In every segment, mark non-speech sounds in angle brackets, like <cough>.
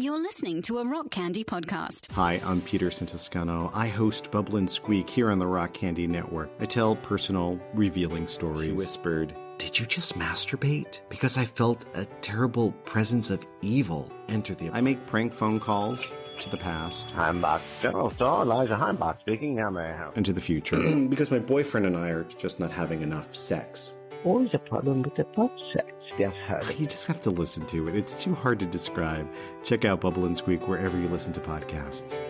You're listening to a Rock Candy podcast. Hi, I'm Peter Santiscano. I host Bubble and Squeak here on the Rock Candy Network. I tell personal, revealing stories. She whispered, Did you just masturbate? Because I felt a terrible presence of evil enter the. I make prank phone calls to the past Heimbach. General Store, Elijah Heimbach speaking. How may I help? and to the future <clears throat> because my boyfriend and I are just not having enough sex. Always a problem with the butt sex. You just have to listen to it. It's too hard to describe. Check out Bubble and Squeak wherever you listen to podcasts.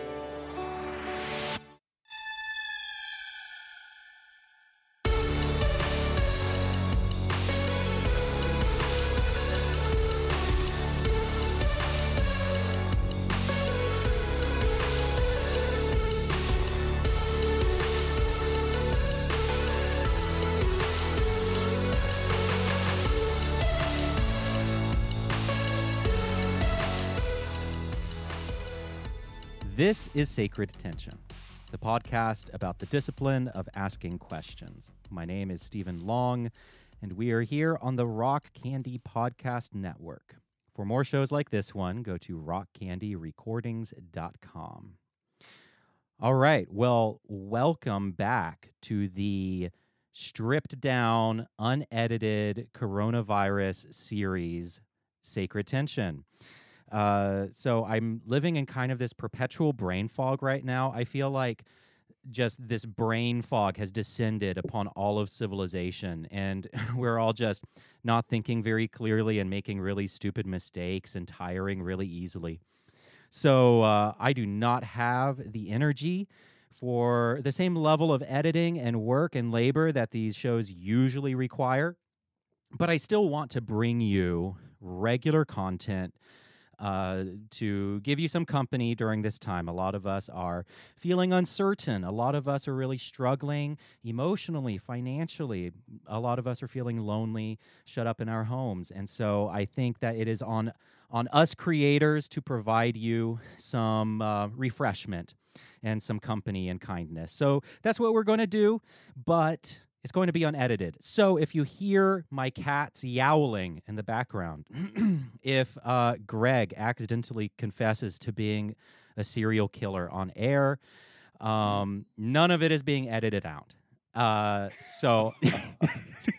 This is Sacred Tension, the podcast about the discipline of asking questions. My name is Stephen Long, and we are here on the Rock Candy Podcast Network. For more shows like this one, go to rockcandyrecordings.com. All right. Well, welcome back to the stripped down, unedited coronavirus series, Sacred Tension. Uh, so I'm living in kind of this perpetual brain fog right now. I feel like just this brain fog has descended upon all of civilization, and <laughs> we're all just not thinking very clearly and making really stupid mistakes and tiring really easily. So uh, I do not have the energy for the same level of editing and work and labor that these shows usually require. But I still want to bring you regular content uh, to give you some company during this time. A lot of us are feeling uncertain. A lot of us are really struggling emotionally, financially. A lot of us are feeling lonely, shut up in our homes. And so I think that it is on on us creators to provide you some uh, refreshment and some company and kindness. So that's what we're going to do. But it's going to be unedited. So if you hear my cats yowling in the background, <clears throat> if uh, Greg accidentally confesses to being a serial killer on air, um, none of it is being edited out. Uh, so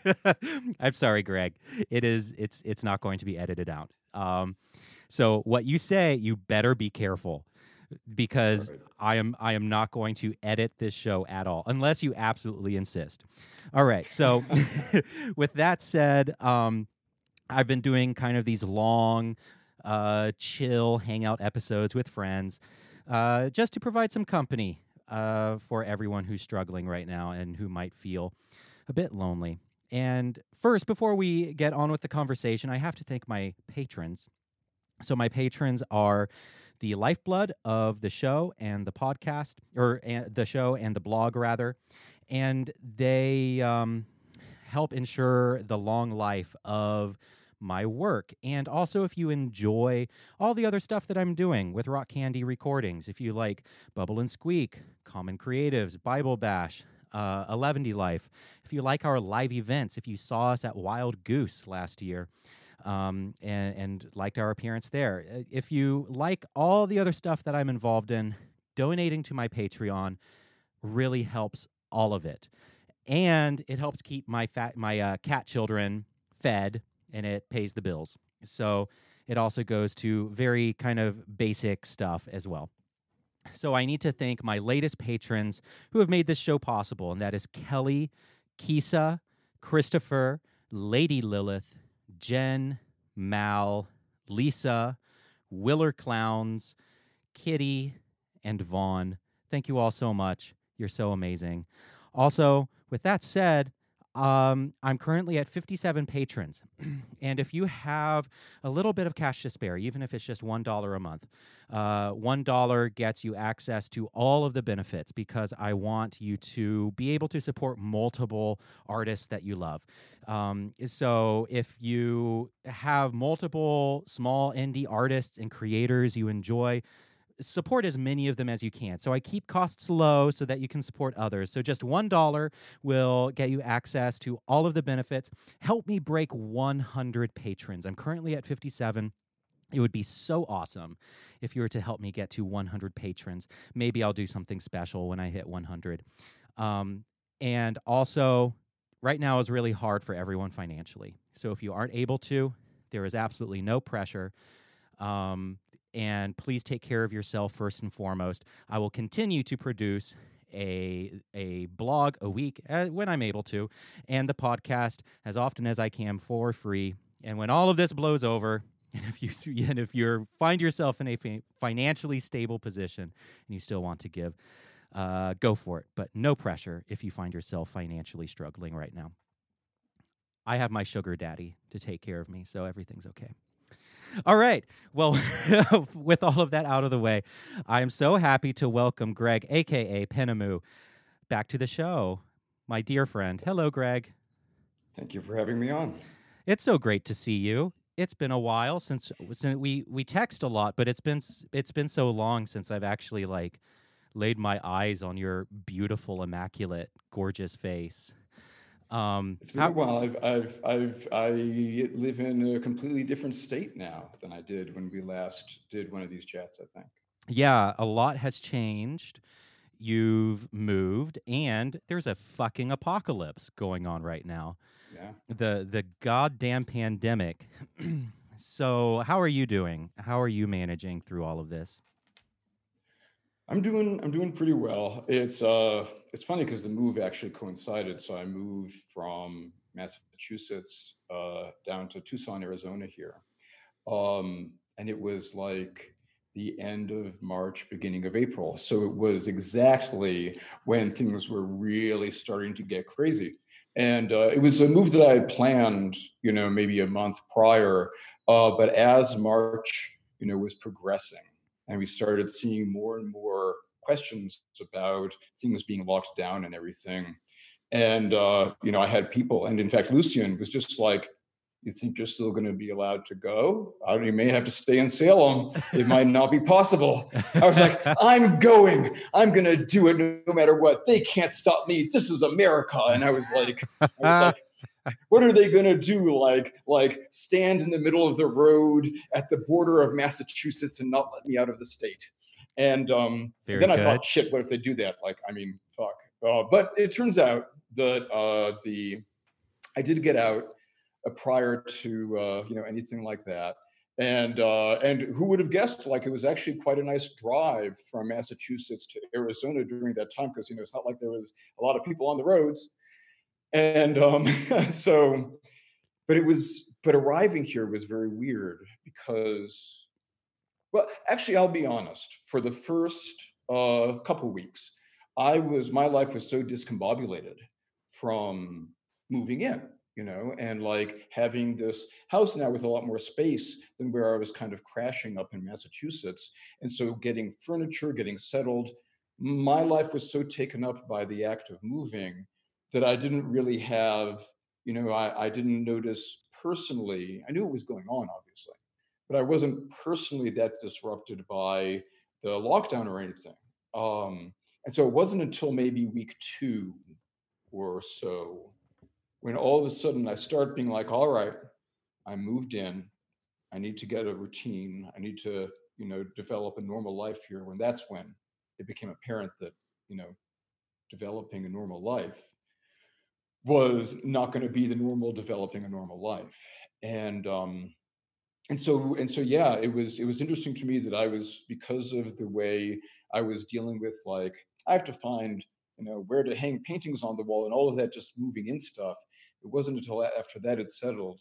<laughs> I'm sorry, Greg. It is. It's. It's not going to be edited out. Um, so what you say, you better be careful because I am I am not going to edit this show at all unless you absolutely insist. All right. So <laughs> <laughs> with that said, um, I've been doing kind of these long, uh, chill hangout episodes with friends, uh, just to provide some company uh, for everyone who's struggling right now and who might feel a bit lonely. And first, before we get on with the conversation, I have to thank my patrons. So my patrons are the lifeblood of the show and the podcast, or uh, the show and the blog rather, and they um, help ensure the long life of my work. And also, if you enjoy all the other stuff that I'm doing with Rock Candy Recordings, if you like Bubble and Squeak, Common Creatives, Bible Bash, uh, Eleventy Life, if you like our live events, if you saw us at Wild Goose last year, um, and, and liked our appearance there. Uh, If you like all the other stuff that I'm involved in, donating to my Patreon really helps all of it, and it helps keep my fat my uh, cat children fed, and it pays the bills. So it also goes to very kind of basic stuff as well. So I need to thank my latest patrons who have made this show possible, and that is Kelly, Kisa, Christopher, Lady Lilith, Jen, Mal, Lisa, Willer Clowns, Kitty, and Vaughn. Thank you all so much. You're so amazing. Also, with that said, um, I'm currently at 57 patrons. <clears throat> and if you have a little bit of cash to spare, even if it's just $1 a month, uh, $1 gets you access to all of the benefits because I want you to be able to support multiple artists that you love. Um, so if you have multiple small indie artists and creators you enjoy, support as many of them as you can. So I keep costs low so that you can support others. So just $1 will get you access to all of the benefits. Help me break 100 patrons. I'm currently at 57. It would be so awesome if you were to help me get to 100 patrons. Maybe I'll do something special when I hit 100. Um, and also, right now is really hard for everyone financially. So if you aren't able to, there is absolutely no pressure. Um, and please take care of yourself first and foremost. I will continue to produce a a blog a week uh, when I'm able to, and the podcast as often as I can for free. And when all of this blows over, <laughs> and if you and if you find yourself in a fi- financially stable position and you still want to give, uh, go for it. But no pressure if you find yourself financially struggling right now. I have my sugar daddy to take care of me, so everything's okay. All right. Well, <laughs> with all of that out of the way, I am so happy to welcome Greg, aka Penemue, back to the show. My dear friend. Hello, Greg. Thank you for having me on. It's so great to see you. It's been a while since, since we we text a lot, but it's been it's been so long since I've actually like laid my eyes on your beautiful, immaculate, gorgeous face. Um, it's been how, a while. I've, I've, I've, I live in a completely different state now than I did when we last did one of these chats. I think. Yeah, a lot has changed. You've moved, and there's a fucking apocalypse going on right now. Yeah. The the goddamn pandemic. <clears throat> so, how are you doing? How are you managing through all of this? I'm doing I'm doing pretty well. It's uh it's funny because the move actually coincided. So I moved from Massachusetts uh, down to Tucson, Arizona here, um, and it was like the end of March, beginning of April. So it was exactly when things were really starting to get crazy. And uh, it was a move that I had planned, you know, maybe a month prior. Uh, but as March, you know, was progressing, and we started seeing more and more questions about things being locked down and everything. And uh, you know, I had people, and in fact, Lucian was just like, "You think you're still going to be allowed to go? I you may have to stay in Salem. It might not be possible." I was like, <laughs> "I'm going. I'm going to do it no matter what. They can't stop me. This is America." And I was like, I was like what are they going to do like like stand in the middle of the road at the border of massachusetts and not let me out of the state and um, then good. I thought, shit, what if they do that? Like, I mean, fuck. Uh, but it turns out that uh, the I did get out uh, prior to uh, you know anything like that, and uh, and who would have guessed? Like, it was actually quite a nice drive from Massachusetts to Arizona during that time because you know it's not like there was a lot of people on the roads, and um, <laughs> so, but it was but arriving here was very weird because well, actually, I'll be honest. For the first uh, couple weeks, I was my life was so discombobulated from moving in, you know, and like having this house now with a lot more space than where I was kind of crashing up in Massachusetts. And so getting furniture, getting settled, my life was so taken up by the act of moving that I didn't really have, you know, I, I didn't notice personally. I knew it was going on, obviously, but I wasn't personally that disrupted by the lockdown or anything. Um, and so it wasn't until maybe week two or so when all of a sudden I start being like, all right, I moved in. I need to get a routine. I need to, you know, develop a normal life here. When that's when it became apparent that, you know, developing a normal life was not going to be the normal developing a normal life. And um, and so and so yeah it was it was interesting to me that i was because of the way i was dealing with like i have to find you know where to hang paintings on the wall and all of that just moving in stuff it wasn't until after that it settled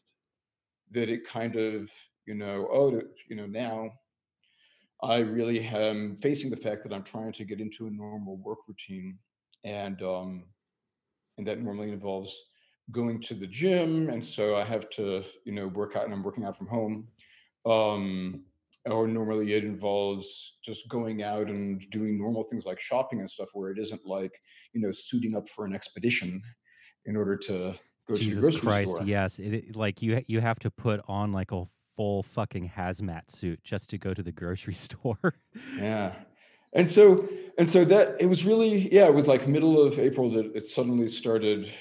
that it kind of you know oh you know now i really am facing the fact that i'm trying to get into a normal work routine and um and that normally involves going to the gym and so i have to you know work out and i'm working out from home um or normally it involves just going out and doing normal things like shopping and stuff where it isn't like you know suiting up for an expedition in order to go Jesus to the grocery Christ, store. yes. It, it, like you you have to put on like a full fucking hazmat suit just to go to the grocery <laughs> store. yeah. And so and so that it was really yeah, it was like middle of April that it suddenly started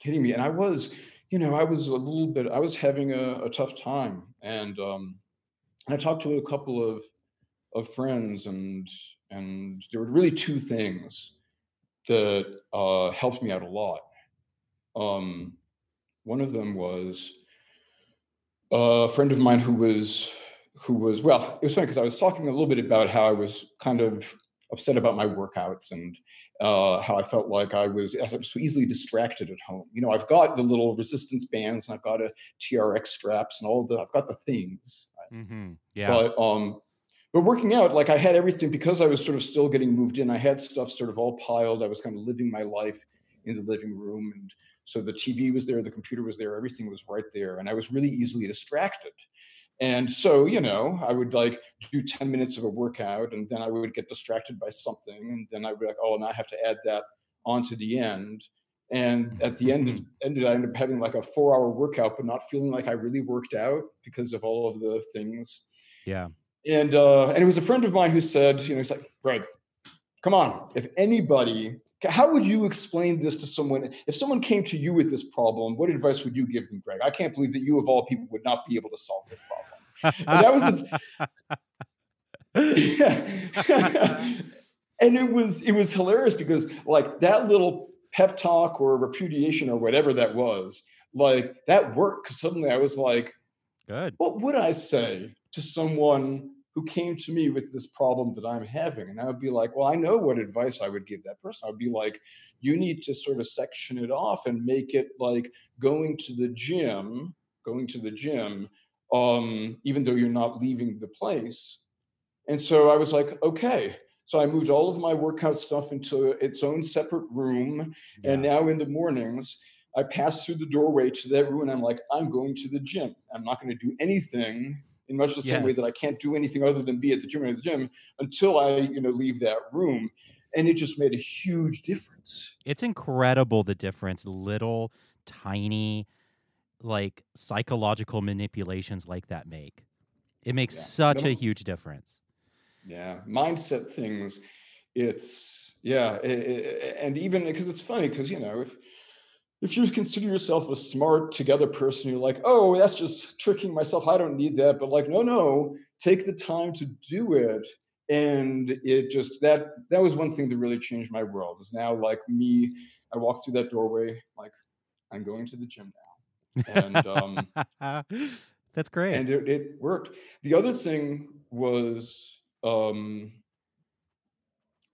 hitting me. And I was, you know, I was a little bit, I was having a, a tough time. And, um, I talked to a couple of of friends, and and there were really two things that uh, helped me out a lot. Um, one of them was a friend of mine who was who was well. It was funny because I was talking a little bit about how I was kind of upset about my workouts and uh, how I felt like I was, I was so easily distracted at home. You know, I've got the little resistance bands and I've got a TRX straps and all the, I've got the things. Mm-hmm. Yeah. But um, but working out, like I had everything because I was sort of still getting moved in. I had stuff sort of all piled. I was kind of living my life in the living room, and so the TV was there, the computer was there, everything was right there, and I was really easily distracted. And so, you know, I would like do 10 minutes of a workout and then I would get distracted by something. And then I would be like, oh, and I have to add that onto the end. And at the end of ended, I ended up having like a four hour workout, but not feeling like I really worked out because of all of the things. Yeah. And uh, and it was a friend of mine who said, you know, he's like, Greg, come on. If anybody, how would you explain this to someone? If someone came to you with this problem, what advice would you give them, Greg? I can't believe that you, of all people, would not be able to solve this problem. And that was the. <laughs> and it was it was hilarious because like that little pep talk or repudiation or whatever that was, like that worked. Suddenly I was like, good. What would I say to someone who came to me with this problem that I'm having. And I would be like, well, I know what advice I would give that person. I would be like, you need to sort of section it off and make it like going to the gym, going to the gym, um, even though you're not leaving the place. And so I was like, okay. So I moved all of my workout stuff into its own separate room. Yeah. And now in the mornings, I pass through the doorway to that room and I'm like, I'm going to the gym. I'm not going to do anything in much the same yes. way that I can't do anything other than be at the gym or at the gym until I, you know, leave that room. And it just made a huge difference. It's incredible the difference little tiny like psychological manipulations like that make. It makes yeah. such a huge difference. Yeah, mindset things. It's yeah, it, it, and even because it's funny because you know if if you consider yourself a smart together person you're like oh that's just tricking myself. I don't need that. But like no no. Take the time to do it and it just that that was one thing that really changed my world is now like me i walk through that doorway like i'm going to the gym now. And um <laughs> that's great. and it, it worked. The other thing was um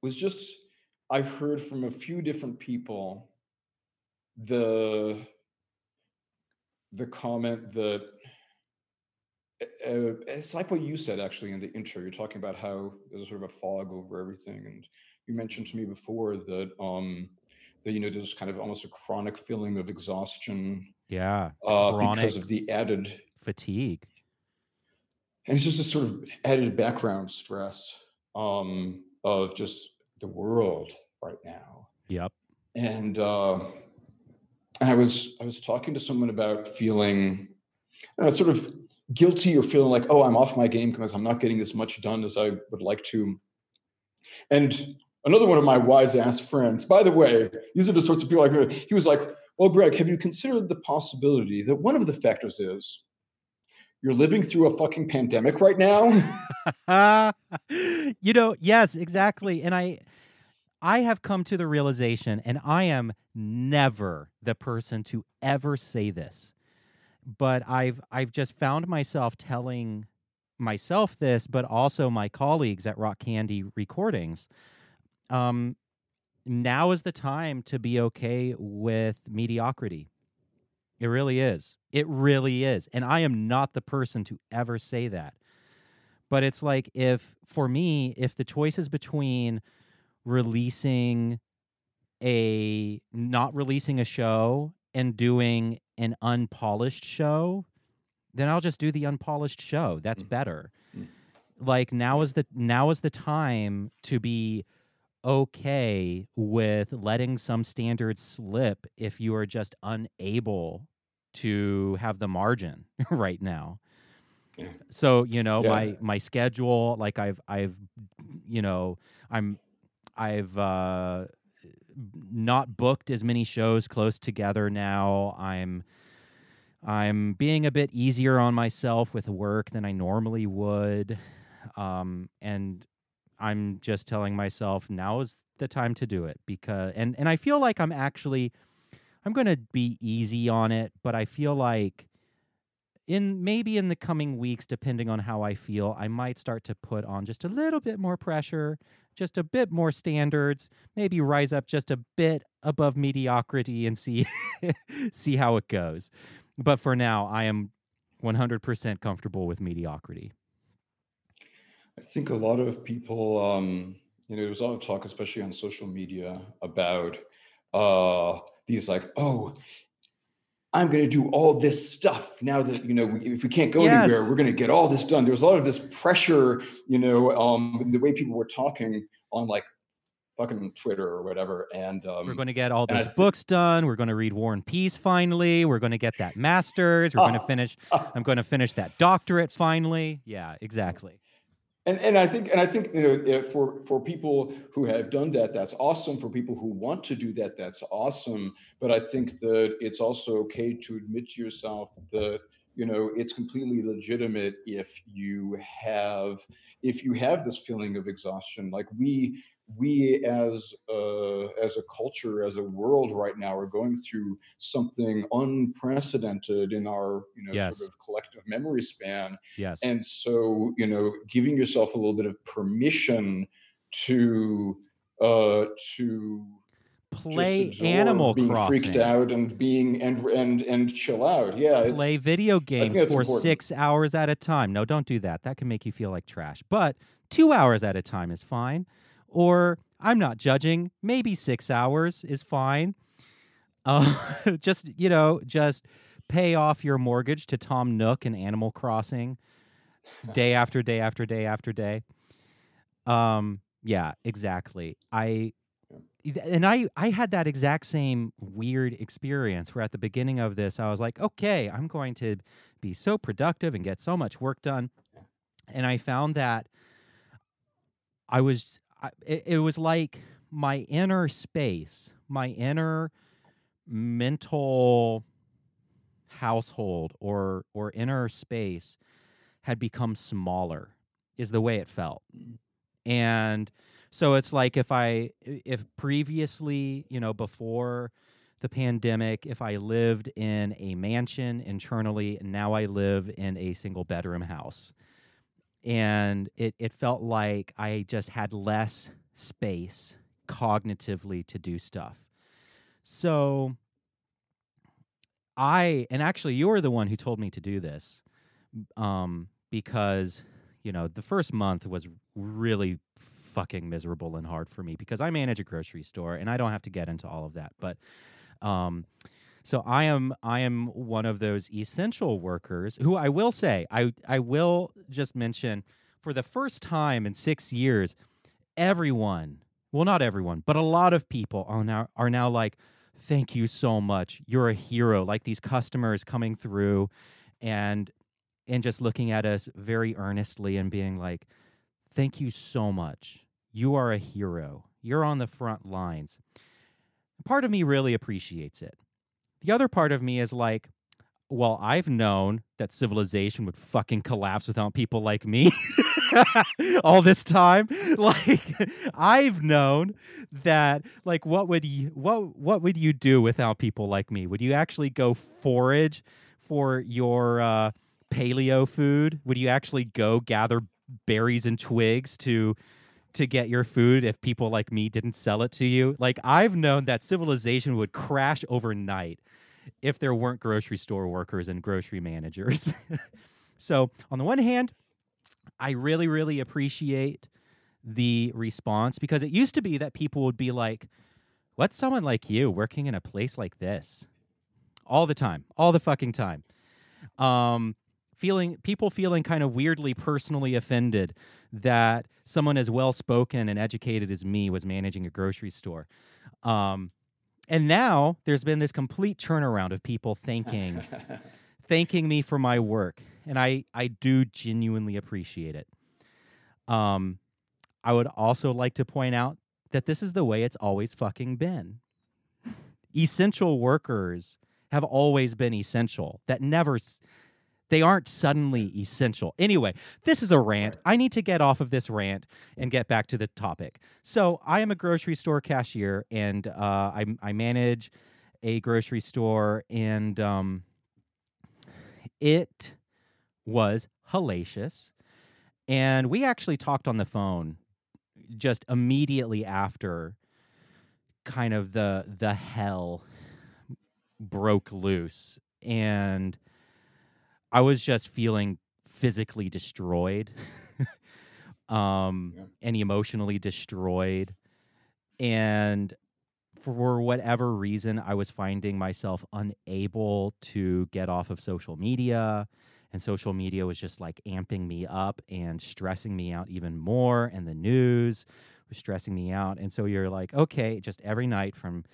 was just i heard from a few different people the the comment that uh, it's like what you said actually in the intro. You're talking about how there's sort of a fog over everything, and you mentioned to me before that um that you know there's kind of almost a chronic feeling of exhaustion. Yeah, uh, because of the added fatigue, and it's just a sort of added background stress um, of just the world right now. Yep, and. uh and I was I was talking to someone about feeling know, sort of guilty or feeling like, oh, I'm off my game because I'm not getting as much done as I would like to. And another one of my wise ass friends, by the way, these are the sorts of people I like he was like, well, Greg, have you considered the possibility that one of the factors is you're living through a fucking pandemic right now? <laughs> you know, yes, exactly. And I I have come to the realization, and I am never the person to ever say this, but I've I've just found myself telling myself this, but also my colleagues at Rock Candy Recordings. Um, now is the time to be okay with mediocrity. It really is. It really is. And I am not the person to ever say that. But it's like if, for me, if the choice is between releasing a not releasing a show and doing an unpolished show, then I'll just do the unpolished show. That's mm. better. Mm. Like now is the now is the time to be okay with letting some standards slip if you are just unable to have the margin <laughs> right now. Yeah. So, you know, yeah. my my schedule like I've I've you know, I'm I've uh, not booked as many shows close together now. I'm I'm being a bit easier on myself with work than I normally would. Um, and I'm just telling myself now is the time to do it because and and I feel like I'm actually I'm going to be easy on it, but I feel like in maybe in the coming weeks depending on how I feel, I might start to put on just a little bit more pressure, just a bit more standards, maybe rise up just a bit above mediocrity and see <laughs> see how it goes. But for now, I am 100% comfortable with mediocrity. I think a lot of people, um, you know, there was a lot of talk, especially on social media, about uh, these like, oh, I'm going to do all this stuff now that you know if we can't go Yes. anywhere, we're going to get all this done. There was a lot of this pressure, you know, um, the way people were talking on like fucking Twitter or whatever, and um, We're going to get all those thi- books done. We're going to read War and Peace finally. We're going to get that master's. We're going <laughs> to finish. I'm going to finish that doctorate finally. Yeah, exactly. And and I think and I think you know eh, for for people who have done that, that's awesome. For people who want to do that, that's awesome. But I think that it's also okay to admit to yourself that you know it's completely legitimate if you have if you have this feeling of exhaustion. Like we we as uh, as a culture, as a world right now, are going through something unprecedented in our you know Yes. sort of collective memory span. Yes. And so, you know, giving yourself a little bit of permission to uh to Play Animal being Crossing. freaked out and being and and and chill out. Yeah, it's Play video games for important. six hours at a time. No, don't do that. That can make you feel like trash. But two hours at a time is fine. Or I'm not judging. Maybe six hours is fine. Uh, <laughs> just you know, just pay off your mortgage to Tom Nook and Animal Crossing, <laughs> day after day after day after day. Um, yeah, exactly. I and I I had that exact same weird experience where at the beginning of this I was like, okay, I'm going to be so productive and get so much work done, and I found that I was I, it, it was like my inner space, my inner mental household or or inner space had become smaller is the way it felt. And so it's like if i if previously you know before the pandemic if i lived in a mansion internally now i live in a single bedroom house and it it felt like i just had less space cognitively to do stuff. So I and actually you were the one who told me to do this um because you know the first month was really fucking miserable and hard for me because I manage a grocery store and I don't have to get into all of that but um so I am I am one of those essential workers who I will say I I will just mention for the first time in 6 years everyone well not everyone but a lot of people are now are now like thank you so much. You're a hero. Like these customers coming through and and just looking at us very earnestly and being like thank you so much. You are a hero. You're on the front lines. Part of me really appreciates it the other part of me is like well i've known that civilization would fucking collapse without people like me <laughs> all this time. <laughs> Like i've known that like what would you what what would you do without people like me? Would you actually go forage for your uh paleo food? Would you actually go gather berries and twigs to to get your food if people like me didn't sell it to you? Like i've known that civilization would crash overnight if there weren't grocery store workers and grocery managers <laughs> so on the one hand I really, really appreciate the response because it used to be that people would be like, What's someone like you working in a place like this? All the time, all the fucking time. Um, feeling people feeling kind of weirdly personally offended that someone as well spoken and educated as me was managing a grocery store. Um, and now there's been this complete turnaround of people thanking <laughs> thanking me for my work and i i do genuinely appreciate it um i would also like to point out that this is the way it's always fucking been <laughs> essential workers have always been essential. That never they aren't suddenly essential. Anyway, this is a rant. I need to get off of this rant and get back to the topic. So, I am a grocery store cashier and uh, I, I manage a grocery store, and um, it was hellacious. And we actually talked on the phone just immediately after kind of the the hell broke loose and I was just feeling physically destroyed, <laughs> um, yeah. and emotionally destroyed. And for whatever reason, I was finding myself unable to get off of social media. And social media was just like amping me up and stressing me out even more. And the news was stressing me out. And so you're like, okay, just every night from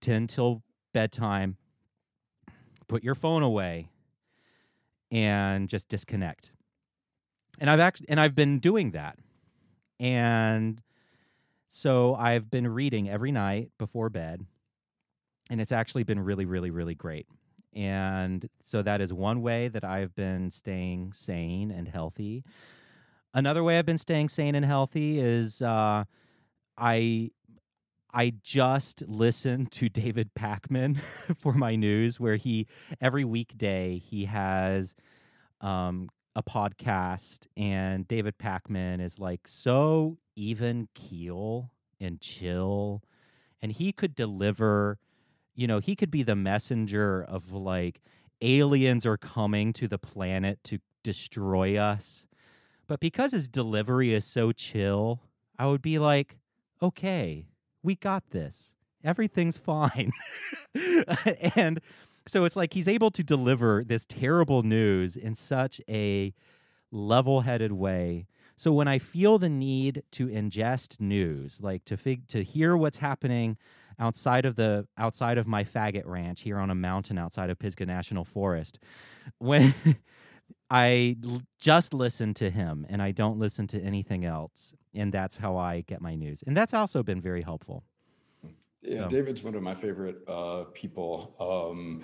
10 till bedtime, put your phone away and just disconnect. And I've actually and I've been doing that. And so I've been reading every night before bed. And it's actually been really really really great. And so that is one way that I've been staying sane and healthy. Another way I've been staying sane and healthy is uh, I I just listened to David Pakman <laughs> for my news, where he every weekday he has um, a podcast, and David Pakman is like so even keel and chill, and he could deliver. You know, he could be the messenger of like aliens are coming to the planet to destroy us. But because his delivery is so chill, I would be like, okay, we got this. Everything's fine. <laughs> and so it's like he's able to deliver this terrible news in such a level headed way. So when I feel the need to ingest news, like to fig- to hear what's happening outside of the outside of my faggot ranch here on a mountain outside of Pisgah National Forest, when <laughs> I l- just listen to him and I don't listen to anything else, and that's how I get my news. And that's also been very helpful. Yeah, so. David's one of my favorite uh, people. Um,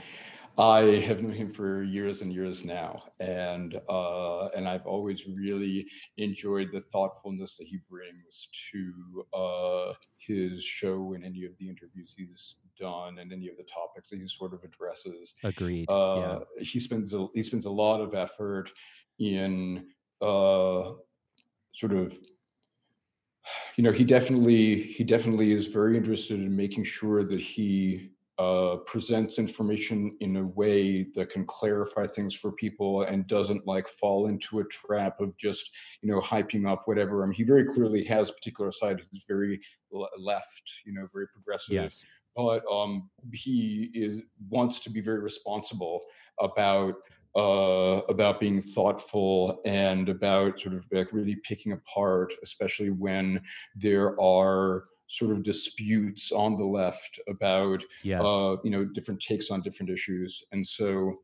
I have known him for years and years now, and uh, and I've always really enjoyed the thoughtfulness that he brings to uh, his show and any of the interviews he's done and any of the topics that he sort of addresses. Agreed. Uh, yeah. He spends a, he spends a lot of effort in uh, sort of you know he definitely he definitely is very interested in making sure that he uh, presents information in a way that can clarify things for people and doesn't like fall into a trap of just you know hyping up whatever. I mean, he very clearly has a particular side. He's very left, you know, very progressive. Yes. But um, he is wants to be very responsible about uh, about being thoughtful and about sort of like really picking apart, especially when there are sort of disputes on the left about yes. uh, you know different takes on different issues, and so.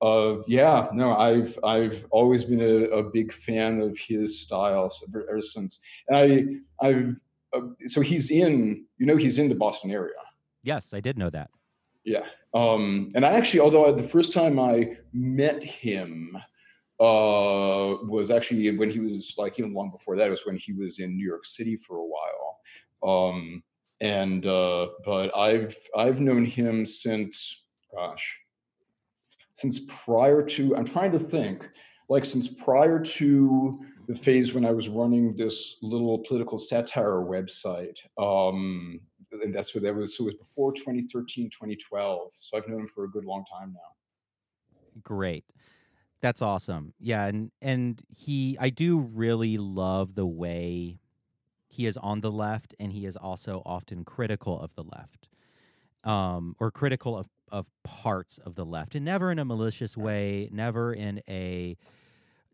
Uh, yeah, no, I've I've always been a, a big fan of his styles ever, ever since, and I I've uh, so he's in you know he's in the Boston area. Yes, I did know that. Yeah. Um, and I actually, although the first time I met him uh, was actually when he was like even long before that was when he was in New York City for a while. Um, and uh, but I've I've known him since gosh since prior to I'm trying to think like since prior to the phase when I was running this little political satire website. Um, and that's what that was. So it was before 2013, 2012. So I've known him for a good long time now. Great. That's awesome. Yeah, and and he I do really love the way he is on the left and he is also often critical of the left. Um, or critical of, of parts of the left and never in a malicious way, never in a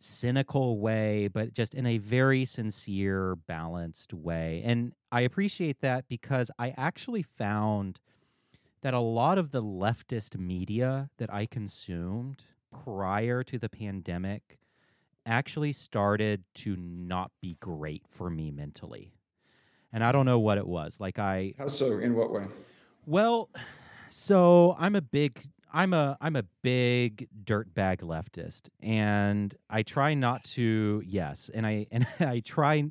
cynical way, but just in a very sincere, balanced way. And I appreciate that because I actually found that a lot of the leftist media that I consumed prior to the pandemic actually started to not be great for me mentally. And I don't know what it was. Like I How so? In what way? Well, <sighs> so I'm a big I'm a I'm a big dirtbag leftist, and I try not to. Yes, and I <laughs> and I try.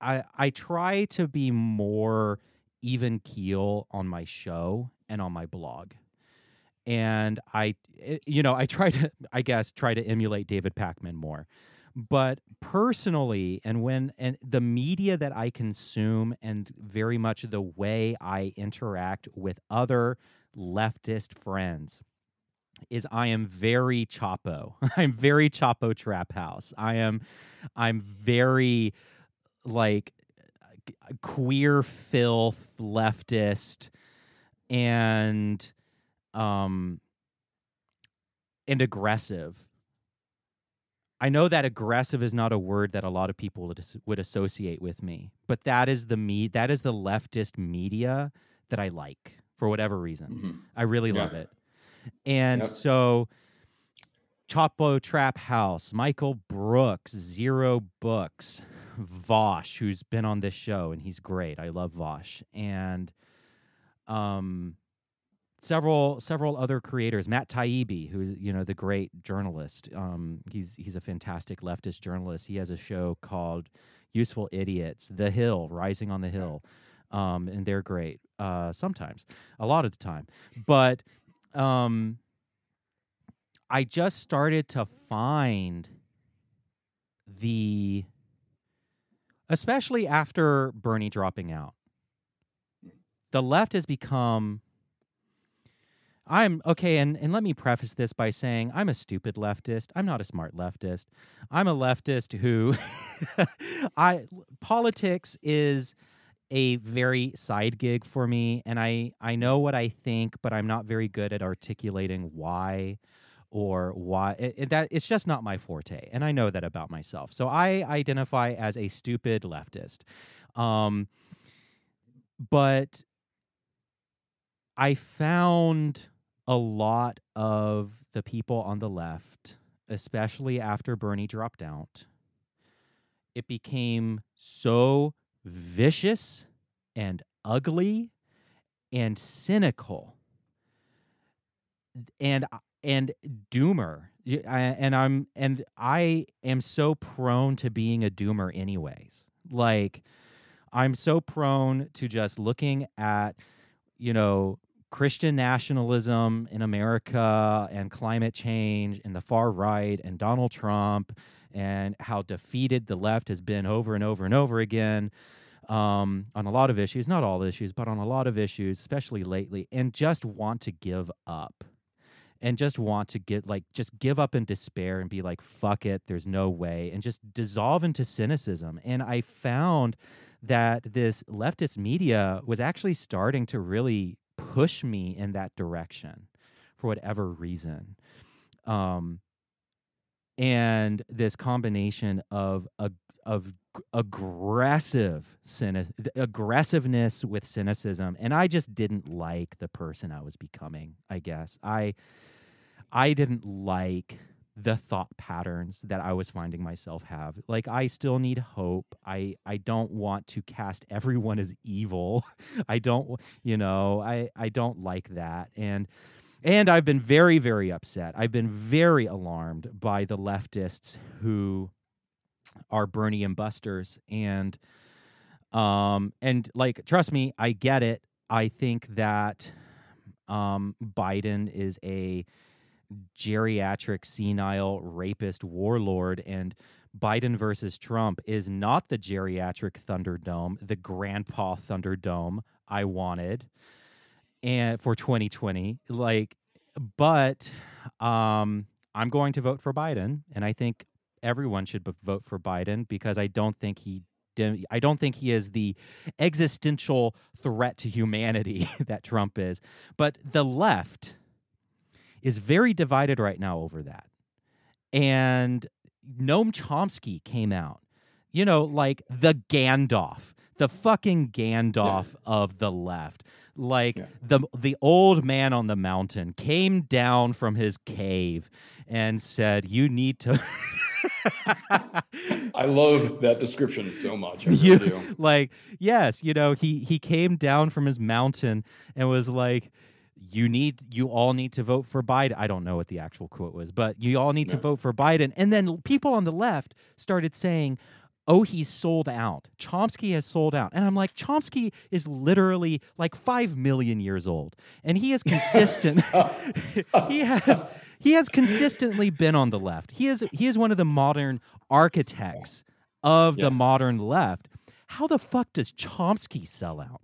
I I try to be more even keel on my show and on my blog, and I eh, you know I try to <laughs> I guess try to emulate David Pakman more but personally and when and the media that i consume and very much the way i interact with other leftist friends is i am very chapo. <laughs> I'm very chapo trap house. I am i'm very like queer filth leftist and um and aggressive. I know that aggressive is not a word that a lot of people would, associate with me, but that is the me that is the leftist media that I like for whatever reason. Mm-hmm. I really yeah. love it. And yep. so Chapo Trap House, Michael Brooks, Zero Books, Vaush, who's been on this show and he's great. I love Vaush. And um several several other creators. Matt Taibbi, who's you know the great journalist. Um, he's he's a fantastic leftist journalist. He has a show called Useful Idiots, The Hill, Rising on the Hill, um, and they're great. Uh, sometimes, a lot of the time, but um, I just started to find the, especially after Bernie dropping out, the left has become I'm okay, and, and let me preface this by saying I'm a stupid leftist. I'm not a smart leftist. I'm a leftist who <laughs> I politics is a very side gig for me, and I I know what I think, but I'm not very good at articulating why or why it, it, that it's just not my forte, and I know that about myself. So I identify as a stupid leftist. Um, but I found a lot of the people on the left, especially after Bernie dropped out, it became so vicious and ugly and cynical. And and doomer. And i'm and i am so prone to being a doomer anyways. Like i'm so prone to just looking at you know Christian nationalism in America and climate change and the far right and Donald Trump and how defeated the left has been over and over and over again um, on a lot of issues, not all issues, but on a lot of issues, especially lately, and just want to give up and just want to get like just give up in despair and be like fuck it there's no way and just dissolve into cynicism and i found that this leftist media was actually starting to really push me in that direction for whatever reason. Um, and this combination of a of aggressive cynic- aggressiveness with cynicism and i just didn't like the person i was becoming i guess i i didn't like the thought patterns that I was finding myself have. Like I still need hope. I I don't want to cast everyone as evil. <laughs> I don't you know, I I don't like that. And and I've been very very upset. I've been very alarmed by the leftists who are Bernie and Busters and um and like trust me, I get it. I think that um Biden is a geriatric, senile, rapist warlord. And Biden versus Trump is not the geriatric Thunderdome, the grandpa Thunderdome I wanted and for 2020. Like, but um, I'm going to vote for Biden, and I think everyone should vote for Biden because I don't think he I don't think he is the existential threat to humanity <laughs> that Trump is. But the left is very divided right now over that. And Noam Chomsky came out, you know, like the Gandalf, the fucking Gandalf yeah. of the left. Like yeah. the the old man on the mountain came down from his cave and said, "You need to." <laughs> I love that description so much. I you, do. <laughs> Like, yes, you know, he he came down from his mountain and was like, you need you all need to vote for Biden. I don't know what the actual quote was, but you all need to vote for Biden. And then people on the left started saying, "Oh, he's sold out. Chomsky has sold out." And I'm like, Chomsky is literally like 5 million years old, and he is consistent. <laughs> he has he has consistently been on the left. He is he is one of the modern architects of Yeah. the modern left. How the fuck does Chomsky sell out?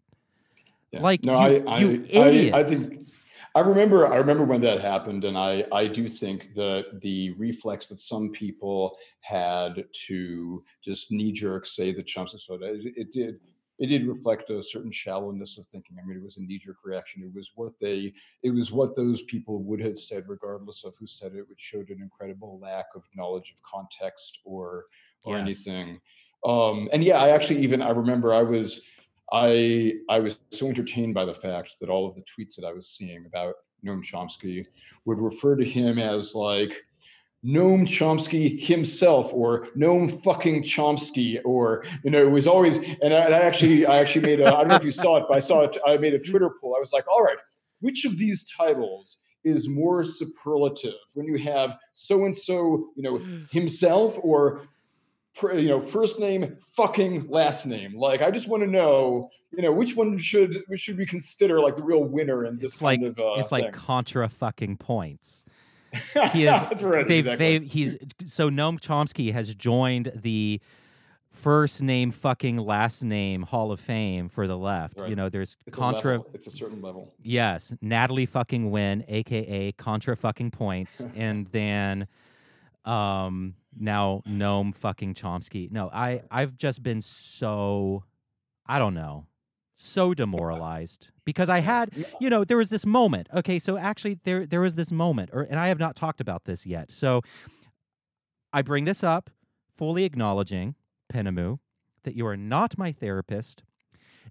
Yeah. Like, no, you- I, I, you I, I idiots. think I remember. I remember when that happened, and I, I do think that the reflex that some people had to just knee jerk say that Chomsky sold out, it, it did. It did reflect a certain shallowness of thinking. I mean, it was a knee jerk reaction. It was what they, it was what those people would have said, regardless of who said it, which showed an incredible lack of knowledge of context or or Yes. anything. Um, and yeah, I actually even I remember I was I I was so entertained by the fact that all of the tweets that I was seeing about Noam Chomsky would refer to him as like Noam Chomsky himself or Noam fucking Chomsky or you know it was always and I, and I actually I actually made a I don't know if you saw it but I saw it I made a Twitter poll. I was like all right which of these titles is more superlative? When you have so and so you know mm. himself or you know first name fucking last name like i just want to know you know which one should should we consider like the real winner in this It's like kind of uh, it's like thing? contra fucking points. <laughs> He is That's right, they've exactly. they've he's so Noam Chomsky has joined the first name fucking last name Hall of Fame for the left. You know, there's it's contra a it's a certain level Yes, Natalie fucking Wynn, aka Contra fucking points, <laughs> and then um now Noam fucking Chomsky. No, I I've just been so I don't know, so demoralized because I had you know there was this moment. Okay, so actually there there was this moment, or and I have not talked about this yet. So I bring this up, fully acknowledging Penemue that you are not my therapist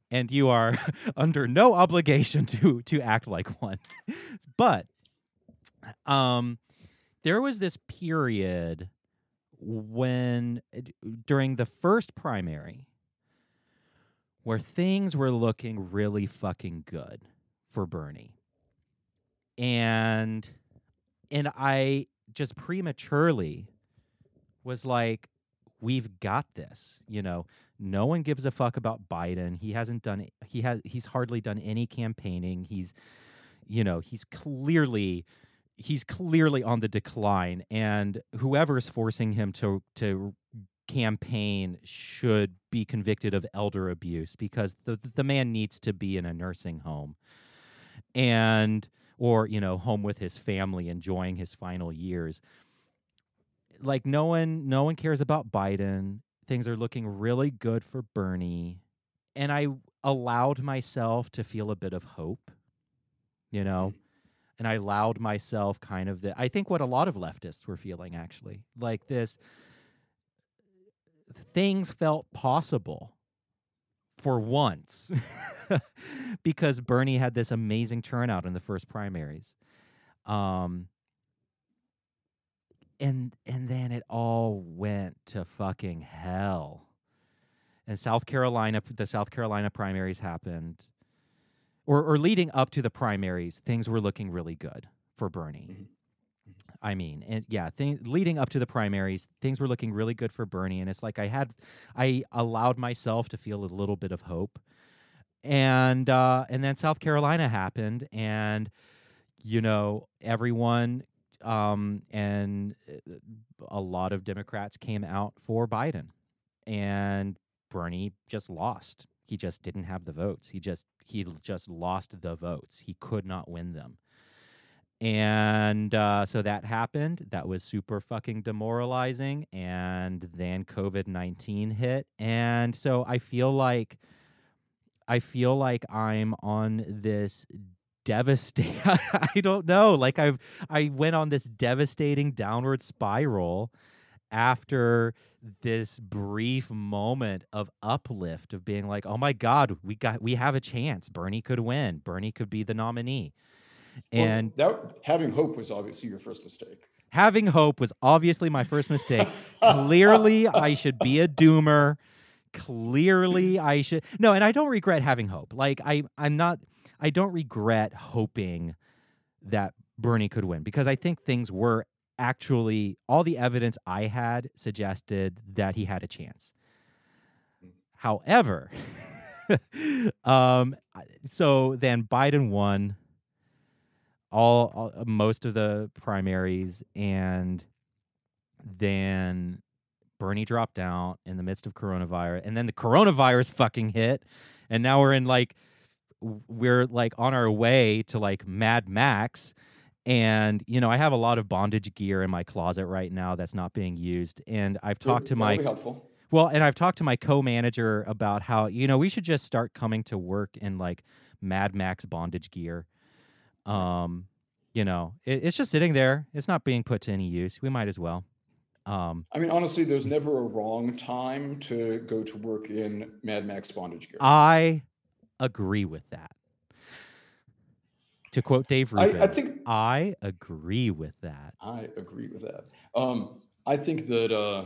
and you are <laughs> under no obligation to to act like one. <laughs> but um there was this period when uh, during the first primary where things were looking really fucking good for Bernie. And and I just prematurely was like we've got this, you know. No one gives a fuck about Biden. He hasn't done he has he's hardly done any campaigning. He's you know, he's clearly he's clearly on the decline and whoever's forcing him to to campaign should be convicted of elder abuse because the the man needs to be in a nursing home and or you know home with his family enjoying his final years. Like no one no one cares about Biden. Things are looking really good for Bernie and I allowed myself to feel a bit of hope you know and I allowed myself kind of the I think what a lot of leftists were feeling actually like this things felt possible for once <laughs> because Bernie had this amazing turnout in the first primaries. Um and and then it all went to fucking hell. And South Carolina the South Carolina primaries happened or or leading up to the primaries, things were looking really good for Bernie. Mhm. I mean, and yeah, thing, leading up to the primaries, things were looking really good for Bernie, and it's like I had, I allowed myself to feel a little bit of hope, and uh, and then South Carolina happened, and you know everyone, um, and uh, a lot of Democrats came out for Biden, and Bernie just lost. He just didn't have the votes. He just he just lost the votes. He could not win them. And uh, so that happened. That was super fucking demoralizing. And then COVID 19 hit. And so I feel like, I feel like I'm on this devastating, <laughs> I don't know. Like I've, I went on this devastating downward spiral after this brief moment of uplift of being like, oh my God, we got, we have a chance. Bernie could win. Bernie could be the nominee. Well, And that having hope was obviously your first mistake having hope was obviously my first mistake. <laughs> Clearly, I should be a doomer. Clearly, I should no, and I don't regret having hope. Like I, I'm not. I don't regret hoping that Bernie could win because I think things were actually all the evidence I had suggested that he had a chance. However, <laughs> um, so then Biden won all, all uh, most of the primaries, and then Bernie dropped out in the midst of coronavirus, and then the coronavirus fucking hit, and now we're in like we're like on our way to like Mad Max. And you know, I have a lot of bondage gear in my closet right now that's not being used. And I've talked to my helpful. Well, and I've talked to my co-manager about how you know we should just start coming to work in like Mad Max bondage gear. Um, you know, it, it's just sitting there. It's not being put to any use. We might as well. Um, I mean, honestly, there's never a wrong time to go to work in Mad Max bondage gear. I agree with that. To quote Dave Rubin, I, I think I agree with that. I agree with that. Um, I think that uh,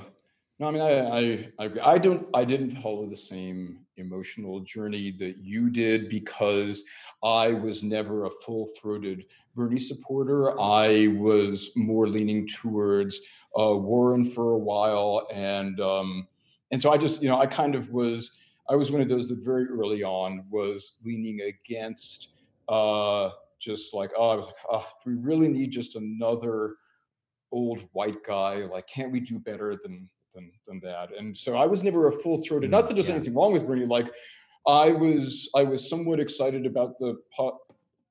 no, I mean, I, I, I, I don't, I didn't follow the same emotional journey that you did because I was never a full-throated Bernie supporter. I was more leaning towards uh, Warren for a while, and um, and so I just, you know, I kind of was, I was one of those that very early on was leaning against, uh, just like, oh, I was like, oh, do we really need just another old white guy? Like, can't we do better than than than that. And so I was never a full throated. Not that there's yeah. anything wrong with Bernie. Like I was I was somewhat excited about the po-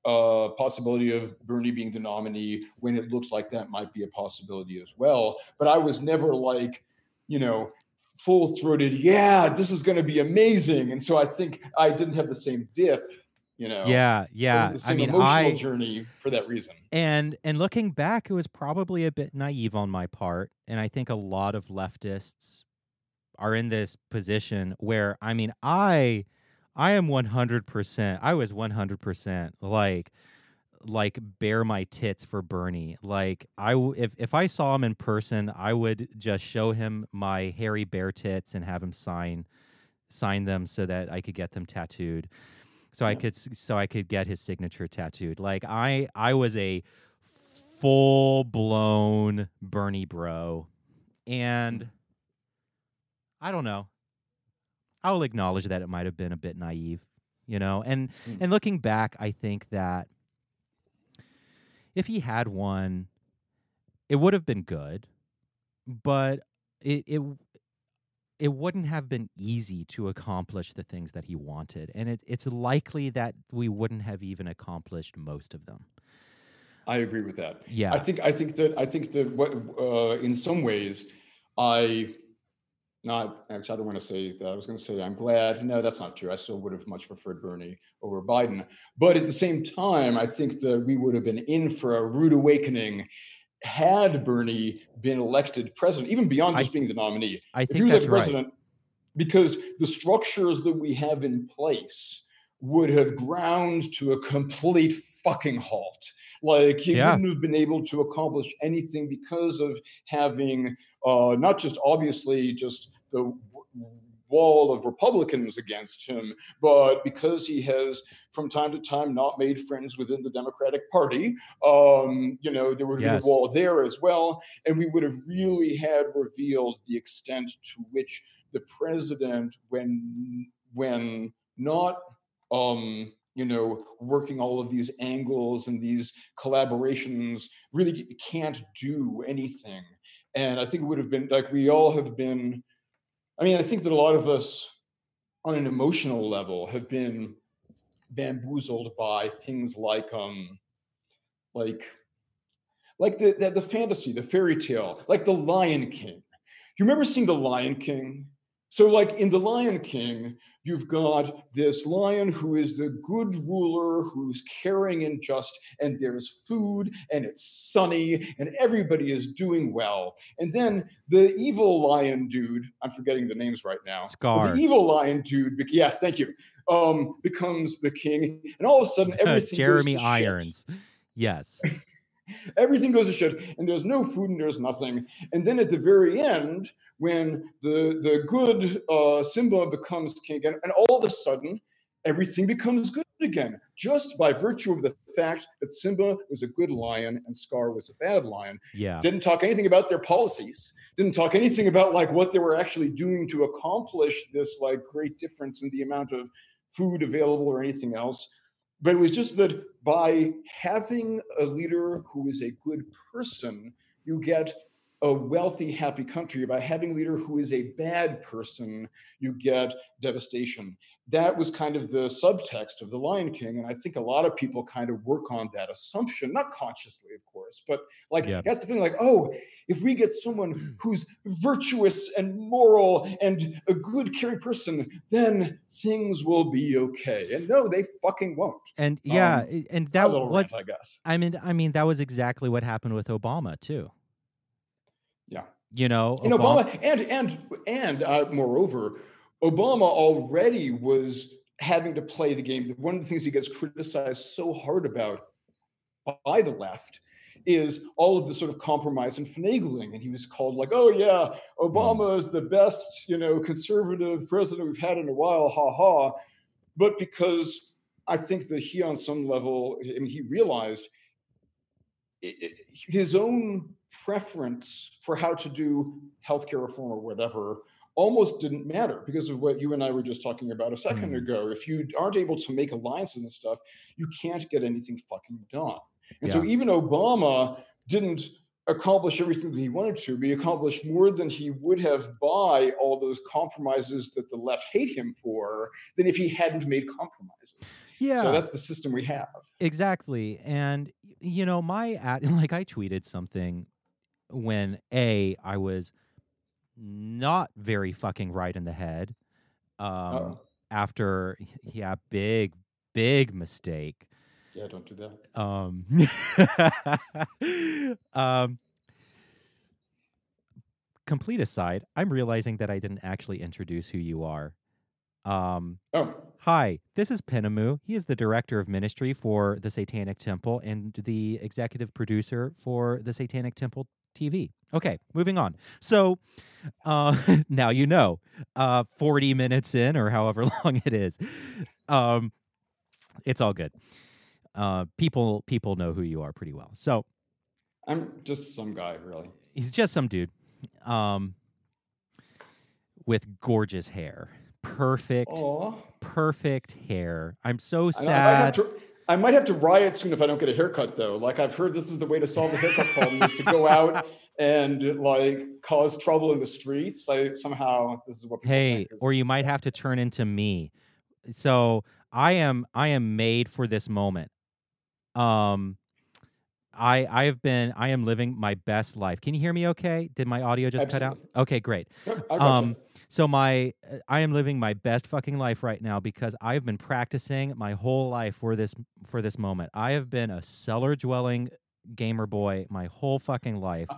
uh, possibility of Bernie being the nominee when it looks like that might be a possibility as well. But I was never like, you know, full throated. Yeah, this is going to be amazing. And so I think I didn't have the same dip you know yeah yeah same i mean emotional i journey for that reason. And and looking back it was probably a bit naive on my part and i think a lot of leftists are in this position where i mean i i am 100% i was 100% like like bare my tits for bernie. Like i w- if if i saw him in person i would just show him my hairy bare tits and have him sign sign them so that i could get them tattooed so I could so I could get his signature tattooed. Like I I was a full blown Bernie bro, and I don't know. I'll acknowledge that it might have been a bit naive, you know. And Mm. and looking back, I think that if he had won, it would have been good, but it it it wouldn't have been easy to accomplish the things that he wanted, and it, it's likely that we wouldn't have even accomplished most of them. I agree with that. Yeah. I think I think that I think that what uh, in some ways I not actually I don't want to say that I was going to say I'm glad. No, that's not true. I still would have much preferred Bernie over Biden. But at the same time, I think that we would have been in for a rude awakening had Bernie been elected president, even beyond I just being the nominee. I if he was that's elected right. president, because the structures that we have in place would have ground to a complete fucking halt. Like he Yeah. wouldn't have been able to accomplish anything because of having uh, not just obviously just the wall of Republicans against him, but because he has from time to time not made friends within the Democratic Party. Um, you know, there would Yes. be a wall there as well, and we would have really had revealed the extent to which the president, when when not um, you know, working all of these angles and these collaborations really can't do anything. And I think it would have been like we all have been. I mean, I think that a lot of us on an emotional level have been bamboozled by things like um like like the, the the fantasy, the fairy tale, like the Lion King. You remember seeing the Lion King? So, like in the Lion King, you've got this lion who is the good ruler, who's caring and just, and there's food, and it's sunny, and everybody is doing well. And then the evil lion dude, I'm forgetting the names right now. Scar. The evil lion dude, yes, thank you, um, becomes the king, and all of a sudden everything <laughs> Jeremy to shit Irons. Yes. <laughs> everything goes to shit and there's no food and there's nothing and then at the very end when the the good uh, simba becomes king again and all of a sudden everything becomes good again, just by virtue of the fact that Simba was a good lion and Scar was a bad lion. Yeah. Didn't talk anything about their policies. Didn't talk anything about like what they were actually doing to accomplish this like great difference in the amount of food available or anything else. But it was just that by having a leader who is a good person, you get a wealthy, happy country. By having a leader who is a bad person, you get devastation. That was kind of the subtext of The Lion King. And I think a lot of people kind of work on that assumption, not consciously, of course, but like Yeah. that's the thing like, oh, if we get someone who's virtuous and moral and a good, caring person, then things will be okay. And no, they fucking won't. And yeah, Um, i- and that was rant, I guess. I mean I mean that was exactly what happened with Obama too. You know, and Obama, and and and uh, moreover, Obama already was having to play the game. One of the things he gets criticized so hard about by the left is all of the sort of compromise and finagling. And he was called like, oh yeah, Obama is the best, you know, conservative president we've had in a while, ha ha. But because I think that he, on some level, I mean, he realized his own preference for how to do healthcare reform or whatever almost didn't matter because of what you and I were just talking about a second Mm. ago. If you aren't able to make alliances and stuff, you can't get anything fucking done. And so even Obama didn't accomplish everything that he wanted to, but he accomplished more than he would have by all those compromises that the left hate him for than if he hadn't made compromises. yeah. So that's the system we have. Exactly. And you know, my at <laughs> like I tweeted something when A, I was not very fucking right in the head. Um after yeah, big, big mistake. Yeah, don't do that. Um <laughs> um complete aside, I'm realizing that I didn't actually introduce who you are. Um Oh, Hi, this is Penemue. He is the director of ministry for the Satanic Temple and the executive producer for the Satanic Temple TV. Okay, moving on. So uh, <laughs> now you know, uh, 40 minutes in or however <laughs> long it is. Um, it's all good. Uh, people people know who you are pretty well. So I'm just some guy, really. he's just some dude um, with gorgeous hair. Perfect, Aw. perfect hair. I'm so I, know, I sad. to. I might have to riot soon if I don't get a haircut, though. Like I've heard, this is the way to solve the haircut problem: is to go out <laughs> and like cause trouble in the streets. I somehow this is what. People Hey, is- or you might have to turn into me. So I am I am made for this moment. Um I I have been I am living my best life. Can you hear me okay? Did my audio just cut out? Okay, great. Yep, I gotcha. Um so my uh, I am living my best fucking life right now because I've been practicing my whole life for this for this moment. I have been a cellar dwelling gamer boy my whole fucking life.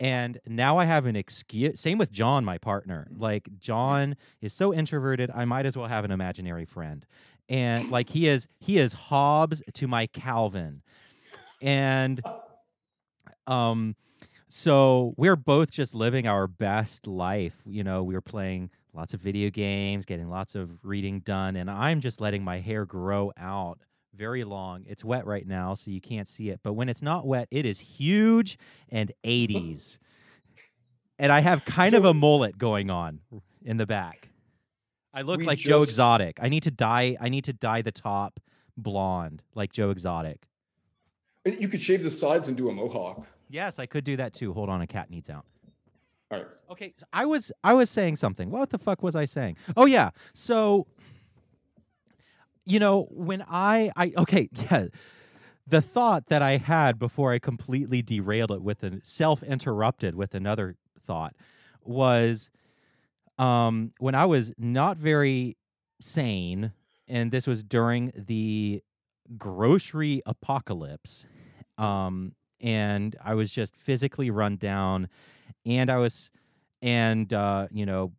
and now I have an excuse. Same with John, my partner. Like John is so introverted, I might as well have an imaginary friend. And like he is, he is Hobbes to my Calvin. And um, so we're both just living our best life. You know, we were playing lots of video games, getting lots of reading done, and I'm just letting my hair grow out very long. It's wet right now, so you can't see it. But when it's not wet, it is huge and 80s. and I have kind of a mullet going on in the back. I look like Joe Exotic. I need to dye I need to dye the top blonde like Joe Exotic. you could shave the sides and do a mohawk. Yes, I could do that too. Hold on, a cat needs out. All right. Okay, so I was I was saying something. What the fuck was I saying? Oh yeah. So you know, when I I okay, <laughs> yeah. The thought that I had before I completely derailed it with a self-interrupted with another thought was um when I was not very sane and this was during the grocery apocalypse um and I was just physically run down and I was and uh you know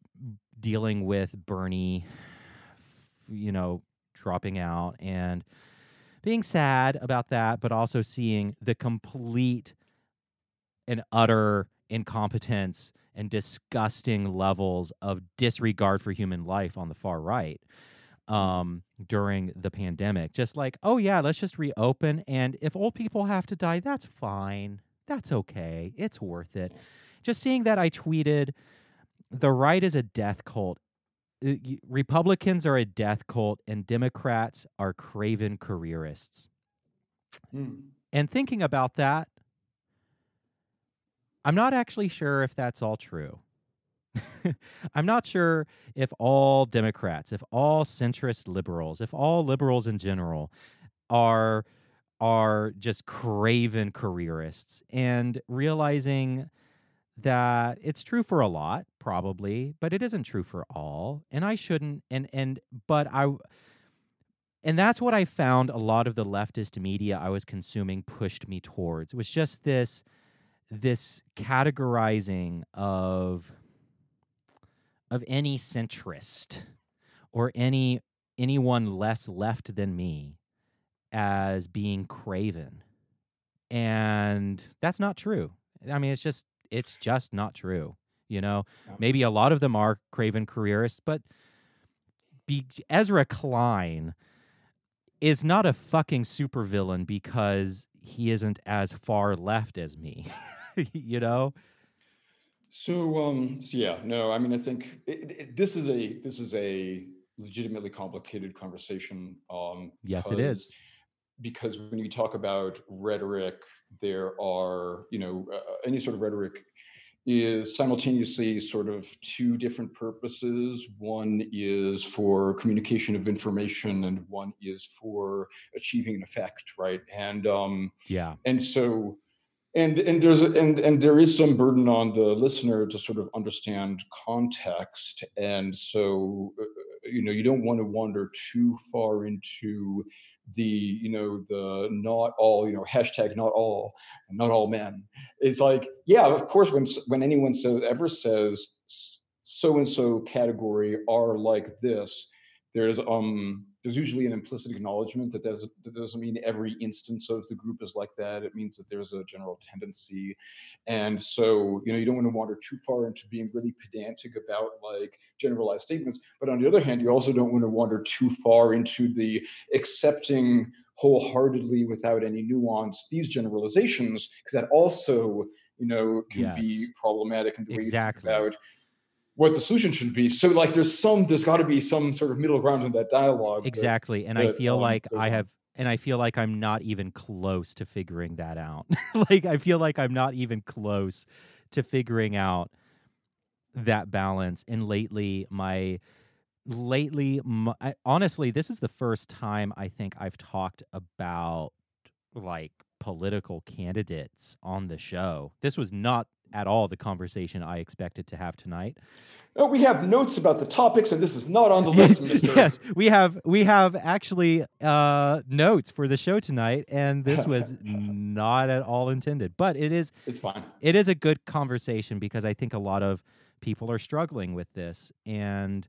dealing with Bernie you know dropping out and being sad about that but also seeing the complete and utter incompetence and disgusting levels of disregard for human life on the far right um, during the pandemic. Just like, oh yeah, let's just reopen, and if old people have to die, that's fine. That's okay. It's worth it. Just seeing that, I tweeted, "The right is a death cult. Uh, Republicans are a death cult, and Democrats are craven careerists." Hmm. And thinking about that, I'm not actually sure if that's all true. <laughs> I'm not sure if all Democrats, if all centrist liberals, if all liberals in general are are just craven careerists and realizing that it's true for a lot probably but it isn't true for all and i shouldn't and and but i and that's what i found a lot of the leftist media i was consuming pushed me towards It was just this this categorizing of of any centrist or any anyone less left than me as being craven. And that's not true. I mean it's just it's just not true you know? Maybe a lot of them are craven careerists but be, ezra klein is not a fucking supervillain because he isn't as far left as me <laughs> you know So, um, so yeah, no, I mean, I think it, it, this is a this is a legitimately complicated conversation. Um, Yes, it is. because- Because when you talk about rhetoric, there are you know uh, any sort of rhetoric is simultaneously sort of two different purposes. One is for communication of information, and one is for achieving an effect, right? And um, yeah and so and and there's and and there is some burden on the listener to sort of understand context. And so uh, you know you don't want to wander too far into the you know the not all you know hashtag not all not all men. It's like yeah of course when when anyone says ever says so and so category are like this there's um there's usually an implicit acknowledgement that doesn't that doesn't mean every instance of the group is like that. It means that there's a general tendency. And so you know you don't want to wander too far into being really pedantic about like generalized statements but on the other hand you also don't want to wander too far into the accepting wholeheartedly without any nuance these generalizations because that also you know can be problematic in the way Exactly. you think about what the solution should be. So like there's some there's got to be some sort of middle ground in that dialogue that- exactly and i feel um, like i have and i feel like i'm not even close to figuring that out. <laughs> Like i feel like i'm not even close to figuring out that balance and lately my lately my, I, honestly this is the first time i think i've talked about like political candidates on the show. This was not at all the conversation i expected to have tonight Oh, we have notes about the topics, and this is not on the list, <laughs> yes, we have we have actually uh, notes for the show tonight, and this <laughs> was not at all intended, but it is it's fine. it is a good conversation because I think a lot of people are struggling with this, and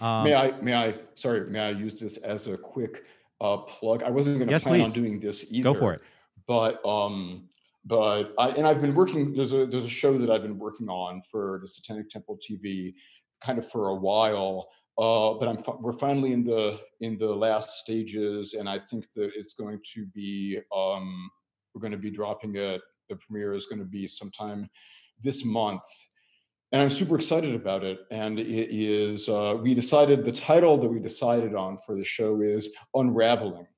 um, may I? May I? Sorry, may I use this as a quick uh, plug? I wasn't going to Yes, plan on please. doing this either. go for it. But um, but I and I've been working. There's a there's a show that I've been working on for the Satanic Temple TV, kind of for a while. Uh, but I'm we're finally in the in the last stages, and I think that it's going to be um, we're going to be dropping it. The premiere is going to be sometime this month, and I'm super excited about it. And it is uh, we decided the title that we decided on for the show is Unraveling,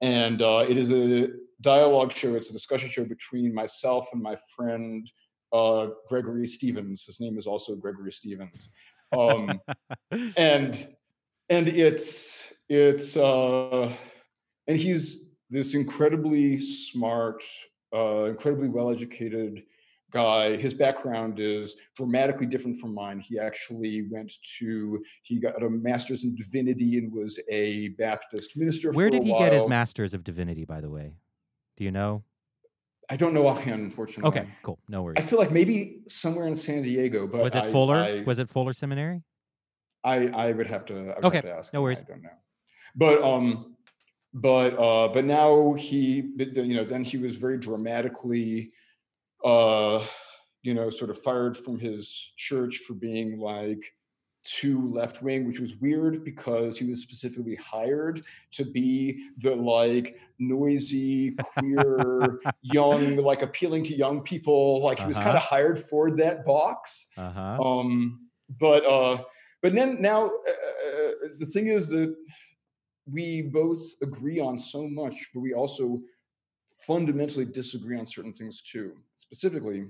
and uh, it is a dialogue show. It's a discussion show between myself and my friend uh, Gregory Stevens. His name is also Gregory Stevens, um, <laughs> and and it's it's uh, and he's this incredibly smart, uh, incredibly well educated guy. His background is dramatically different from mine. He actually went to he got a master's in divinity and was a Baptist minister. Where did he get his master's of divinity? By the way, do you know? I don't know offhand, unfortunately. Okay, cool, no worries. I feel like maybe somewhere in San Diego, but Was it I, Fuller? I, Was it Fuller Seminary? I, I would have to. I would Okay, have to ask. no worries. I don't know, but um, but uh, but now he, you know, then he was very dramatically, uh, you know, sort of fired from his church for being like too left wing, which was weird because he was specifically hired to be the like noisy, queer, <laughs> young, like appealing to young people. Like he was Uh-huh. kind of hired for that box. Uh huh. Um, but uh, but then now uh, the thing is that we both agree on so much, but we also fundamentally disagree on certain things too. Specifically,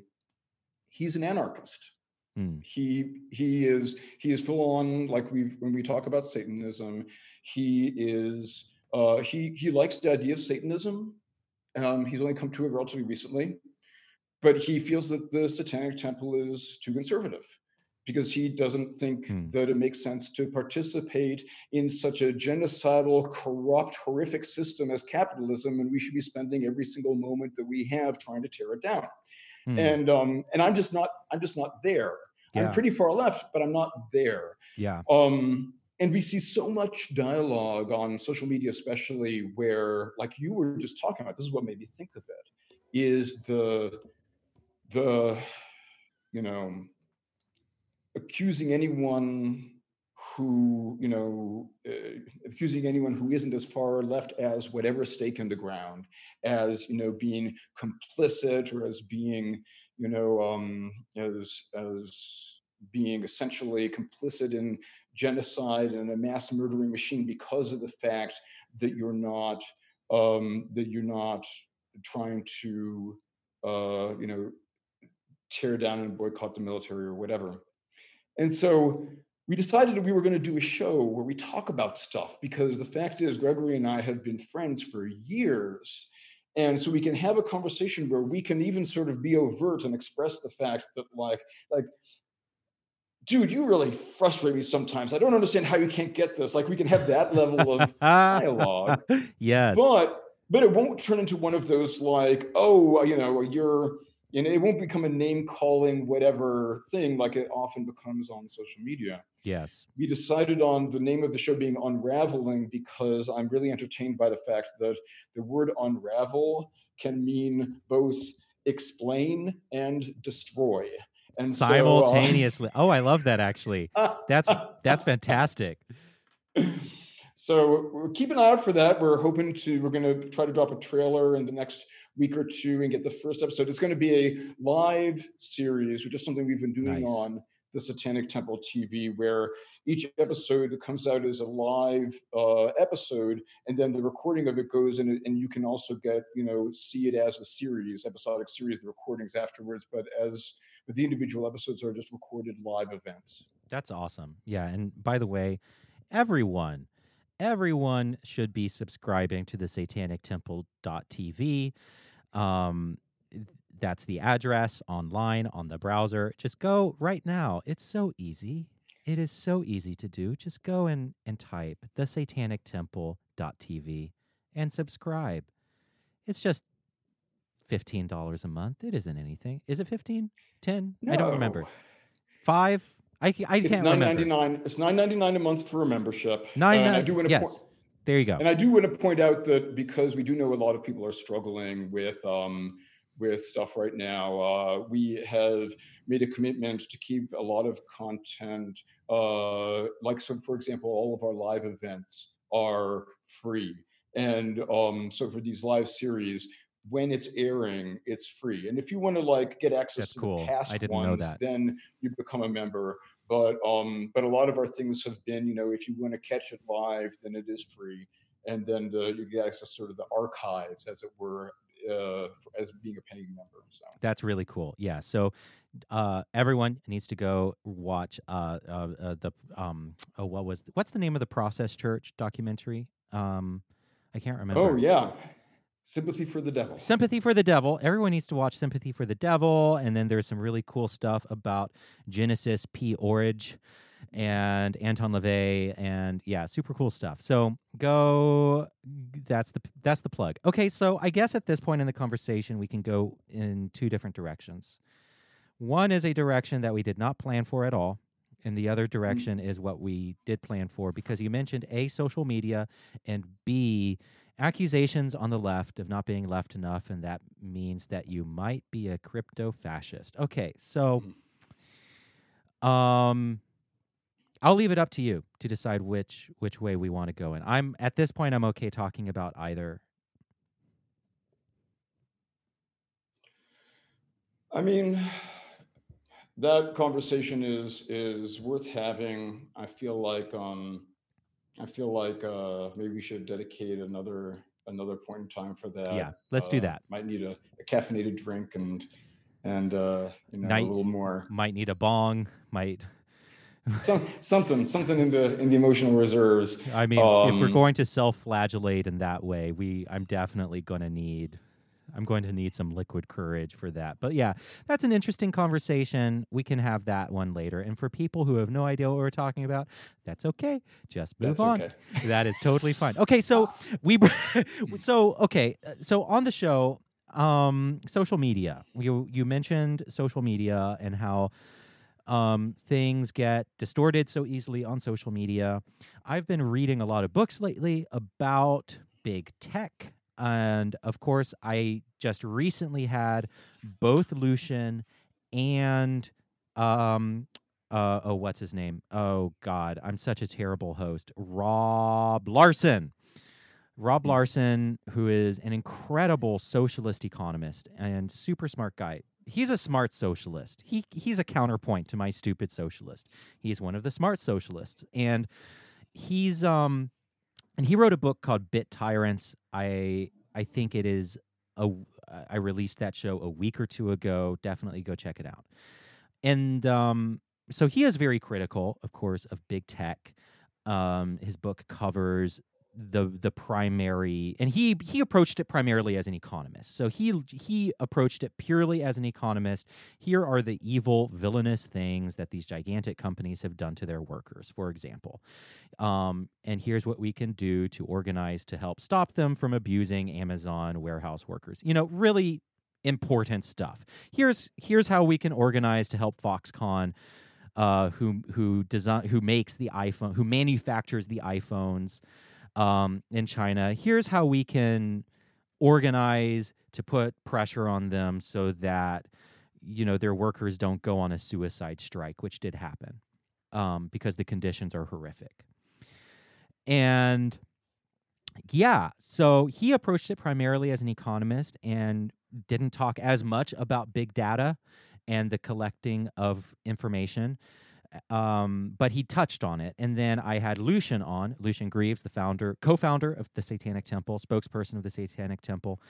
he's an anarchist. Hmm. He he is he is full on like we when we talk about Satanism, he is uh, he he likes the idea of Satanism. Um, he's only come to it relatively recently, but he feels that the Satanic Temple is too conservative because he doesn't think Hmm. that it makes sense to participate in such a genocidal, corrupt, horrific system as capitalism, and we should be spending every single moment that we have trying to tear it down Hmm. and um and i'm just not i'm just not there Yeah. i'm pretty far left but i'm not there yeah. um and we see so much dialogue on social media especially where like you were just talking about this is what made me think of it is the the you know accusing anyone who you know uh, accusing anyone who isn't as far left as whatever stake in the ground as you know being complicit or as being you know um as as being essentially complicit in genocide and a mass murdering machine because of the fact that you're not um that you're not trying to uh you know tear down and boycott the military or whatever. And so we decided that we were going to do a show where we talk about stuff because the fact is gregory and i have been friends for years and so we can have a conversation where we can even sort of be overt and express the fact that like like dude you really frustrate me sometimes i don't understand how you can't get this like we can have that level of dialogue. <laughs> yes. but but it won't turn into one of those like oh you know you're you know it won't become a name calling whatever thing like it often becomes on social media yes. we decided on the name of the show being unraveling because i'm really entertained by the fact that the word unravel can mean both explain and destroy and so, uh, Simultaneously. oh, I love that actually. <laughs> That's that's fantastic. <laughs> so we're keep an eye out for that. We're hoping to we're going to try to drop a trailer in the next week or two and get the first episode. It's going to be a live series, which is something we've been doing Nice. on the Satanic Temple TV, where each episode that comes out is a live uh, episode, and then the recording of it goes in, and you can also get you know see it as a series, episodic series, the recordings afterwards. But as but the individual episodes are just recorded live events. That's awesome. Yeah, and by the way, everyone everyone should be subscribing to the satanictemple.tv. Um th- that's the address online on the browser. Just go right now. It's so easy. It is so easy to do. Just go and, and type the satanic satanictemple.tv and subscribe. It's just $15 a month. It isn't anything. Is it 15? 10? I don't remember. No. Five? I, I It's can't nine remember. ninety nine. It's nine ninety nine a month for a membership. Nine I do want to yes. point, There you go. and I do want to point out that because we do know a lot of people are struggling with um, with stuff right now, uh, we have made a commitment to keep a lot of content. Uh, like so, for example, all of our live events are free, and um, so for these live series. When it's airing, it's free, and if you want to like get access That's to cool. the past ones, then you become a member but um but a lot of our things have been you know if you want to catch it live then it is free and then the, you get access sort of the archives as it were uh as being a paying member so That's really cool. Yeah. So uh, everyone needs to go watch uh, uh, uh, the um oh what was what's the name of the Process Church documentary? Um, I can't remember. oh yeah sympathy for the devil Sympathy for the Devil. Everyone needs to watch Sympathy for the Devil. And then there's some really cool stuff about Genesis P. Orridge and Anton LaVey. And yeah, super cool stuff. So go that's the that's the plug. Okay, so I guess at this point in the conversation we can go in two different directions. One is a direction that we did not plan for at all. And the other direction mm. is what we did plan for because you mentioned A, social media, and B, accusations on the left of not being left enough, and that means that you might be a crypto fascist. Okay, so um I'll leave it up to you to decide which which way we want to go in. I'm at this point I'm okay talking about either. I mean, <sighs> that conversation is is worth having. I feel like um I feel like uh maybe we should dedicate another another point in time for that. Yeah, let's do Uh, that. Might need a, a caffeinated drink and and uh you know Night- a little more Might need a bong, might <laughs> some something something in the in the emotional reserves. I mean, if we're Um, going to self-flagellate in that way, we I'm definitely going to need I'm going to need some liquid courage for that. But yeah, that's an interesting conversation. We can have that one later. And for people who have no idea what we're talking about, that's okay. Just move That's on. okay. <laughs> That is totally fine. Okay, so we <laughs> so okay, uh, so on the show, um, social media. You you mentioned social media and how um, things get distorted so easily on social media. I've been reading a lot of books lately about big tech. And of course, I just recently had both Lucien and um uh oh what's his name? Oh god, I'm such a terrible host. Rob Larson. Rob Larson, who is an incredible socialist economist and super smart guy. He's a smart socialist. He he's a counterpoint to my stupid socialist. He's one of the smart socialists. And he's um and he wrote a book called Bit Tyrants. I I think it is a I released that show a week or two ago. Definitely go check it out. And um so he is very critical, of course, of big tech. Um his book covers the the primary and he he approached it primarily as an economist. So he he approached it purely as an economist. Here are the evil villainous things that these gigantic companies have done to their workers, for example. Um, and here's what we can do to organize to help stop them from abusing Amazon warehouse workers. You know, really important stuff. Here's here's how we can organize to help Foxconn uh, who who design who makes the iPhone, who manufactures the iPhones um, in China. Here's how we can organize to put pressure on them so that you know their workers don't go on a suicide strike, which did happen um, because the conditions are horrific. And yeah, so he approached it primarily as an economist and didn't talk as much about big data and the collecting of information. Um, but he touched on it. And then I had Lucien on, Lucien Greaves, the founder, co founder of the Satanic Temple, spokesperson of the Satanic Temple.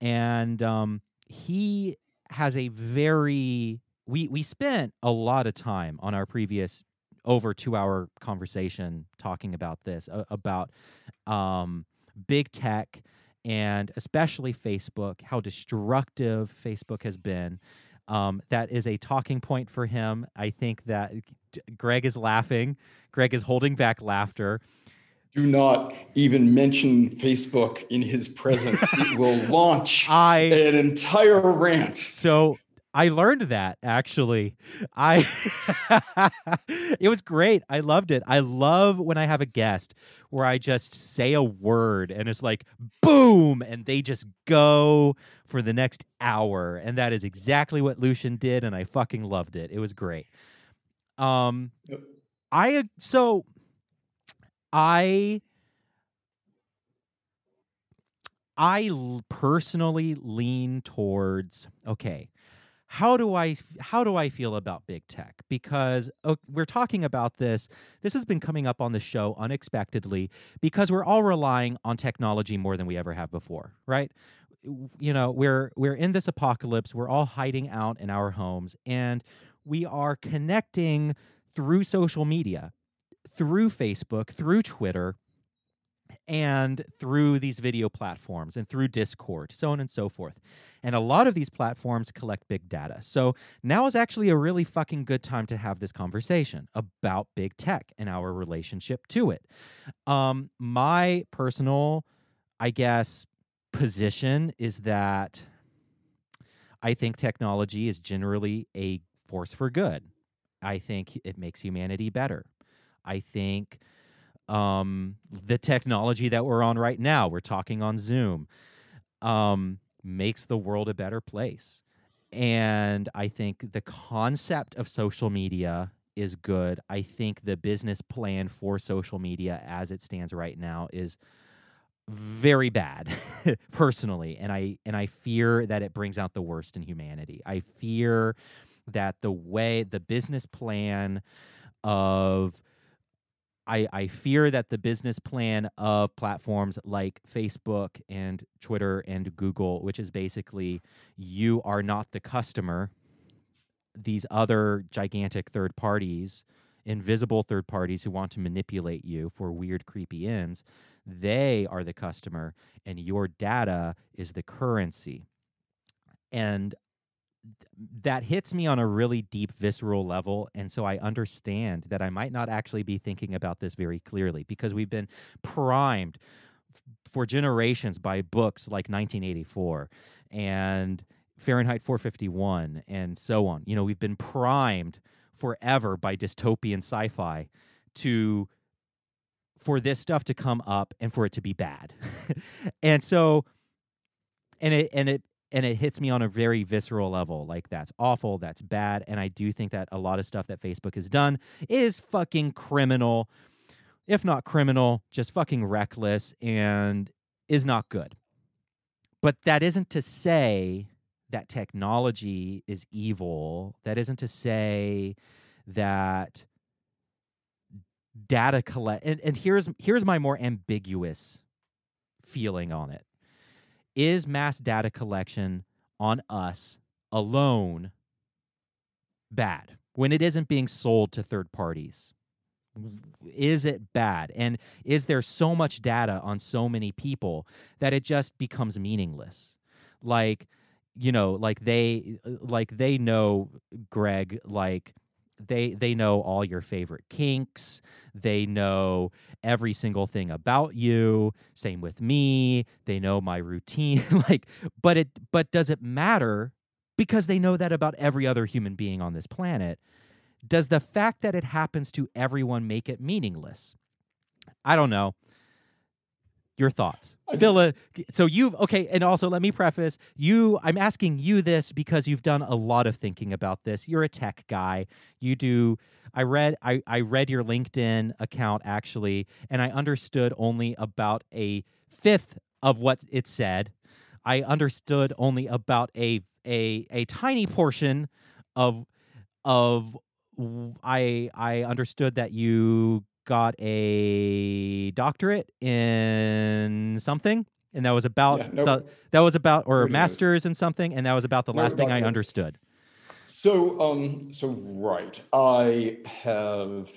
And um, he has a very, we, we spent a lot of time on our previous over two hour conversation talking about this, uh, about um, big tech and especially Facebook, how destructive Facebook has been. Um, that is a talking point for him. I think that Greg is laughing. Greg is holding back laughter. Do not even mention Facebook in his presence. it will <laughs> launch I an entire rant. so I learned that actually. I <laughs> it was great. I loved it. I love when I have a guest where I just say a word and it's like boom and they just go for the next hour and that is exactly what Lucien did and I fucking loved it. It was great. Um Yep. I so I I personally lean towards okay. How do I how do I feel about big tech? Because we're talking about this. This has been coming up on the show unexpectedly because we're all relying on technology more than we ever have before, right? You know, we're we're in this apocalypse. We're all hiding out in our homes and we are connecting through social media, through Facebook, through Twitter, and through these video platforms and through Discord, so on and so forth. And a lot of these platforms collect big data. So now is actually a really fucking good time to have this conversation about big tech and our relationship to it. Um, my personal, I guess, position is that I think technology is generally a force for good. I think it makes humanity better. I think um, the technology that we're on right now, we're talking on Zoom, um, makes the world a better place. And I think the concept of social media is good. I think the business plan for social media as it stands right now is very bad <laughs> personally and I and I fear that it brings out the worst in humanity. I fear that the way the business plan of I, I fear that the business plan of platforms like Facebook and Twitter and Google, which is basically you are not the customer, these other gigantic third parties, invisible third parties who want to manipulate you for weird, creepy ends, they are the customer and your data is the currency. And that hits me on a really deep visceral level and so i understand that i might not actually be thinking about this very clearly because we've been primed for generations by books like 1984 and fahrenheit 451 and so on. You know we've been primed forever by dystopian sci-fi to for this stuff to come up and for it to be bad. <laughs> And so and it and it and it hits me on a very visceral level like that's awful that's bad and i do think that a lot of stuff that facebook has done is fucking criminal if not criminal just fucking reckless and is not good. But that isn't to say that technology is evil. That isn't to say that data collect and, and here's here's my more ambiguous feeling on it is mass data collection on us alone bad when it isn't being sold to third parties? Is it bad? And is there so much data on so many people that it just becomes meaningless? Like, you know, like they like they know Greg like they they know all your favorite kinks. They know every single thing about you. Same with me. They know my routine. <laughs> Like but it but does it matter? Because they know that about every other human being on this planet. Does the fact that it happens to everyone make it meaningless? I don't know your thoughts. Phil so you've okay and also let me preface you i'm asking you this because you've done a lot of thinking about this. You're a tech guy. You do i read i, I read your linkedin account actually and i understood only about a fifth of what it said. I understood only about a a a tiny portion of of I I understood that you got a doctorate in something and that was about Yeah, no, the, that was about or a master's in something and that was about the No, last thing I understood. So, um, so right, I have.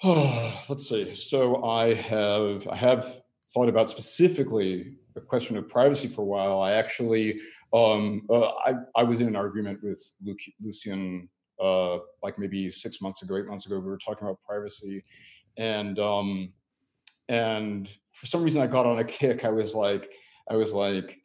<sighs> let's see. So I have I have thought about specifically the question of privacy for a while. I actually, um, uh, I I was in an argument with Luc- Lucien, uh, like maybe six months ago, eight months ago. We were talking about privacy, and um, and for some reason I got on a kick. I was like, I was like,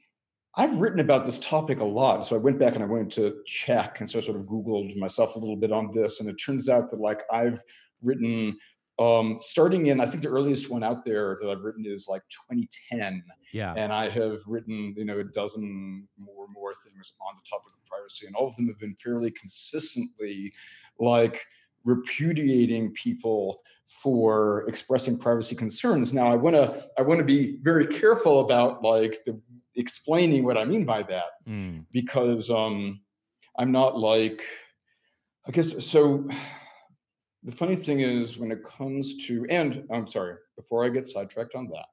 I've written about this topic a lot. So I went back and I went to check and so I sort of Googled myself a little bit on this. And it turns out that like I've written um, starting in, I think the earliest one out there that I've written is like 2010. Yeah. And I have written, you know, a dozen more and more things on the topic of privacy. And all of them have been fairly consistently like repudiating people for expressing privacy concerns. Now I wanna I wanna be very careful about like the explaining what I mean by that Mm. because um, I'm not like, I guess, so the funny thing is when it comes to, and I'm sorry, before I get sidetracked on that,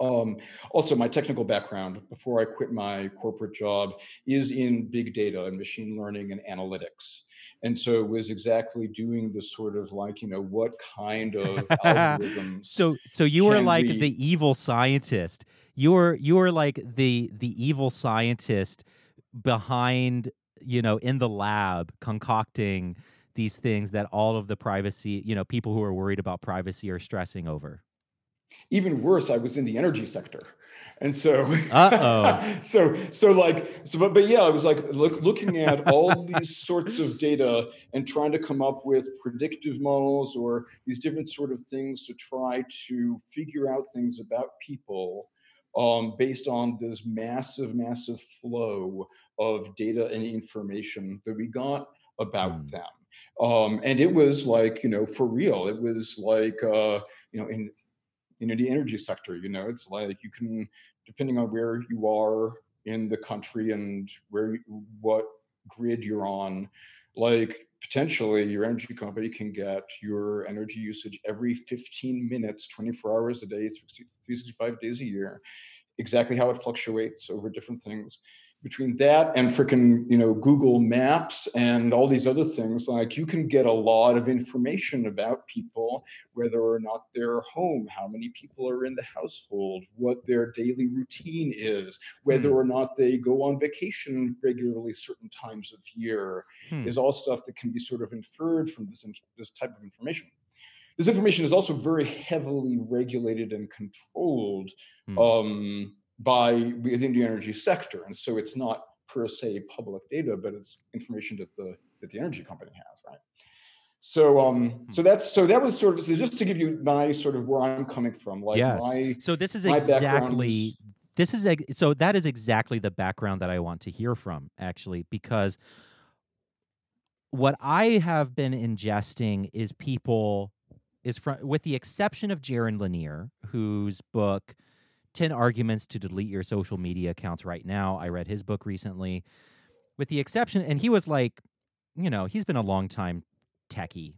um, also my technical background before I quit my corporate job is in big data and machine learning and analytics. And so it was exactly doing the sort of like, you know, what kind of <laughs> algorithms. So so you were like we- the evil scientist. You were you were like the the evil scientist behind, you know, in the lab concocting these things that all of the privacy, you know, people who are worried about privacy are stressing over. even worse i was in the energy sector and so <laughs> so so like so but, but yeah i was like look, looking at all <laughs> these sorts of data and trying to come up with predictive models or these different sort of things to try to figure out things about people um, based on this massive massive flow of data and information that we got about Hmm. them um, and it was like you know for real. It was like uh, you know in you know the energy sector. You know, it's like you can depending on where you are in the country and where what grid you're on, like potentially your energy company can get your energy usage every 15 minutes, 24 hours a day, 365 days a year, exactly how it fluctuates over different things between that and freaking you know google maps and all these other things like you can get a lot of information about people whether or not they're home how many people are in the household what their daily routine is whether hmm. or not they go on vacation regularly certain times of year hmm. is all stuff that can be sort of inferred from this this type of information this information is also very heavily regulated and controlled hmm. um, by within the energy sector. And so it's not per se public data, but it's information that the that the energy company has, right? So um so hmm. that's so that was sort of so just to give you my sort of where I'm coming from. Like yes. my so this is exactly this is so that is exactly the background that I want to hear from actually because what I have been ingesting is people is from with the exception of Jaron Lanier, whose book 10 arguments to delete your social media accounts right now. I read his book recently. With the exception, and he was like, you know, he's been a long time techie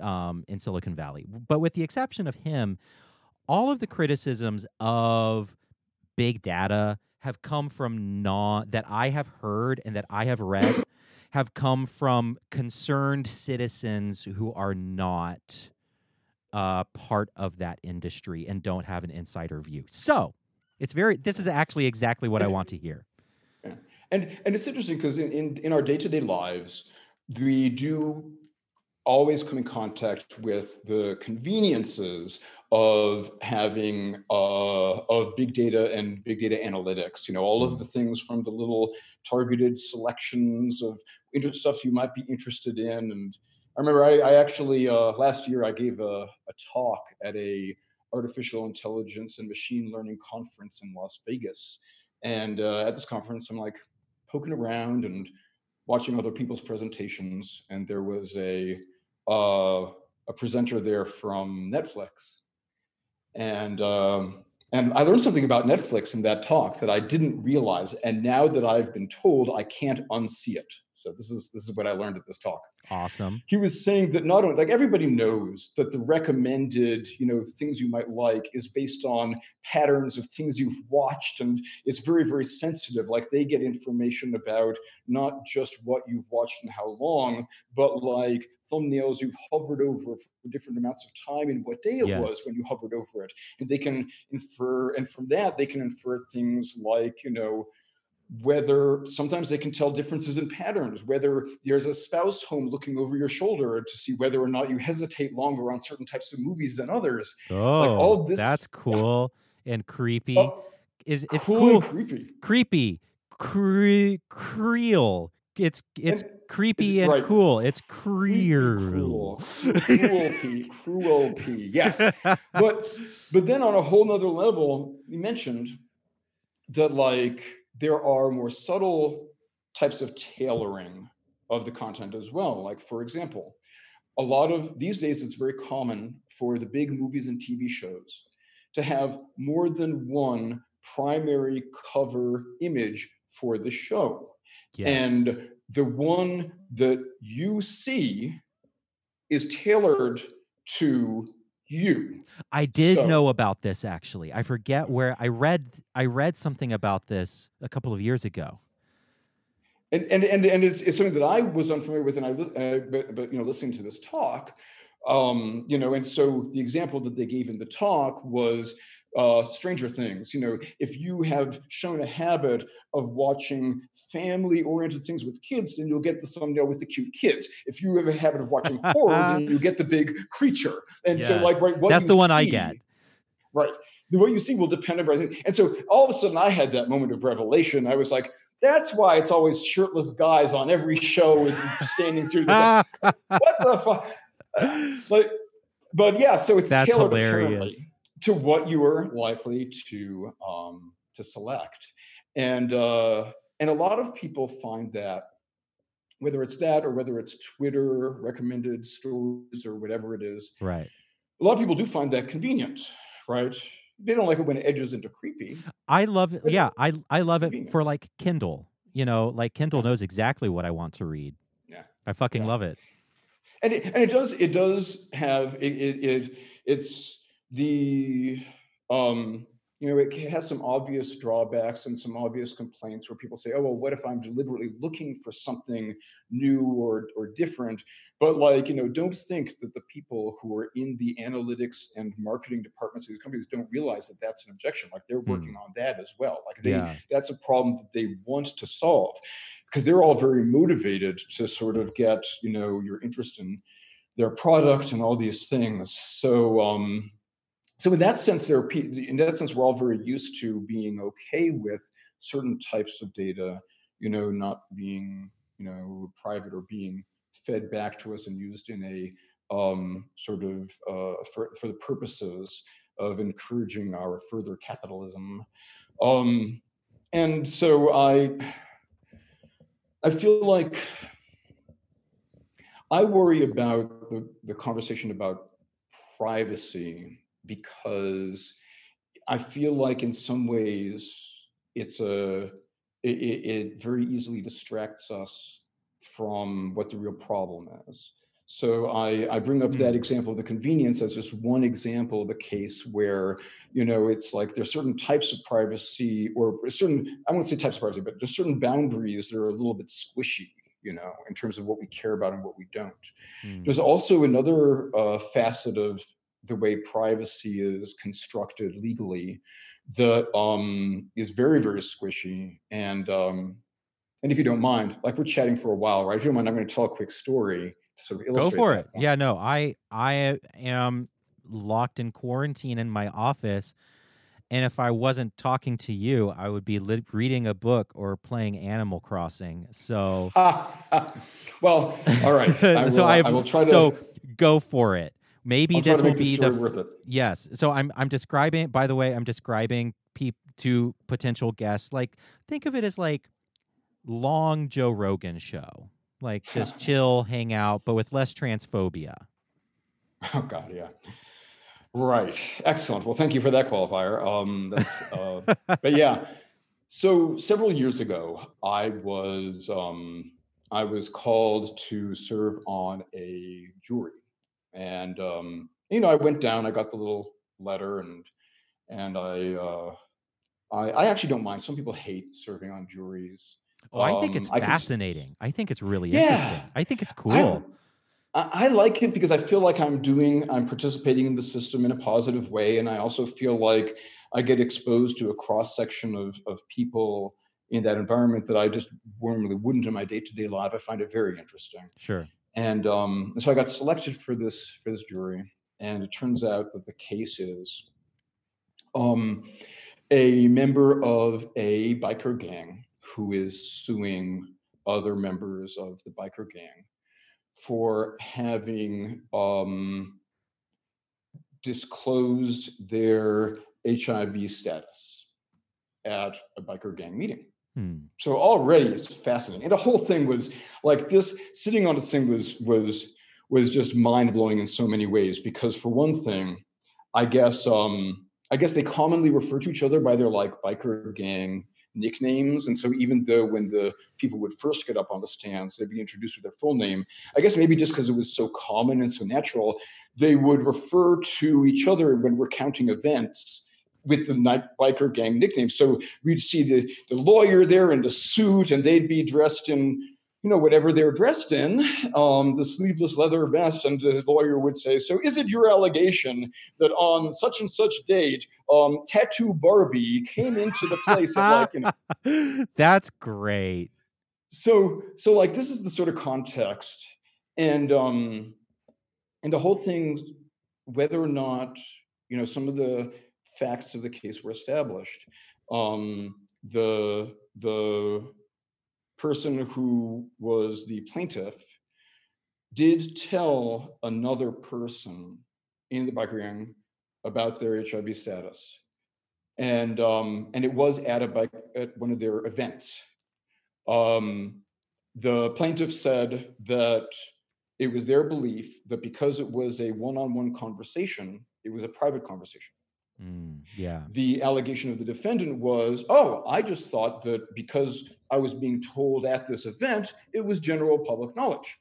um, in Silicon Valley. But with the exception of him, all of the criticisms of big data have come from not that I have heard and that I have read <coughs> have come from concerned citizens who are not uh, part of that industry and don't have an insider view. So it's very. This is actually exactly what I want to hear. Yeah. And and it's interesting because in, in in our day to day lives, we do always come in contact with the conveniences of having uh, of big data and big data analytics. You know, all of the mm. things from the little targeted selections of interest stuff you might be interested in. And I remember I, I actually uh, last year I gave a, a talk at a artificial intelligence and machine learning conference in Las Vegas. And uh, at this conference, I'm like poking around and watching other people's presentations. And there was a uh, a presenter there from Netflix, and um, and I learned something about Netflix in that talk that I didn't realize. And now that I've been told, I can't unsee it. So this is this is what I learned at this talk. Awesome. He was saying that not only like everybody knows that the recommended, you know, things you might like is based on patterns of things you've watched and it's very very sensitive. Like they get information about not just what you've watched and how long, but like thumbnails you've hovered over for different amounts of time and what day it yes. was when you hovered over it. And they can infer and from that they can infer things like, you know, whether sometimes they can tell differences in patterns, whether there's a spouse home looking over your shoulder to see whether or not you hesitate longer on certain types of movies than others. Oh, like all this, that's cool yeah. and creepy. Oh, Is it's cool, cool. creepy, creepy, cre- creel. It's it's and creepy it's and right. cool. It's creer. Cruel, cruelty, <laughs> cruelty. Yes, but but then on a whole nother level, you mentioned that like there are more subtle types of tailoring of the content as well. Like, for example, a lot of these days, it's very common for the big movies and TV shows to have more than one primary cover image for the show. Yes. And the one that you see is tailored to you. I did so, know about this actually. I forget where I read I read something about this a couple of years ago. And and and, and it's, it's something that I was unfamiliar with, and I uh, but, but you know listening to this talk, um, you know, and so the example that they gave in the talk was uh, Stranger Things. You know, if you have shown a habit of watching family-oriented things with kids, then you'll get the thumbnail with the cute kids. If you have a habit of watching <laughs> horror, then you get the big creature. And yes. so, like, right, that's the one see, I get. Right, the way you see will depend on everything. And so, all of a sudden, I had that moment of revelation. I was like. That's why it's always shirtless guys on every show and standing through. The, <laughs> what the fuck? like, but yeah, so it's That's tailored hilarious. Apparently to what you are likely to um, to select, and uh, and a lot of people find that whether it's that or whether it's Twitter recommended stories or whatever it is. Right. A lot of people do find that convenient, right? They don't like it when it edges into creepy. I love it. Yeah, I I love it for like Kindle. You know, like Kindle knows exactly what I want to read. Yeah. I fucking Yeah. love it. and it, and it does it does have it, it it it's the um you know it has some obvious drawbacks and some obvious complaints where people say oh well what if i'm deliberately looking for something new or or different? But like you know don't think that the people who are in the analytics and marketing departments of these companies don't realize that that's an objection. Like they're working on that as well. Like they Yeah. that's a problem that they want to solve because they're all very motivated to sort of get you know your interest in their product and all these things. So um so in that sense there are in that sense we're all very used to being okay with certain types of data you know not being you know private or being fed back to us and used in a um sort of uh for for the purposes of encouraging our further capitalism. Um and so i i feel like i worry about the the conversation about privacy because i feel like in some ways it's a it, it, very easily distracts us from what the real problem is. So I, I bring up that example of the convenience as just one example of a case where you know it's like there's certain types of privacy or certain i won't say types of privacy but there's certain boundaries that are a little bit squishy you know in terms of what we care about and what we don't. Mm. there's also another uh, facet of the way privacy is constructed legally that um, is very, very squishy. And um, and if you don't mind, like we're chatting for a while, right? If you don't mind, I'm going to tell a quick story to sort of Go for it. point. Yeah, no, I I am locked in quarantine in my office, and if I wasn't talking to you, I would be li- reading a book or playing Animal Crossing. So, <laughs> well, all right. <laughs> I will, so I've, I will try to. so go for it. Maybe try this will be the worth it. yes. So I'm I'm describing. By the way, I'm describing peop to potential guests. Like think of it as like long Joe Rogan show. Like just <laughs> chill, hang out, but with less transphobia. Oh God, yeah. Right. Excellent. Well, thank you for that qualifier. Um, that's, uh, but yeah. So several years ago, I was um, I was called to serve on a jury, and um, you know I went down. I got the little letter, and and I uh, I, I actually don't mind. Some people hate serving on juries. Oh, I think Um, it's I can fascinating. I think it's really Yeah. interesting. I think it's cool. I, I like it because I feel like I'm doing, I'm participating in the system in a positive way. And I also feel like I get exposed to a cross section of, of people in that environment that I just normally wouldn't in my day to day life. I find it very interesting. Sure. And um, so I got selected for this for this jury, and it turns out that the case is um, a member of a biker gang who is suing other members of the biker gang for having um, disclosed their HIV status at a biker gang meeting. Hmm. So already it's fascinating. And the whole thing was like this sitting on this thing was was was just mind-blowing in so many ways because for one thing, I guess um I guess they commonly refer to each other by their like biker gang nicknames. And so even though when the people would first get up on the stands, they'd be introduced with their full name, I guess maybe just because it was so common and so natural, they would refer to each other when recounting events with the night biker gang nickname. So we'd see the, the lawyer there in the suit, and they'd be dressed in, you know, whatever they're dressed in, um, the sleeveless leather vest, and the lawyer would say, "So is it your allegation that on such and such date, um, Tattoo Barbie came into the place at like, you know?" <laughs> That's great. so so like this is the sort of context and um and the whole thing whether or not you know some of the facts of the case were established um the the person who was the plaintiff did tell another person in the biker gang about their hiv status and um and it was at a bike at one of their events um, the plaintiff said that it was their belief that because it was a one-on-one conversation, it was a private conversation. Mm, yeah. The allegation of the defendant was, oh, I just thought that because I was being told at this event, it was general public knowledge.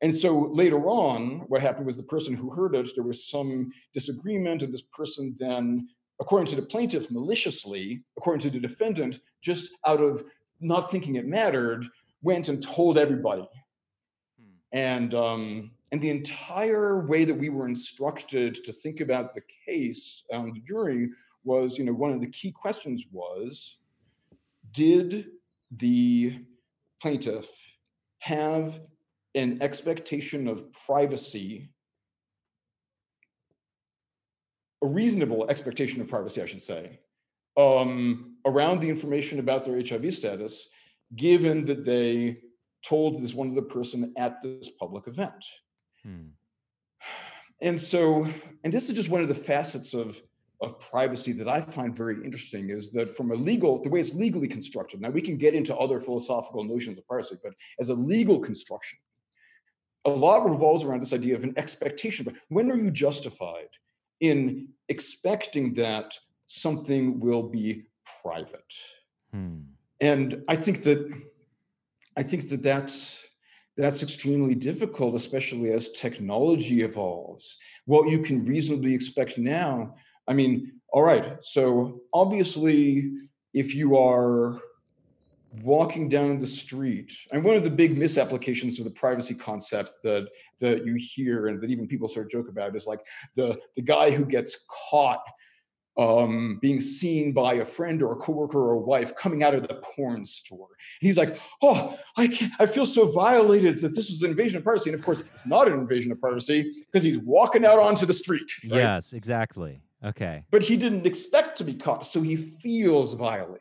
And so later on, what happened was the person who heard it, there was some disagreement, and this person then, according to the plaintiff, maliciously, according to the defendant, just out of not thinking it mattered, went and told everybody. Hmm. And um, and the entire way that we were instructed to think about the case on the jury was, you know, one of the key questions was, did the plaintiff have an expectation of privacy, a reasonable expectation of privacy, I should say, um, around the information about their HIV status, given that they told this one other person at this public event. Hmm. And so, and this is just one of the facets of of privacy that I find very interesting is that from a legal, the way it's legally constructed. Now we can get into other philosophical notions of privacy, but as a legal construction, a lot revolves around this idea of an expectation. But when are you justified in expecting that something will be private? Hmm. And I think that I think that that's that's extremely difficult, especially as technology evolves. What you can reasonably expect now, I mean, all right, so obviously, if you are walking down the street, and one of the big misapplications of the privacy concept that that you hear and that even people sort of joke about is like the the guy who gets caught um, being seen by a friend or a coworker or a wife coming out of the porn store. And he's like, "Oh, I can't, I feel so violated that this is an invasion of privacy." And of course, it's not an invasion of privacy because he's walking out onto the street. Right? Yes, exactly. Okay. But he didn't expect to be caught, so he feels violated.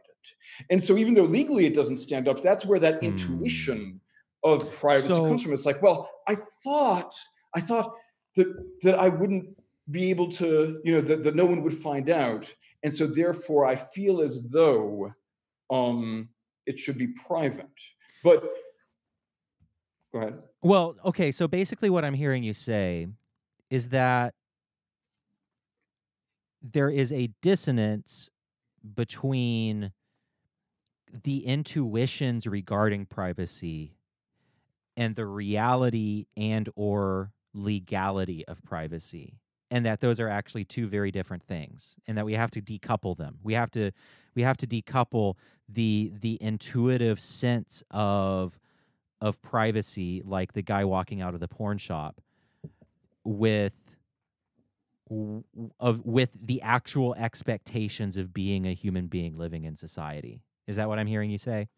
And so, even though legally it doesn't stand up, that's where that mm. intuition of privacy so, comes from. It's like, well, I thought, I thought that that I wouldn't be able to, you know, that, that no one would find out. And so therefore I feel as though um, it should be private. But go ahead. Well, okay. So basically what I'm hearing you say is that there is a dissonance between the intuitions regarding privacy and the reality and or legality of privacy and that those are actually two very different things and that we have to decouple them. We have to we have to decouple the the intuitive sense of of privacy like the guy walking out of the porn shop with of with the actual expectations of being a human being living in society. Is that what i'm hearing you say?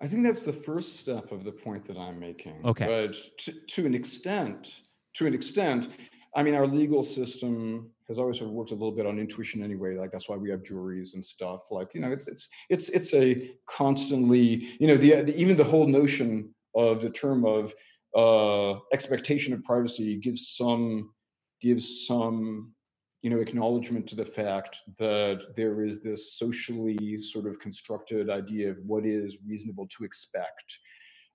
I think that's the first step of the point that i'm making. Okay. But to, to an extent to an extent I mean, our legal system has always sort of worked a little bit on intuition anyway. Like that's why we have juries and stuff. Like you know, it's it's it's it's a constantly you know the, even the whole notion of the term of uh, expectation of privacy gives some gives some you know acknowledgement to the fact that there is this socially sort of constructed idea of what is reasonable to expect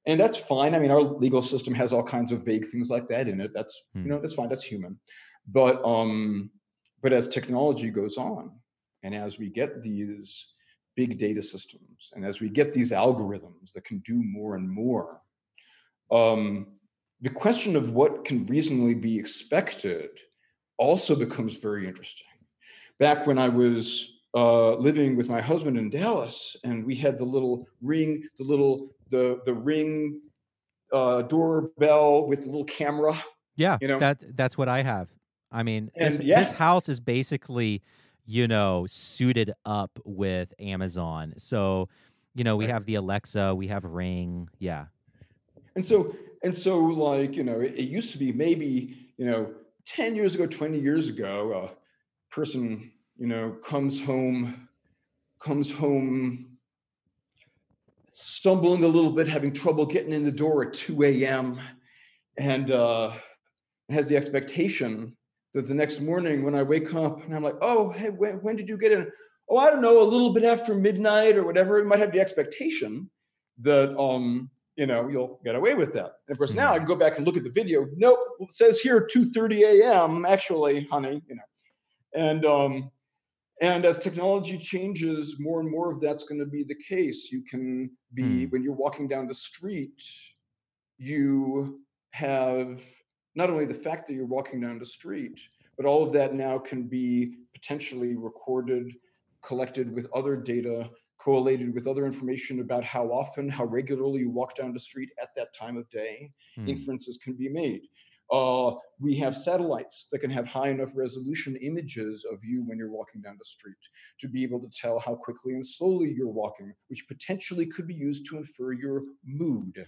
and that's fine. I mean, our legal system has all kinds of vague things like that in it. That's you know hmm. that's fine. That's human. But um, but as technology goes on, and as we get these big data systems, and as we get these algorithms that can do more and more, um, the question of what can reasonably be expected also becomes very interesting. Back when I was uh, living with my husband in Dallas, and we had the little ring, the little the the ring uh, doorbell with a little camera. Yeah, you know that that's what I have. I mean, this, yeah. this house is basically, you know, suited up with Amazon. So, you know, we right. have the Alexa, we have Ring, yeah. And so, and so, like, you know, it, it used to be maybe, you know, ten years ago, twenty years ago, a person, you know, comes home, comes home stumbling a little bit, having trouble getting in the door at 2 a.m., and uh, has the expectation that the next morning when I wake up and I'm like, oh, hey, when, when did you get in? Oh, I don't know, a little bit after midnight or whatever. It might have the expectation that um, you know, you'll get away with that. And of course, now I can go back and look at the video. Nope, it says here 2:30 a.m. Actually, honey, you know, and um, and as technology changes, more and more of that's going to be the case. You can be when you're walking down the street, you have not only the fact that you're walking down the street, but all of that now can be potentially recorded, collected with other data, correlated with other information about how often, how regularly you walk down the street at that time of day. Hmm. Inferences can be made. Uh, we have satellites that can have high enough resolution images of you when you're walking down the street to be able to tell how quickly and slowly you're walking, which potentially could be used to infer your mood.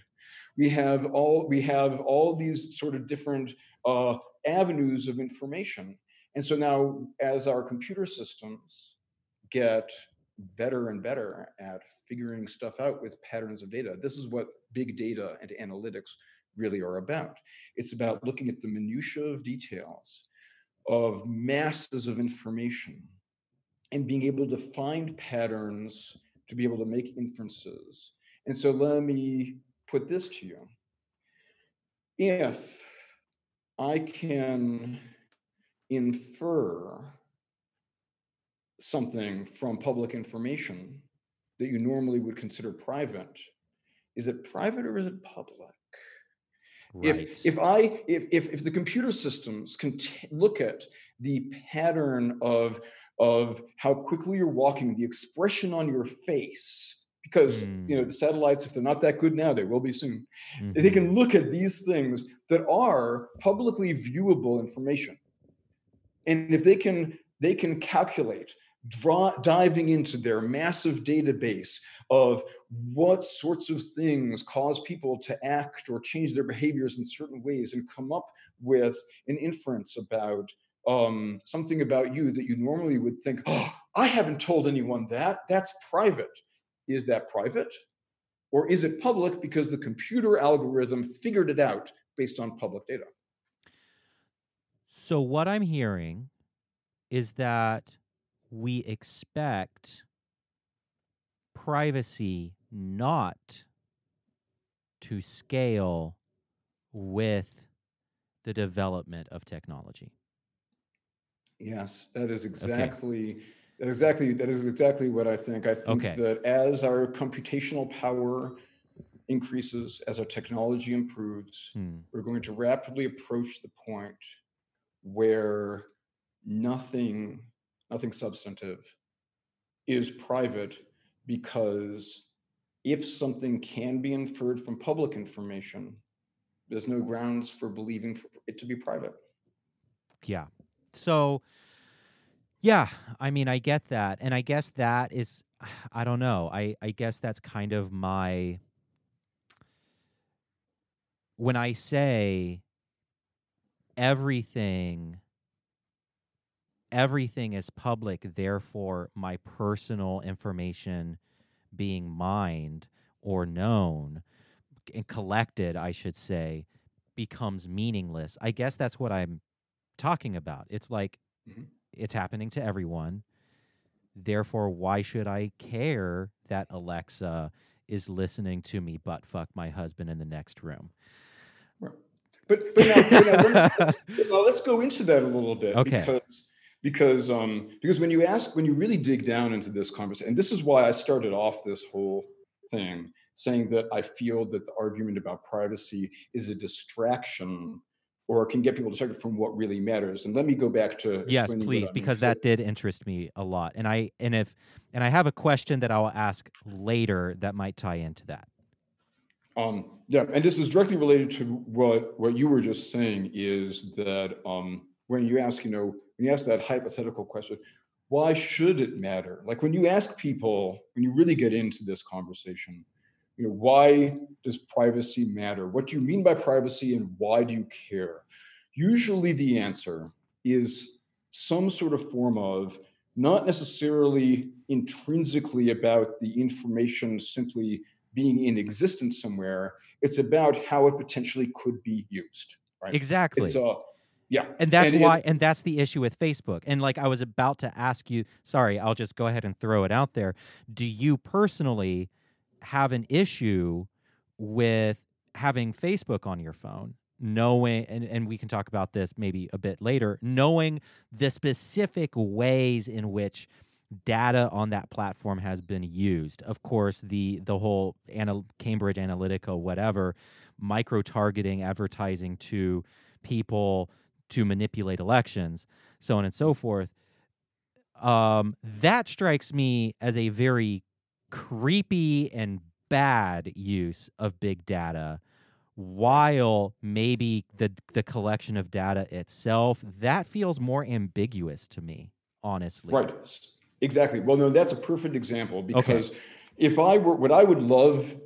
We have all we have all these sort of different uh, avenues of information, and so now as our computer systems get better and better at figuring stuff out with patterns of data, this is what big data and analytics really are about. It's about looking at the minutiae of details of masses of information and being able to find patterns to be able to make inferences. And so let me put this to you. If I can infer something from public information that you normally would consider private, is it private or is it public? Right. If if I if if if the computer systems can t- look at the pattern of of how quickly you're walking, the expression on your face, because you know Mm. the satellites, if they're not that good now, they will be soon. They Mhm. can look at these things that are publicly viewable information, and if they can they can calculate draw, diving into their massive database of what sorts of things cause people to act or change their behaviors in certain ways and come up with an inference about um, something about you that you normally would think, oh, I haven't told anyone that. That's private. Is that private? Or is it public because the computer algorithm figured it out based on public data? So what I'm hearing is that we expect privacy not to scale with the development of technology. Yes, that is exactly that exactly that is exactly what I think. I think Okay. that as our computational power increases, as our technology improves, Hmm. we're going to rapidly approach the point where nothing nothing substantive is private because if something can be inferred from public information, there's no grounds for believing it to be private. Yeah. So, yeah, I mean, I get that. And I guess that is, <sighs> I don't know. I, I guess that's kind of my, when I say everything, everything is public, therefore my personal information being mined or known and collected, I should say, becomes meaningless. I guess that's what I'm talking about. It's like Mhm. it's happening to everyone. Therefore, why should I care that Alexa is listening to me butt fuck my husband in the next room? Right. But but now, but now, let me- <laughs> let's, let's go into that a little bit Okay. because because um because when you ask when you really dig down into this conversation and this is why I started off this whole thing saying that I feel that the argument about privacy is a distraction or can get people distracted from what really matters. And let me go back to yes, please, because that did interest me a lot. And I and if and I have a question that I'll ask later that might tie into that. Um, yeah, and this is directly related to what what you were just saying is that um, when you ask, you know, when you ask that hypothetical question, why should it matter? Like when you ask people, when you really get into this conversation, you know, why does privacy matter? What do you mean by privacy, and why do you care? Usually, the answer is some sort of form of not necessarily intrinsically about the information simply being in existence somewhere. It's about how it potentially could be used. Right? Exactly. It's uh, yeah, and that's and why and that's the issue with facebook. And like i was about to ask you sorry i'll just go ahead and throw it out there. Do you personally have an issue with having Facebook on your phone, knowing, and, and we can talk about this maybe a bit later, knowing the specific ways in which data on that platform has been used. Of course, the the whole anal- Cambridge Analytica, whatever, micro targeting advertising to people to manipulate elections, so on and so forth. Um, that strikes me as a very creepy and bad use of big data while maybe the the collection of data itself that feels more ambiguous to me honestly Right. Exactly. Well, no, that's a perfect example because if I were, what I would love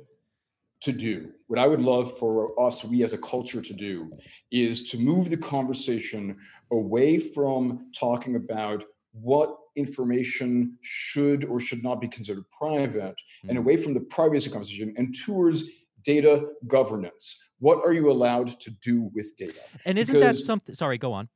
to do, what I would love for us, we as a culture to do, is to move the conversation away from talking about what information should or should not be considered private and Mhm. away from the privacy conversation and towards data governance. What are you allowed to do with data? and isn't that something sorry go on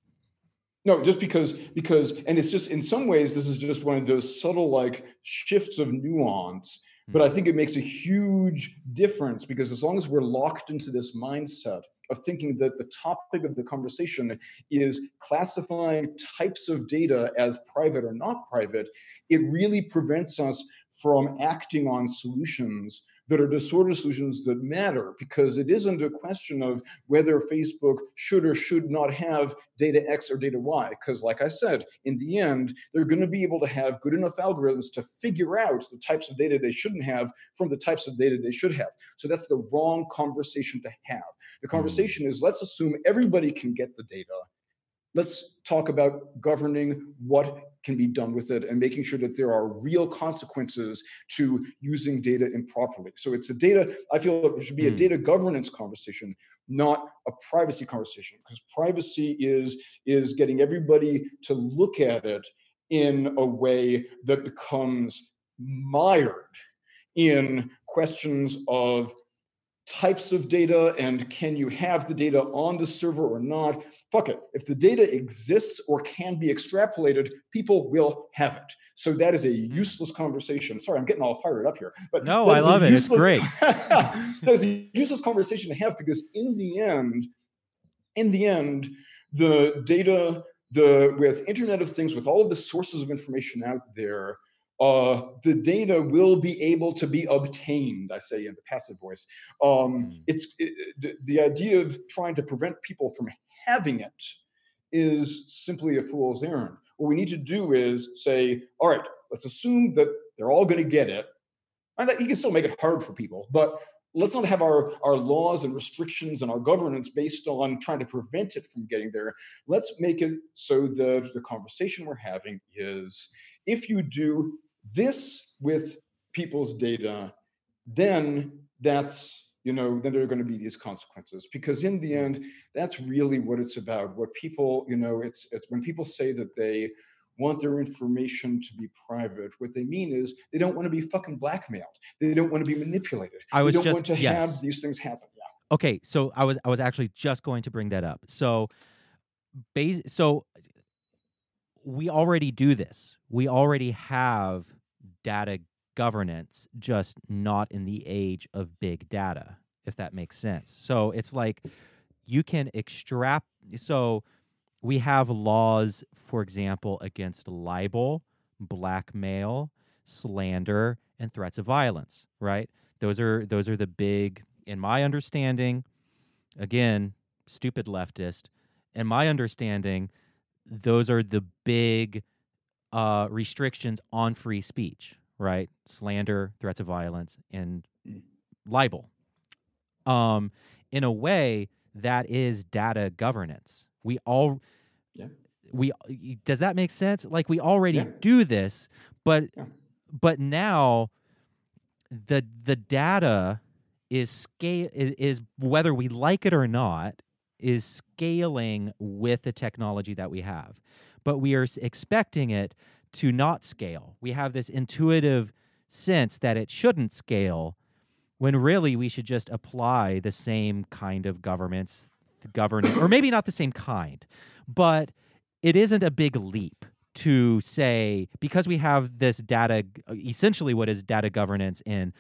No, just because because and it's just in some ways this is just one of those subtle like shifts of nuance. But I hmm. think it makes a huge difference because as long as we're locked into this mindset of thinking that the topic of the conversation is classifying types of data as private or not private, it really prevents us from acting on solutions that are disorder solutions that matter because it isn't a question of whether Facebook should or should not have data X or data Y. Because, like I said, in the end, they're going to be able to have good enough algorithms to figure out the types of data they shouldn't have from the types of data they should have. So that's the wrong conversation to have. The hmm. conversation is let's assume everybody can get the data. Let's talk about governing what can be done with it and making sure that there are real consequences to using data improperly. So it's a data, I feel it should be a Hmm. data governance conversation, not a privacy conversation, because privacy is is getting everybody to look at it in a way that becomes mired in questions of types of data and can you have the data on the server or not. Fuck it. If the data exists or can be extrapolated people will have it. So that is a hmm. useless conversation. Sorry i'm getting all fired up here but No, I love it. It's great. <laughs> that is a useless conversation to have because in the end in the end the data the with internet of things with all of the sources of information out there uh, the data will be able to be obtained i say in the passive voice um, Mm. it's it, the, the idea of trying to prevent people from having it is simply a fool's errand what we need to do is say all right let's assume that they're all going to get it and that you can still make it hard for people but let's not have our, our laws and restrictions and our governance based on trying to prevent it from getting there. Let's make it so that the conversation we're having is if you do this with people's data, then that's, you know, then there are going to be these consequences. Because in the end, that's really what it's about. What people, you know, it's it's when people say that they want their information to be private. What they mean is they don't want to be fucking blackmailed. They don't want to be manipulated. I was they don't just- want to yes. have these things happen. Yeah. Okay, so I was I was actually just going to bring that up. So, bas- so we already do this. We already have data governance, just not in the age of big data, if that makes sense. So it's like you can extract. So we have laws, for example, against libel, blackmail, slander, and threats of violence. Right? Those are those are the big, in my understanding. Again, stupid leftist. In my understanding, those are the big uh, restrictions on free speech, right? Slander, threats of violence, and libel. Um, in a way, that is data governance. We all, Yeah. we does that make sense? Like we already Yeah. do this, but Yeah. but now the the data is scale is, is whether we like it or not is scaling with the technology that we have but we are expecting it to not scale we have this intuitive sense that it shouldn't scale when really we should just apply the same kind of governments governance or maybe not the same kind but it isn't a big leap to say because we have this data essentially what is data governance in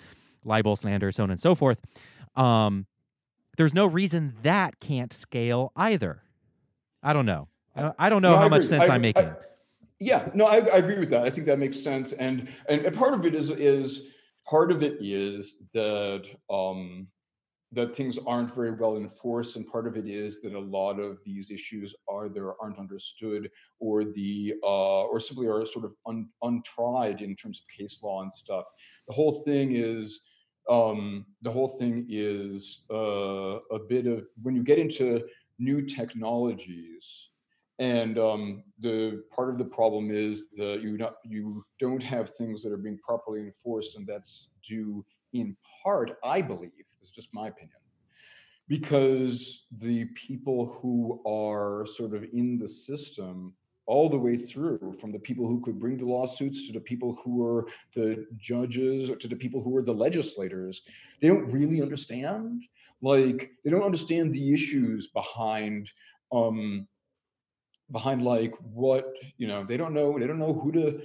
libel slander so on and so forth Um, there's no reason that can't scale either. I don't know. I, I don't know No, how much sense I- I'm I- making. Yeah, no, I, I agree with that. I think that makes sense, and and part of it is is part of it is that um, that things aren't very well enforced, and part of it is that a lot of these issues are there aren't understood, or the uh, or simply are sort of un, untried in terms of case law and stuff. The whole thing is um, the whole thing is uh, a bit of when you get into new technologies and um, the part of the problem is that you not you don't have things that are being properly enforced, and that's due in part, I believe, is just my opinion, because the people who are sort of in the system all the way through, from the people who could bring the lawsuits to the people who are the judges, to the people who are the legislators, they don't really understand. Like they don't understand the issues behind. Um, behind like what you know they don't know they don't know who to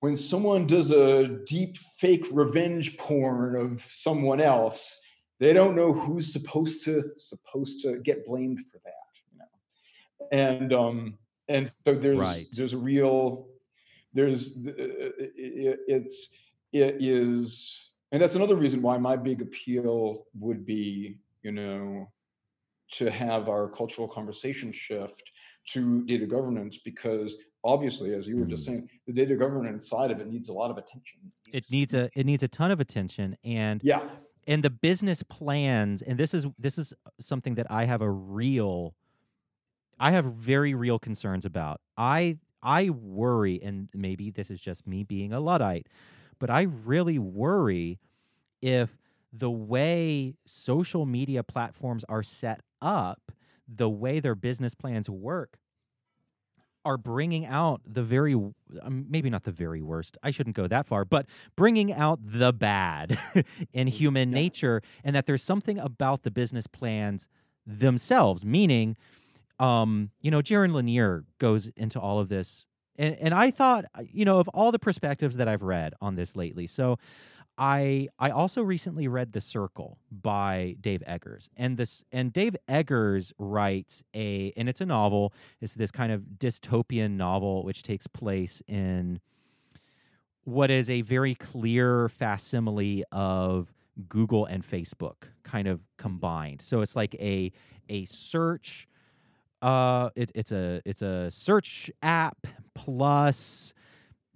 when someone does a deep fake revenge porn of someone else they don't know who's supposed to supposed to get blamed for that you know and um and so there's Right. there's a real there's th- i- i- it's it is and that's another reason why my big appeal would be you know to have our cultural conversation shift to data governance because obviously as you were just Mm. saying the data governance side of it needs a lot of attention It needs a it needs a ton of attention and yeah and the business plans and this is this is something that I have a real I have very real concerns about. I I worry and maybe this is just me being a luddite, but I really worry if the way social media platforms are set up, the way their business plans work are bringing out the very um, maybe not the very worst i shouldn't go that far but bringing out the bad <laughs> in human Yeah. nature and that there's something about the business plans themselves meaning um you know jaron lanier goes into all of this and and i thought uh, you know of all the perspectives that i've read on this lately so I I also recently read The Circle by Dave Eggers. And this and Dave Eggers writes a and it's a novel. It's this kind of dystopian novel which takes place in what is a very clear facsimile of Google and Facebook kind of combined. So it's like a a search uh it, it's a it's a search app plus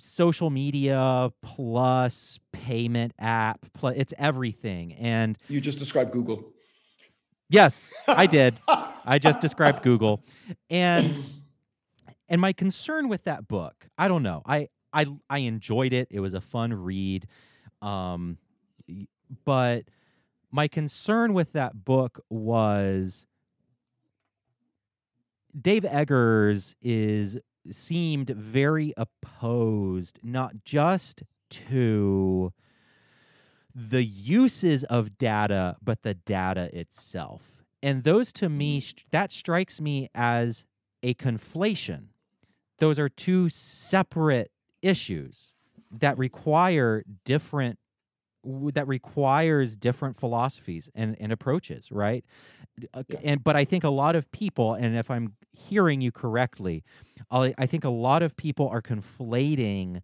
social media plus payment app plus it's everything. And you just described google. Yes i <laughs> did. I just described google. And and my concern with that book i don't know. I i i enjoyed it. It was a fun read. Um but my concern with that book was Dave Eggers is seemed very opposed not just to the uses of data but the data itself. And those to me mm. that strikes me as a conflation. Those are two separate issues that require different that requires different philosophies and, and approaches right Uh, Yeah. and but i think a lot of people and if i'm hearing you correctly I I think a lot of people are conflating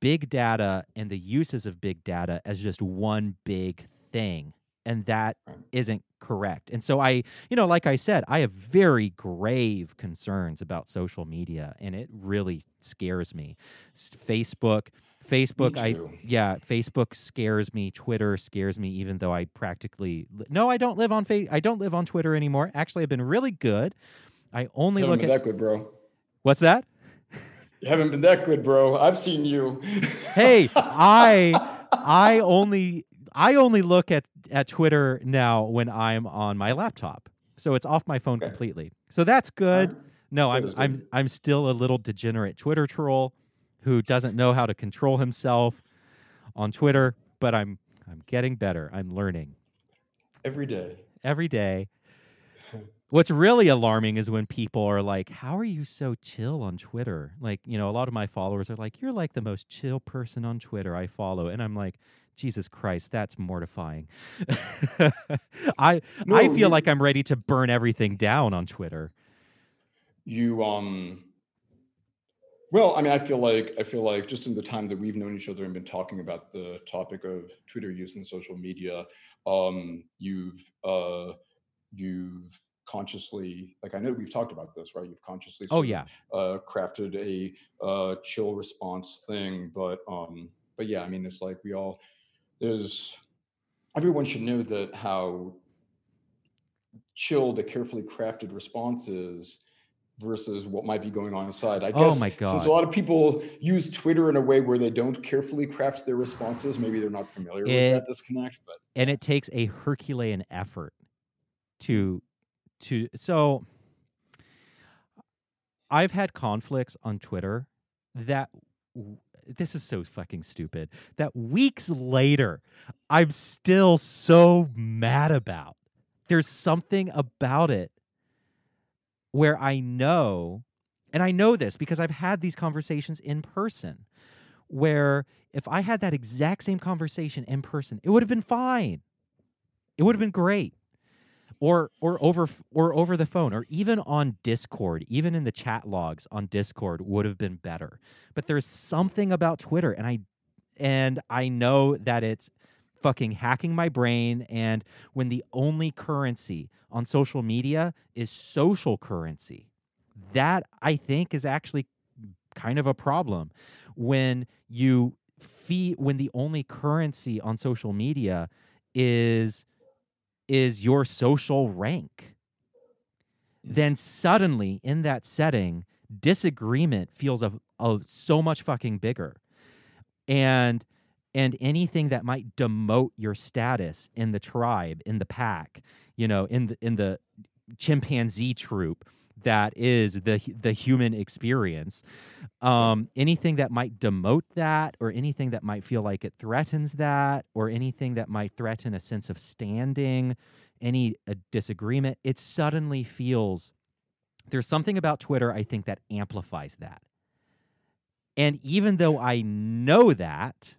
big data and the uses of big data as just one big thing. And that isn't correct. And so I, you know, like I said, I have very grave concerns about social media and it really scares me. Facebook, Facebook, I yeah, Facebook scares me. Twitter scares me, even though I practically no, I don't live on fa- I don't live on Twitter anymore. Actually, I've been really good. I only look at that good bro what's that? you haven't been that good bro i've seen you hey, <laughs> I I only I only look at at Twitter now when I'm on my laptop. So it's off my phone Okay. completely. So that's good. No, That I'm I'm. I'm still a little degenerate Twitter troll who doesn't know how to control himself on Twitter, but I'm I'm getting better. I'm learning every day every day. What's really alarming is when people are like, How are you so chill on Twitter? Like, you know, a lot of my followers are like, You're like the most chill person on Twitter I follow. And I'm like, Jesus Christ, that's mortifying. <laughs> I No, I feel you- like I'm ready to burn everything down on Twitter. you um well i mean i feel like i feel like just in the time that we've known each other and been talking about the topic of twitter use and social media um you've uh you've consciously like i know we've talked about this right you've consciously Oh sort of, yeah. uh crafted a uh chill response thing but um but yeah i mean it's like we all there's everyone should know that how chill the carefully crafted response is versus what might be going on inside. I Oh guess my since a lot of people use Twitter in a way where they don't carefully craft their responses, maybe they're not familiar with that disconnect. But and it takes a herculean effort to to so i've had conflicts on twitter that this is so fucking stupid that weeks later i'm still so mad about there's something about it where i know and i know this because i've had these conversations in person where if I had that exact same conversation in person, it would have been fine. It would have been great. Or or over or over the phone or even on Discord, even in the chat logs on Discord would have been better. But there's something about Twitter and I and I know that it's fucking hacking my brain and when the only currency on social media is social currency. That I think is actually kind of a problem when you fee when the only currency on social media is is your social rank mm-hmm. then suddenly in that setting disagreement feels of, of so much fucking bigger and and anything that might demote your status in the tribe in the pack you know in the in the chimpanzee troop that is the the human experience um anything that might demote that or anything that might feel like it threatens that or anything that might threaten a sense of standing any a disagreement it suddenly feels there's something about twitter i think that amplifies that and even though i know that.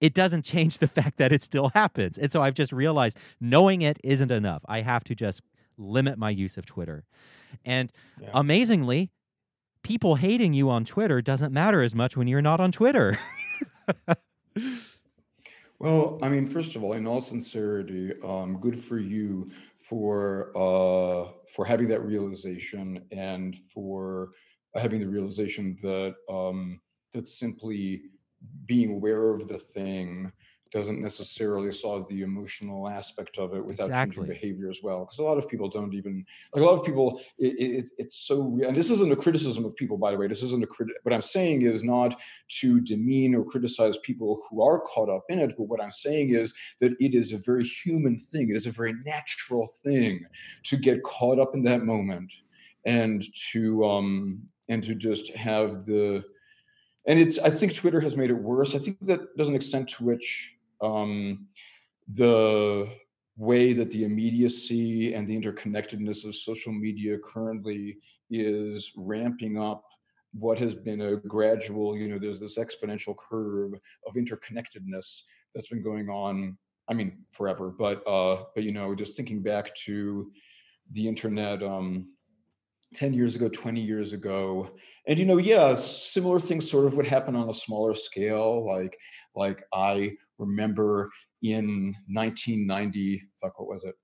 It doesn't change the <laughs> fact that it still happens. And so i've just realized knowing it isn't enough. I have to just limit my use of twitter. And Yeah. amazingly people hating you on twitter doesn't matter as much when you're not on twitter. <laughs> Well, I mean, first of all, in all sincerity, um, good for you for uh, for having that realization and for having the realization that um, that simply being aware of the thing doesn't necessarily solve the emotional aspect of it without Exactly. changing behavior as well. Because a lot of people don't even like a lot of people. It, it, it's so, and this isn't a criticism of people, by the way. This isn't a crit. What I'm saying is not to demean or criticize people who are caught up in it. But what I'm saying is that it is a very human thing. It is a very natural thing to get caught up in that moment and to um and to just have the and it's I think Twitter has made it worse. I think that there's an extent to which um the way that the immediacy and the interconnectedness of social media currently is ramping up what has been a gradual, you know, there's this exponential curve of interconnectedness that's been going on, I mean, forever, but uh, but you know, just thinking back to the internet um 10 years ago, 20 years ago. And you know, yeah, similar things sort of would happen on a smaller scale. Like, like I remember in 1990, fuck, what was it?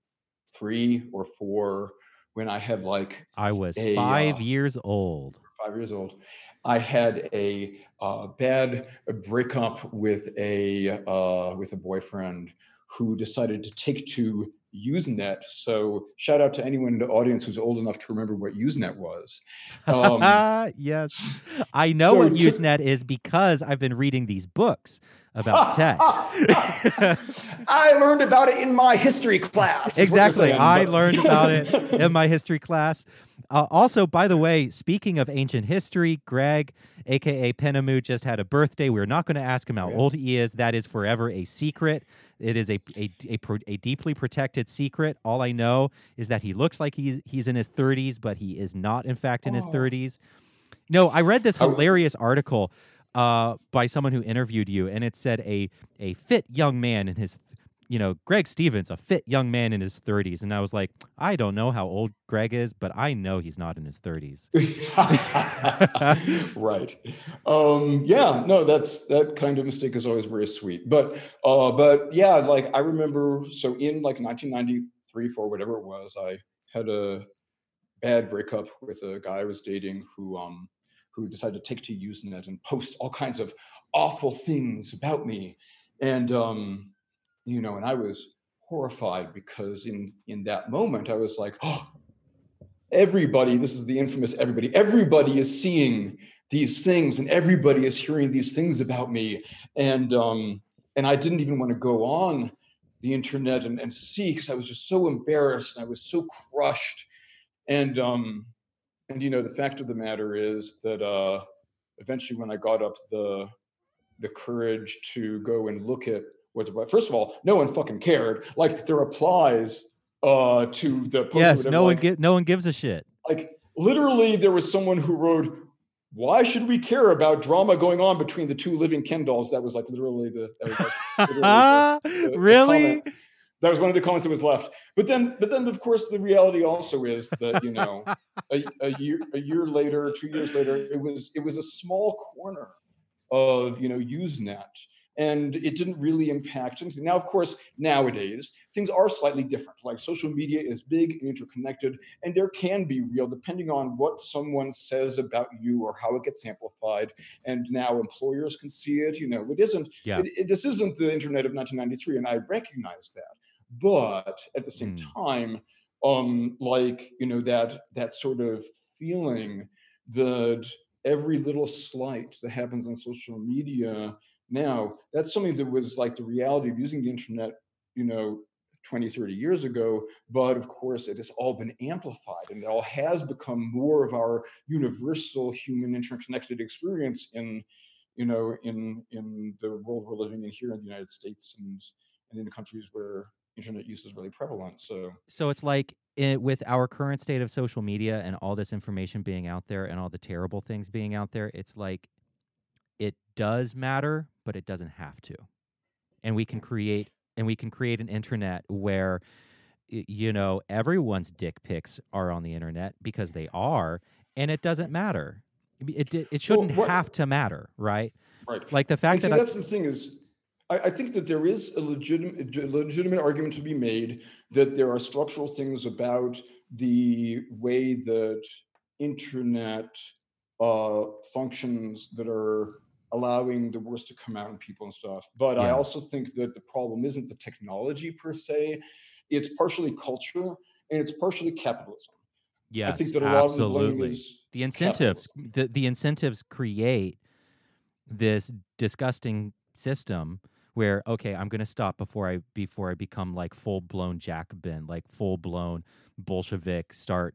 Three or four, when I had like i was A, five uh, years old five years old, I had a uh, bad breakup with a uh, with a boyfriend who decided to take to Usenet. So shout out to anyone in the audience who's old enough to remember what Usenet was. Um, <laughs> yes. I know so what Usenet is because I've been reading these books about <laughs> tech. I learned about it in my history class. is what you're exactly. I learned <laughs> about it in my history class. Uh, also, by the way, speaking of ancient history, Greg, aka Penemue, just had a birthday. We're not going to ask him how old he is. That is forever a secret. It is a a, a a deeply protected secret. All I know is that he looks like he's he's in his 30s, but he is not, in fact, in his Oh. 30s. No, I read this hilarious article uh, by someone who interviewed you, and it said a a fit young man in his, you know, Greg Stevens, a fit young man in his 30s, and I was like, I don't know how old Greg is, but I know he's not in his 30s. <laughs> right. Um, yeah, no, that's that kind of mistake is always very sweet. But uh, but yeah, like I remember so in like 1993, four, whatever it was, I had a bad breakup with a guy I was dating who um who decided to take to Usenet and post all kinds of awful things about me. And um, you know, and I was horrified because in in that moment I was like, oh, everybody, this is the infamous everybody, everybody is seeing these things and everybody is hearing these things about me. And um, and I didn't even want to go on the internet and, and see because I was just so embarrassed and I was so crushed. And um, and you know, the fact of the matter is that uh eventually when I got up the the courage to go and look at what's about. First of all, no one fucking cared. Like the replies uh to the post yes, no one like, gi- no one gives a shit. like literally there was someone who wrote why should we care about drama going on between the two living ken dolls that was like literally the that was, like, literally the- <laughs> the really? comment. That was one of the comments that was left but then but then of course the reality also is that you know <laughs> a, a year a year later two years later it was it was a small corner of you know usenet and it didn't really impact anything. Now, of course, nowadays things are slightly different. Like social media is big and interconnected, and there can be real, depending on what someone says about you or how it gets amplified. And now employers can see it. You know, it isn't. Yeah. It, it- this isn't the internet of 1993, and I recognize that. But at the same Mm. time, um, like you know that that sort of feeling that every little slight that happens on social media now that's something that was like the reality of using the internet you know 20 30 years ago but of course it has all been amplified and it all has become more of our universal human interconnected experience in you know in in the world we're living in here in the united states and and in the countries where internet use is really prevalent so So it's like it, with our current state of social media and all this information being out there and all the terrible things being out there, it's like it does matter, but it doesn't have to. And we can create and we can create an internet where you know everyone's dick pics are on the internet because they are and it doesn't matter. It it, it shouldn't what- have to matter, right? right Like the And fact see, that I, that's the thing is, I, I think that there is a legitimate legitimate argument to be made that there are structural things about the way that internet uh, functions that are allowing the worst to come out in people and stuff. But I also think that the problem isn't the technology per se; it's partially culture and it's partially capitalism. yes, I think that a lot of absolutely. is the incentives the, the incentives create this disgusting system where okay i'm going to stop before i before i become like full blown jacobin like full blown bolshevik start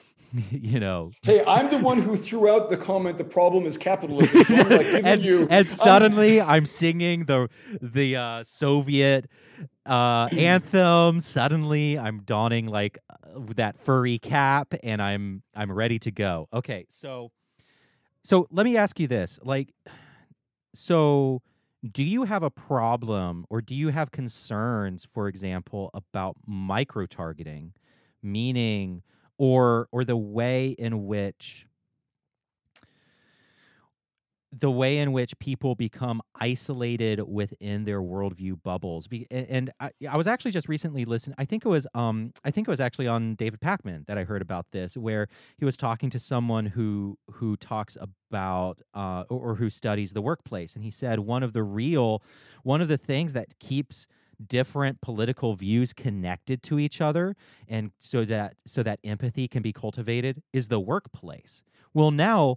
<laughs> you know Hey, I'm the one who threw out the comment. The problem is capitalism. So like <laughs> and, you, and I'm- suddenly i'm singing the the uh soviet uh <clears throat> anthem suddenly i'm donning like uh, that furry cap and i'm i'm ready to go okay so so let me ask you this like so do you have a problem or do you have concerns for example about micro targeting meaning or or the way in which the way in which people become isolated within their worldview bubbles. Be, and I, I was actually just recently listening. I think it was um I think it was actually on David Pakman that I heard about this, where he was talking to someone who who talks about uh or, or who studies the workplace, and he said one of the real one of the things that keeps different political views connected to each other and so that so that empathy can be cultivated is the workplace well now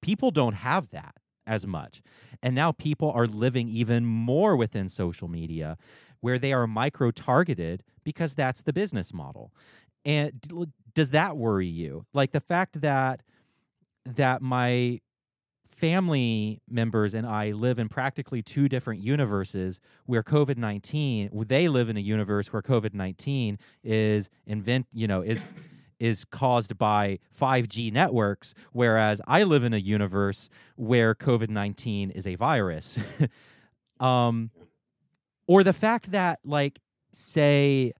people don't have that as much. And now people are living even more within social media where they are micro targeted because that's the business model. And does that worry you? Like the fact that that my family members and I live in practically two different universes where COVID 19 they live in a universe where COVID 19 is invent you know is is caused by 5G networks whereas I live in a universe where COVID 19 is a virus <laughs> um or the fact that like say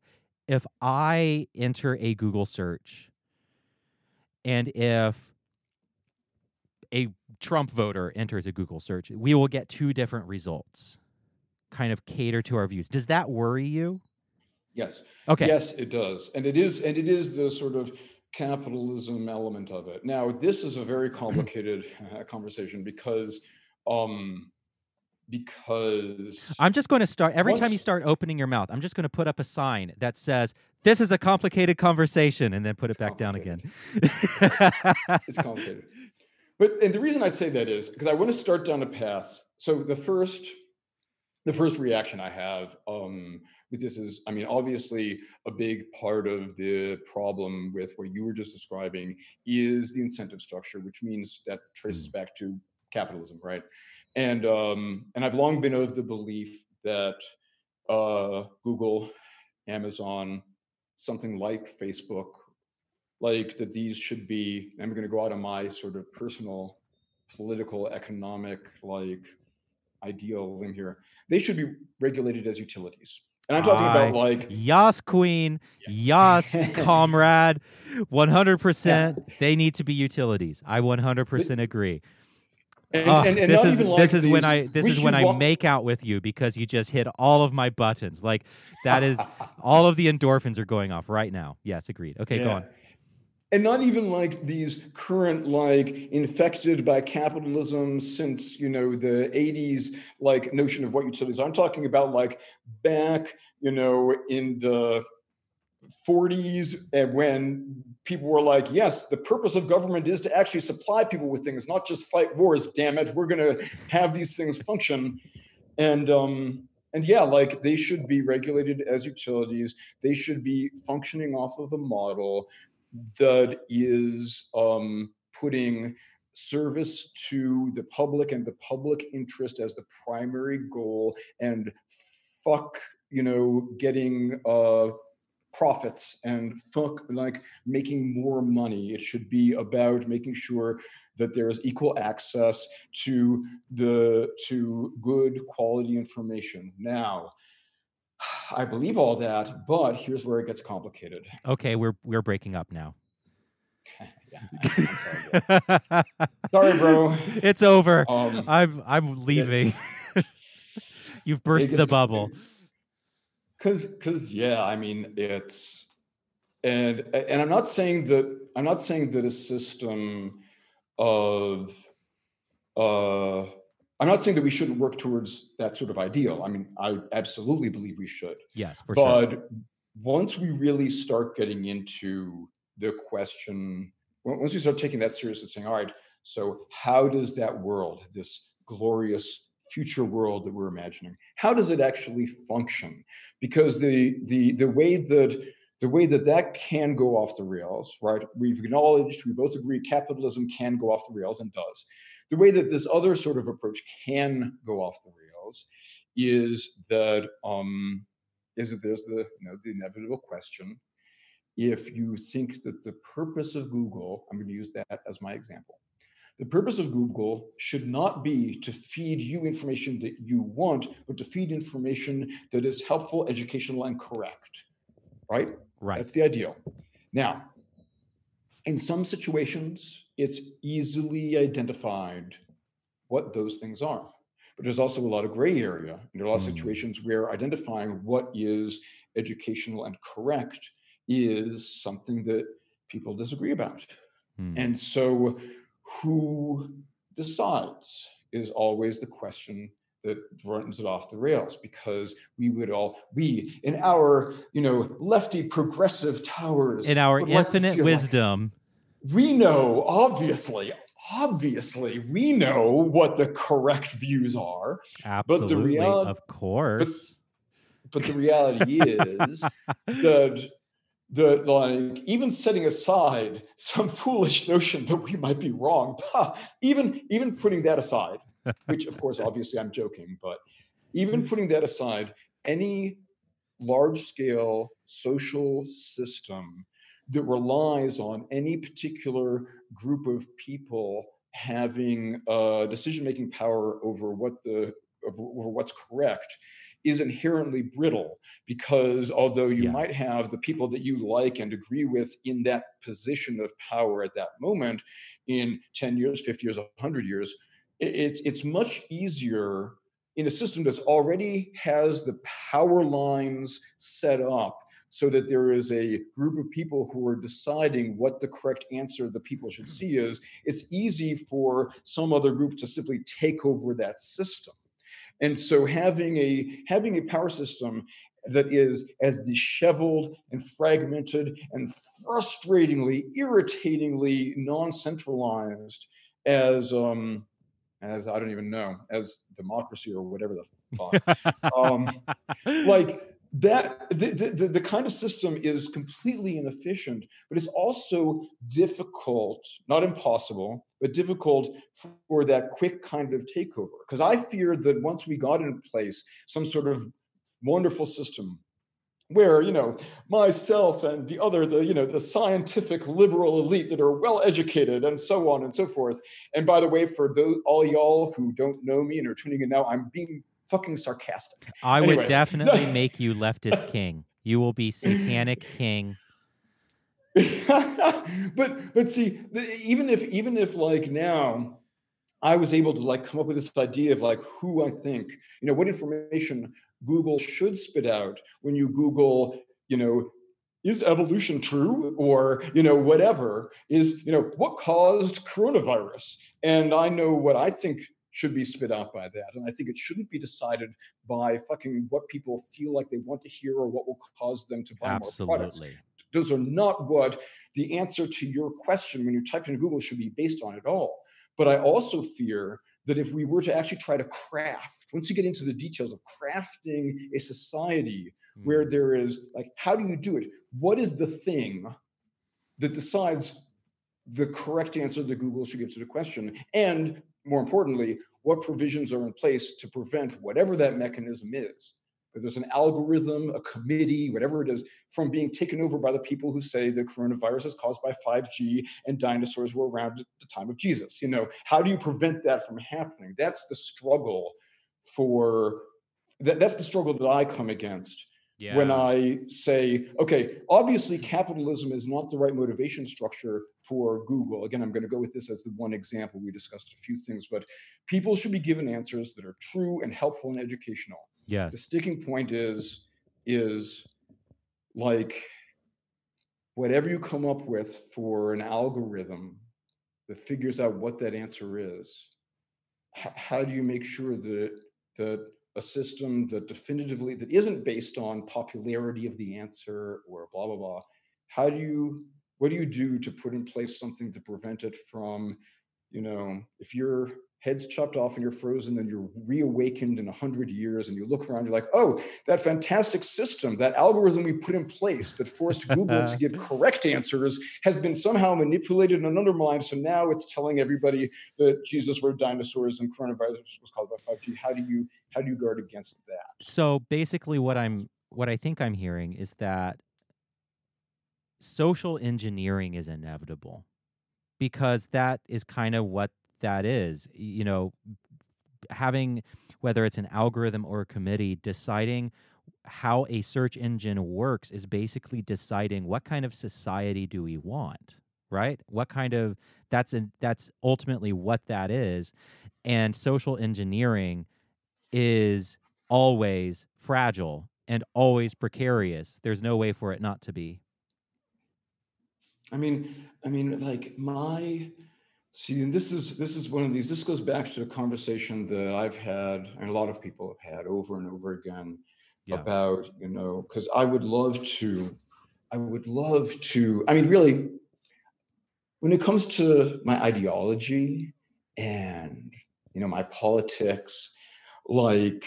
if I enter a Google search and if a Trump voter enters a Google search, we will get two different results, kind of cater to our views. Does that worry you? Yes. Okay. Yes, it does, and it is, and it is the sort of capitalism element of it. Now, this is a very <clears throat> complicated uh, conversation because, um, because I'm just going to start every time you start opening your mouth. I'm just going to put up a sign that says this is a complicated conversation, and then put it back down again. it's complicated. <laughs> But and the reason I say that is because I want to start down a path. So the first, the first reaction I have um, with this is, I mean, obviously a big part of the problem with what you were just describing is the incentive structure, which means that traces back to capitalism, right? And um, and I've long been of the belief that uh, Google, Amazon, something like Facebook like that these should be i'm going to go out on my sort of personal political economic like ideal limb here they should be regulated as utilities and i'm talking I- about like Yas, queen. Yas, <laughs> comrade. 100%. They need to be utilities. I 100% agree. and, and- and this is even this like is when I this is when I wa- make out with you because you just hit all of my buttons. Like that is <laughs> all of the endorphins are going off right now. Yes, agreed. Okay, go on. And not even like these current like infected by capitalism since you know the 80s like notion of what utilities are. i'm talking about like back you know in the 40s and when people were like yes the purpose of government is to actually supply people with things not just fight wars damn it. We're going to have these things function. And um and yeah like they should be regulated as utilities. They should be functioning off of a model that is um, putting service to the public and the public interest as the primary goal and fuck you know getting uh profits and fuck like making more money. It should be about making sure that there is equal access to the to good quality information. Now i believe all that but here's where it gets complicated Okay, we're we're breaking up now. <laughs> yeah, sorry, bro. Sorry, <laughs> bro. it's over. Um, I'm I'm leaving. <laughs> You've burst the bubble. Because, because, yeah, I mean, it's, and and I'm not saying that I'm not saying that a system of, uh, I'm not saying that we shouldn't work towards that sort of ideal. I mean, I absolutely believe we should. Yes, for sure. but once we really start getting into the question once we start taking that seriously, saying all right so how does that world this glorious future world that we're imagining how does it actually function because the the the way that the way that that can go off the rails right we've acknowledged we both agree capitalism can go off the rails and does the way that this other sort of approach can go off the rails is that um is that there's the you know the inevitable question. If you think that the purpose of google i'm going to use that as my example the purpose of google should not be to feed you information that you want but to feed information that is helpful educational and correct right? Right. that's the ideal. Now in some situations it's easily identified what those things are but there's also a lot of gray area. And there are a lot of Mm. situations where identifying what is educational and correct is something that people disagree about. Hmm. And so, who decides is always the question that runs it off the rails because we would all, we in our, you know, lefty progressive towers, In our would like to infinite feel like- wisdom, we know, obviously, obviously we know what the correct views are Absolutely, reali- of course. but the reality is that the like even setting aside some foolish notion that we might be wrong <laughs> even even putting that aside which of course obviously i'm joking but even mm. putting that aside any large scale social system that relies on any particular group of people having uh, decision making power over what the over what's correct is inherently brittle because although you Yeah. might have the people that you like and agree with in that position of power at that moment in 10 years 50 years 100 years it's it's much easier in a system that's already has the power lines set up so that there is a group of people who are deciding what the correct answer the people should see is it's easy for some other group to simply take over that system. And so having a having a power system that is as disheveled and fragmented and frustratingly irritatingly non-centralized as um as i don't even know as democracy or whatever the fuck <laughs> um like that the, the, the- kind of system is completely inefficient but it's also difficult not impossible but difficult for that quick kind of takeover. Because i fear that once we got in place some sort of wonderful system where you know myself and the other the you know the scientific liberal elite that are well educated and so on and so forth. And by the way for those all y'all who don't know me and are tuning in now i'm being fucking sarcastic I Anyway. would definitely <laughs> make you leftist <laughs> king. You will be satanic king. <laughs> but but see even if even if like now i was able to like come up with this idea of like who i think you know what information google should spit out when you google you know is evolution true or you know whatever is you know what caused coronavirus and i know what i think should be spit out by that and i think it shouldn't be decided by fucking what people feel like they want to hear or what will cause them to buy more products those are not what the answer to your question when you type in Google should be based on at all. But I also fear that if we were to actually try to craft, once you get into the details of crafting a society Mm. where there is like, how do you do it? What is the thing that decides the correct answer that Google should give to the question? And more importantly, what provisions are in place to prevent whatever that mechanism is? Whether there's an algorithm, a committee, whatever it is, from being taken over by the people who say the coronavirus is caused by 5G and dinosaurs were around at the time of Jesus. You know, how do you prevent that from happening? That's the struggle for that, that's the struggle that I come against Yeah. when I say, okay, obviously capitalism is not the right motivation structure for Google. Again, I'm going to go with this as the one example. We discussed a few things, but people should be given answers that are true and helpful and educational. Yeah. The sticking point is is like whatever you come up with for an algorithm that figures out what that answer is. how do you make sure that that a system that definitively that isn't based on popularity of the answer or blah blah blah. How do you what do you do to put in place something to prevent it from you know if your head's chopped off and you're frozen and you're reawakened in 100 years and you look around you're like oh that fantastic system that algorithm we put in place that forced <laughs> google to give correct answers has been somehow manipulated and undermined. So now it's telling everybody that jesus rode dinosaurs and coronavirus was caused by 5g how do you how do you guard against that? So basically what I'm what I think I'm hearing is that social engineering is inevitable because that is kind of what that is. You know, having whether it's an algorithm or a committee deciding how a search engine works is basically deciding what kind of society do we want, right? What kind of that's a, that's ultimately what that is. And social engineering is always fragile and always precarious. There's no way for it not to be. I mean, I mean, like my see, and this is this is one of these. This goes back to a conversation that I've had, and a lot of people have had over and over again Yeah. about you know, because I would love to, I would love to. I mean, really, when it comes to my ideology and you know my politics, like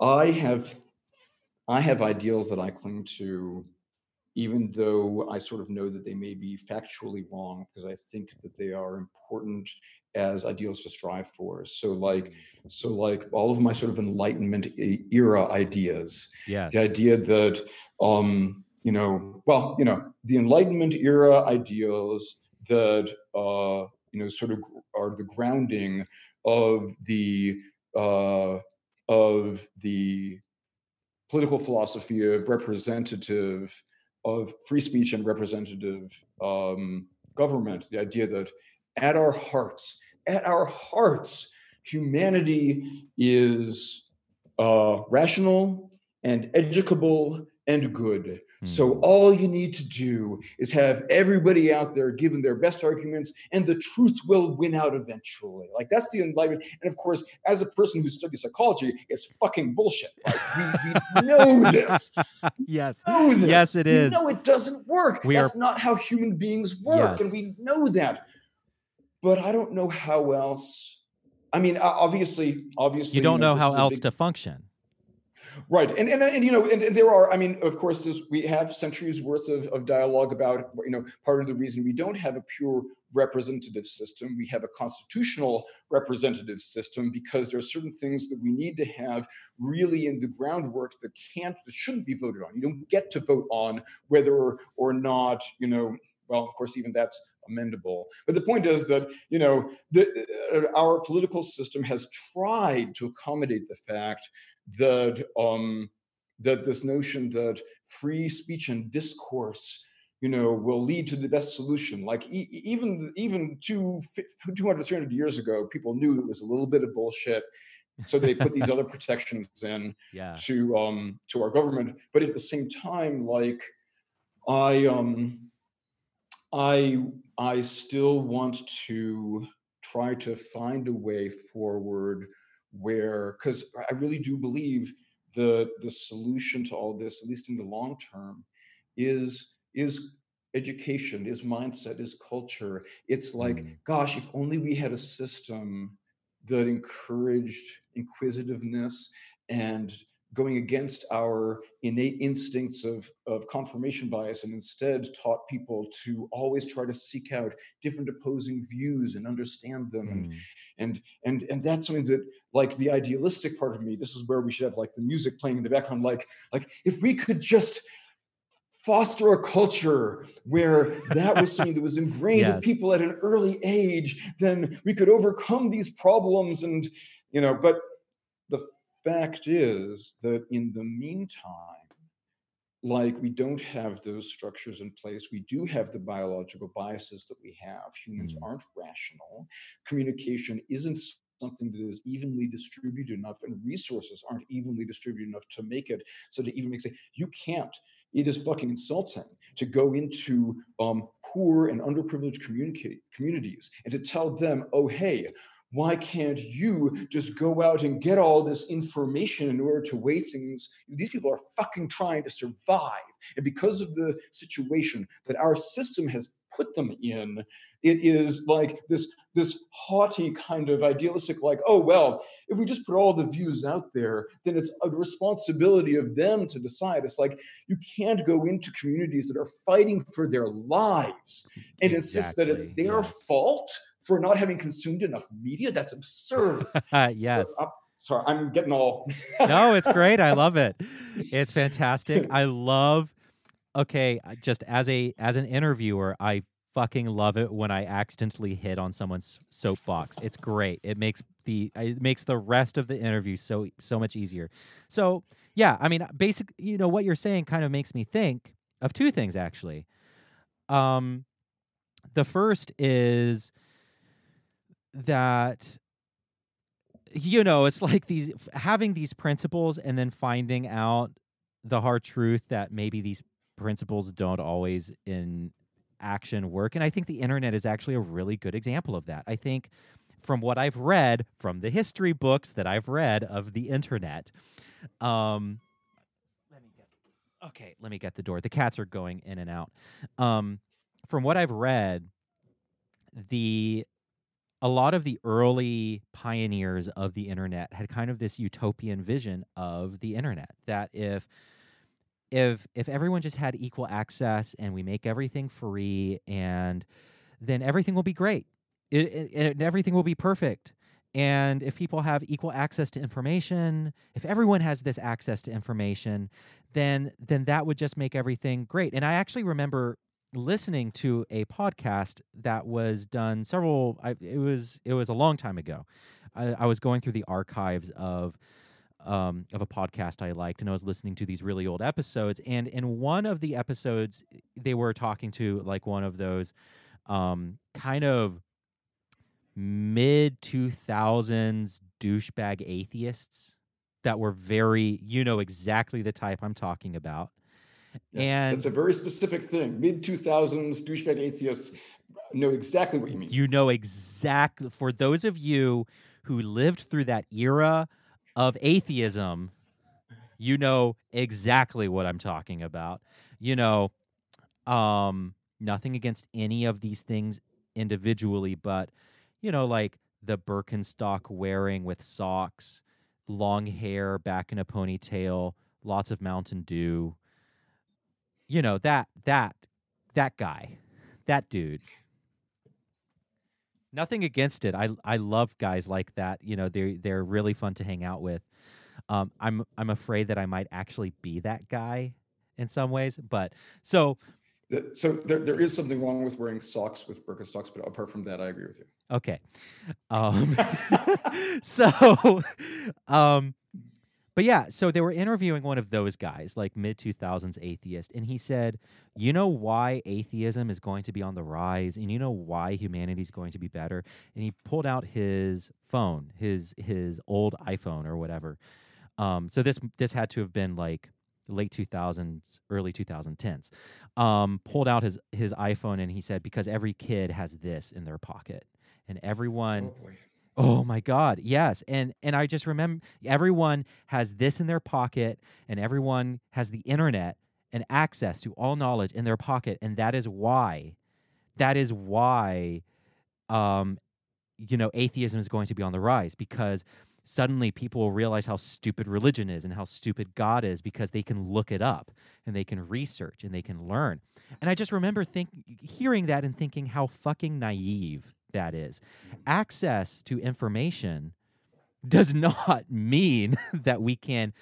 I have I have ideals that I cling to, even though I sort of know that they may be factually wrong, because I think that they are important as ideals to strive for. So like, so like all of my sort of Enlightenment era ideas. The idea that um, you know, well, you know, the Enlightenment era ideals that uh, you know sort of are the grounding of the uh, of the political philosophy of representative of free speech and representative um, government. The idea that at our hearts, at our hearts, humanity is uh, rational and educable and good. So Hmm. all you need to do is have everybody out there giving their best arguments, and the truth will win out eventually. Like that's the enlightenment. And of course, as a person who studies psychology, it's fucking bullshit. Like we, we <laughs> know this. yes. Know this. Yes, it We is. know it doesn't work. We That's are- not how human beings work, and we know that. But I don't know how else. I mean, obviously, obviously, You don't know this how else big- to function. Right, and and, and you know, and, and there are. I mean, of course, we have centuries worth of, of dialogue about. You know, part of the reason we don't have a pure representative system, we have a constitutional representative system because there are certain things that we need to have really in the groundwork that can't, that shouldn't be voted on. You don't get to vote on whether or not you know. Well, of course, even that's amendable. But the point is that you know the, uh, our political system has tried to accommodate the fact that um, that this notion that free speech and discourse you know will lead to the best solution like e- even even two, fi- 200 300 years ago people knew it was a little bit of bullshit so they put these <laughs> other protections in Yeah. to um to our government but at the same time like i um i i still want to try to find a way forward where because i really do believe the the solution to all this at least in the long term is is education is mindset is culture it's like Mm. gosh if only we had a system that encouraged inquisitiveness and going against our innate instincts of, of confirmation bias and instead taught people to always try to seek out different opposing views and understand them and Mm. and and and that's something that like the idealistic part of me this is where we should have like the music playing in the background like like if we could just foster a culture where that was <laughs> something that was ingrained in people at an early age then we could overcome these problems and you know but the fact is that in the meantime like we don't have those structures in place. We do have the biological biases that we have. Humans Mm. aren't rational. Communication isn't something that is evenly distributed enough and resources aren't evenly distributed enough to make it so to even make say you can't it is fucking insulting to go into um, poor and underprivileged communicate communities and to tell them oh hey why can't you just go out and get all this information in order to weigh things? These people are fucking trying to survive. And because of the situation that our system has put them in it is like this this haughty kind of idealistic like oh well if we just put all the views out there then it's a responsibility of them to decide. It's like you can't go into communities that are fighting for their lives. And insist that it's their yes. fault for not having consumed enough media that's absurd <laughs> yes. so, uh, sorry i'm getting all <laughs> no, it's great. I love it. It's fantastic. I love okay, just as a as an interviewer, I fucking love it when I accidentally hit on someone's soapbox. It's great. It makes the it makes the rest of the interview so so much easier. So, yeah, I mean, basic, you know, what you're saying kind of makes me think of two things actually. Um the first is that you know it's like these having these principles and then finding out the hard truth that maybe these principles don't always in action work and i think the internet is actually a really good example of that. I think from what i've read from the history books that i've read of the internet um let me get okay let me get the door. The cats are going in and out. Um from what i've read the a lot of the early pioneers of the internet had kind of this utopian vision of the internet that if if if everyone just had equal access and we make everything free and then everything will be great. It, it, it, everything will be perfect. And if people have equal access to information if everyone has this access to information then then that would just make everything great. And i actually remember listening to a podcast that was done several I, it was it was a long time ago I, I was going through the archives of um, of a podcast I liked, and I was listening to these really old episodes. And in one of the episodes, they were talking to like one of those um, kind of mid 2000s douchebag atheists that were very, you know, exactly the type I'm talking about. Yeah, and that's a very specific thing. Mid 2000s douchebag atheists know exactly what you mean. you know exactly for those of you who lived through that era of atheism, you know exactly what I'm talking about. You know, um, nothing against any of these things individually, but you know, like the Birkenstock wearing with socks, long hair back in a ponytail, lots of Mountain Dew. You know, that that that guy, that dude. Nothing against it. I I love guys like that. You know, they're they're really fun to hang out with. Um, I'm I'm afraid that I might actually be that guy in some ways, but so So there, there is something wrong with wearing socks with Birkenstocks, but apart from that, I agree with you. Okay. Um, <laughs> so, <laughs> um, but yeah, so they were interviewing one of those guys, like mid 2000s atheist, and he said, You know why atheism is going to be on the rise, and you know why humanity is going to be better? And he pulled out his phone, his his old iPhone or whatever. Um, so this this had to have been like late 2000s, early 2010s. Um, pulled out his his iPhone and he said, Because every kid has this in their pocket and everyone Oh. Oh my god yes and and i just remember everyone has this in their pocket and everyone has the internet and access to all knowledge in their pocket and that is why that is why um you know atheism is going to be on the rise because suddenly people will realize how stupid religion is and how stupid god is because they can look it up and they can research and they can learn and i just remember think hearing that and thinking how fucking naive that is. Access to information does <laughs> not mean that we can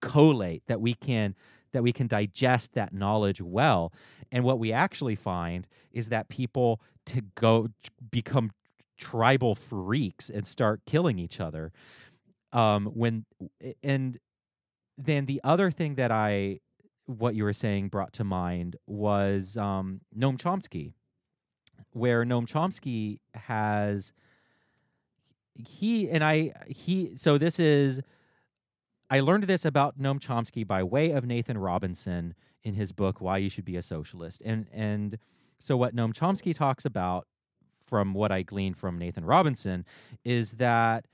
collate that we can that we can digest that knowledge well. And what we actually find is that people to go become tribal freaks and start killing each other um when and then the other thing that i what you were saying brought to mind was um noam chomsky where Noam Chomsky has he and I he so this is I learned this about Noam Chomsky by way of Nathan Robinson in his book Why You Should Be a Socialist. And and so what Noam Chomsky talks about from what I gleaned from Nathan Robinson is that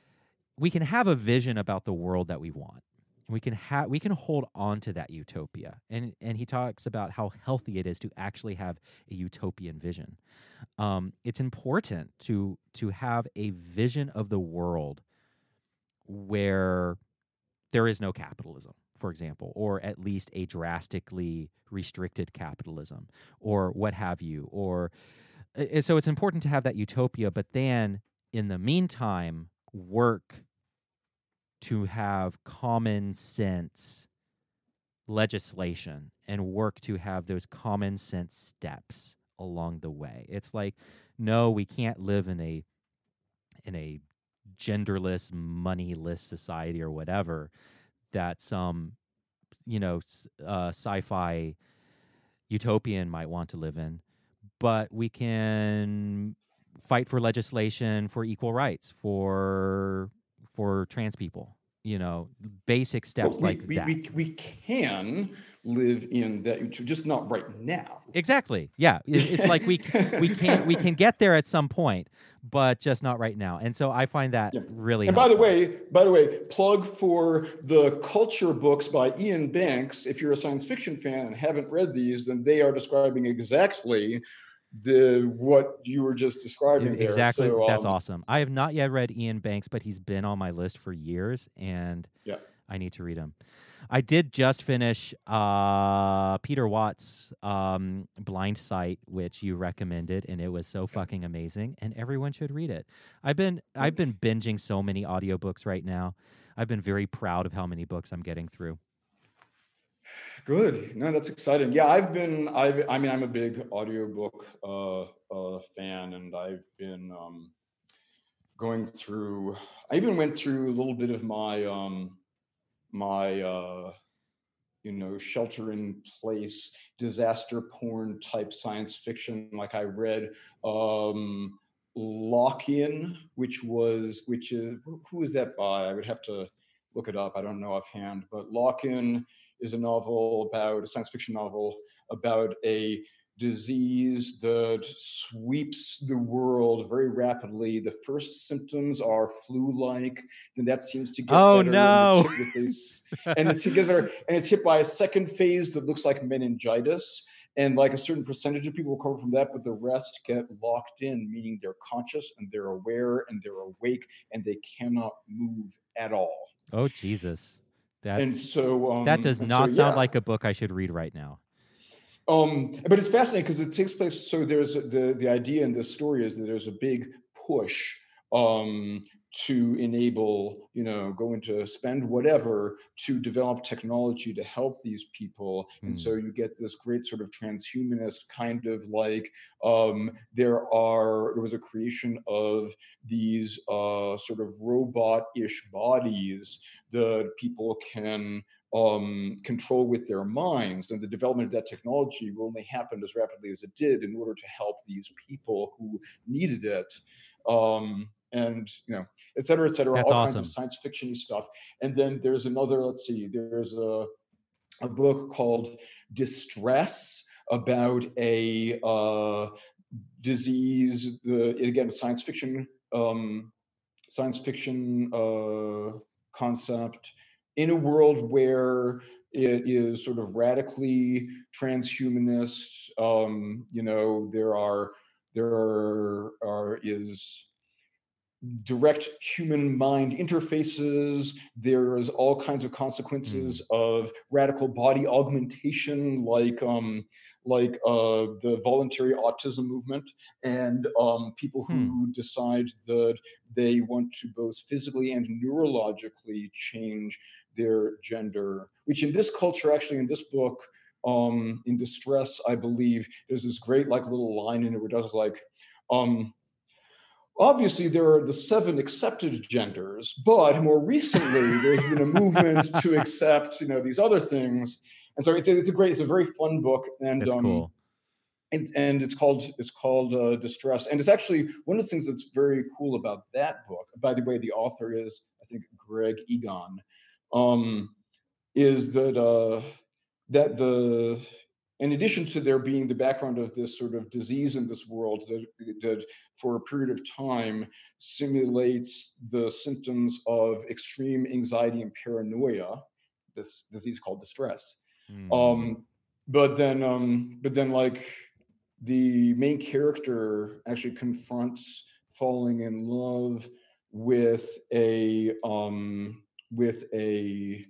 we can have a vision about the world that we want. We can have we can hold on to that utopia. And and he talks about how healthy it is to actually have a utopian vision. Um, it's important to to have a vision of the world where there is no capitalism, for example, or at least a drastically restricted capitalism, or what have you. Or so it's important to have that utopia, but then in the meantime, work to have common sense legislation and work to have those common sense steps along the way. It's like, no, we can't live in a in a genderless, moneyless society or whatever that some, you know, uh, sci-fi utopian might want to live in. But we can fight for legislation for equal rights for for trans people. You know, basic steps we, like we, that. we, we can live in that, just not right now. Exactly. Yeah. <laughs> It's like we we can we can get there at some point, but just not right now. And so I find that Yeah. really. And by the way, by the way, plug for the culture books by Iain Banks. If you're a science fiction fan and haven't read these, then they are describing exactly the what you were just describing there. exactly. So, that's um, awesome. I have not yet read iain banks but he's been on my list for years and Yeah. i need to read him. I did just finish uh peter watts um Blindsight which you recommended and it was so fucking amazing and everyone should read it. I've been i've been binging so many audiobooks right now. I've been very proud of how many books i'm getting through Good. No, that's exciting. Yeah, I've been. I've. I mean, I'm a big audiobook uh, uh, fan, and I've been um, going through. I even went through a little bit of my um, my uh, you know shelter in place disaster porn type science fiction. Like I read um, Lock In, which was which is who is that by? I would have to look it up. I don't know offhand, but Lock In is a novel about a science fiction novel about a disease that sweeps the world very rapidly. The first symptoms are flu-like, then that seems to get Oh, better, no. And, it's hit this- and it's, it gets better, and it's hit by a second phase that looks like meningitis. And like a certain percentage of people recover from that, but the rest get locked in, meaning they're conscious and they're aware and they're awake and they cannot move at all. oh jesus that and so um, that does and so, not sound yeah. like a book i should read right now Um, but it's fascinating because it takes place. So there's a- the the idea in this story is that there's a big push um, to enable, you know, going to spend whatever to develop technology to help these people, and Hmm. so you get this great sort of transhumanist kind of like um, there are there was a creation of these uh, sort of robot-ish bodies that people can um, control with their minds. And the development of that technology only happened as rapidly as it did in order to help these people who needed it. Um, and you know, et cetera, et cetera, That's all kinds of science fiction stuff. And then there's another, let's see, there's a a book called Distress about a uh, disease, the again science fiction um, science fiction uh, concept in a world where it is sort of radically transhumanist. Um, you know, there are there are, are is direct human mind interfaces. There's all kinds of consequences of radical body augmentation like um like uh the voluntary autism movement. And um people who decide that they want to both physically and neurologically change their gender which in this culture actually in this book um in distress i believe there's this great like little line in it where it does like um obviously there are the seven accepted genders but more recently there's been a movement <laughs> to accept you know these other things and so it's a, it's a great it's a very fun book and That's um cool. and, and it's called it's called uh, distress and it's actually one of the things that's very cool about that book by the way the author is i think greg egan um is that uh that the in addition to there being the background of this sort of disease in this world that, that for a period of time simulates the symptoms of extreme anxiety and paranoia this disease called distress Hmm. um but then um but then like the main character actually confronts falling in love with a um with a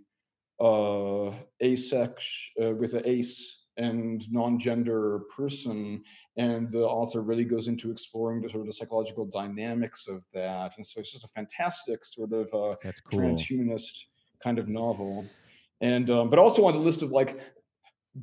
uh asex uh, with an ace and non-gender person and the author really goes into exploring the sort of the psychological dynamics of that and so it's just a fantastic sort of uh cool. transhumanist kind of novel and um, but also on the list of like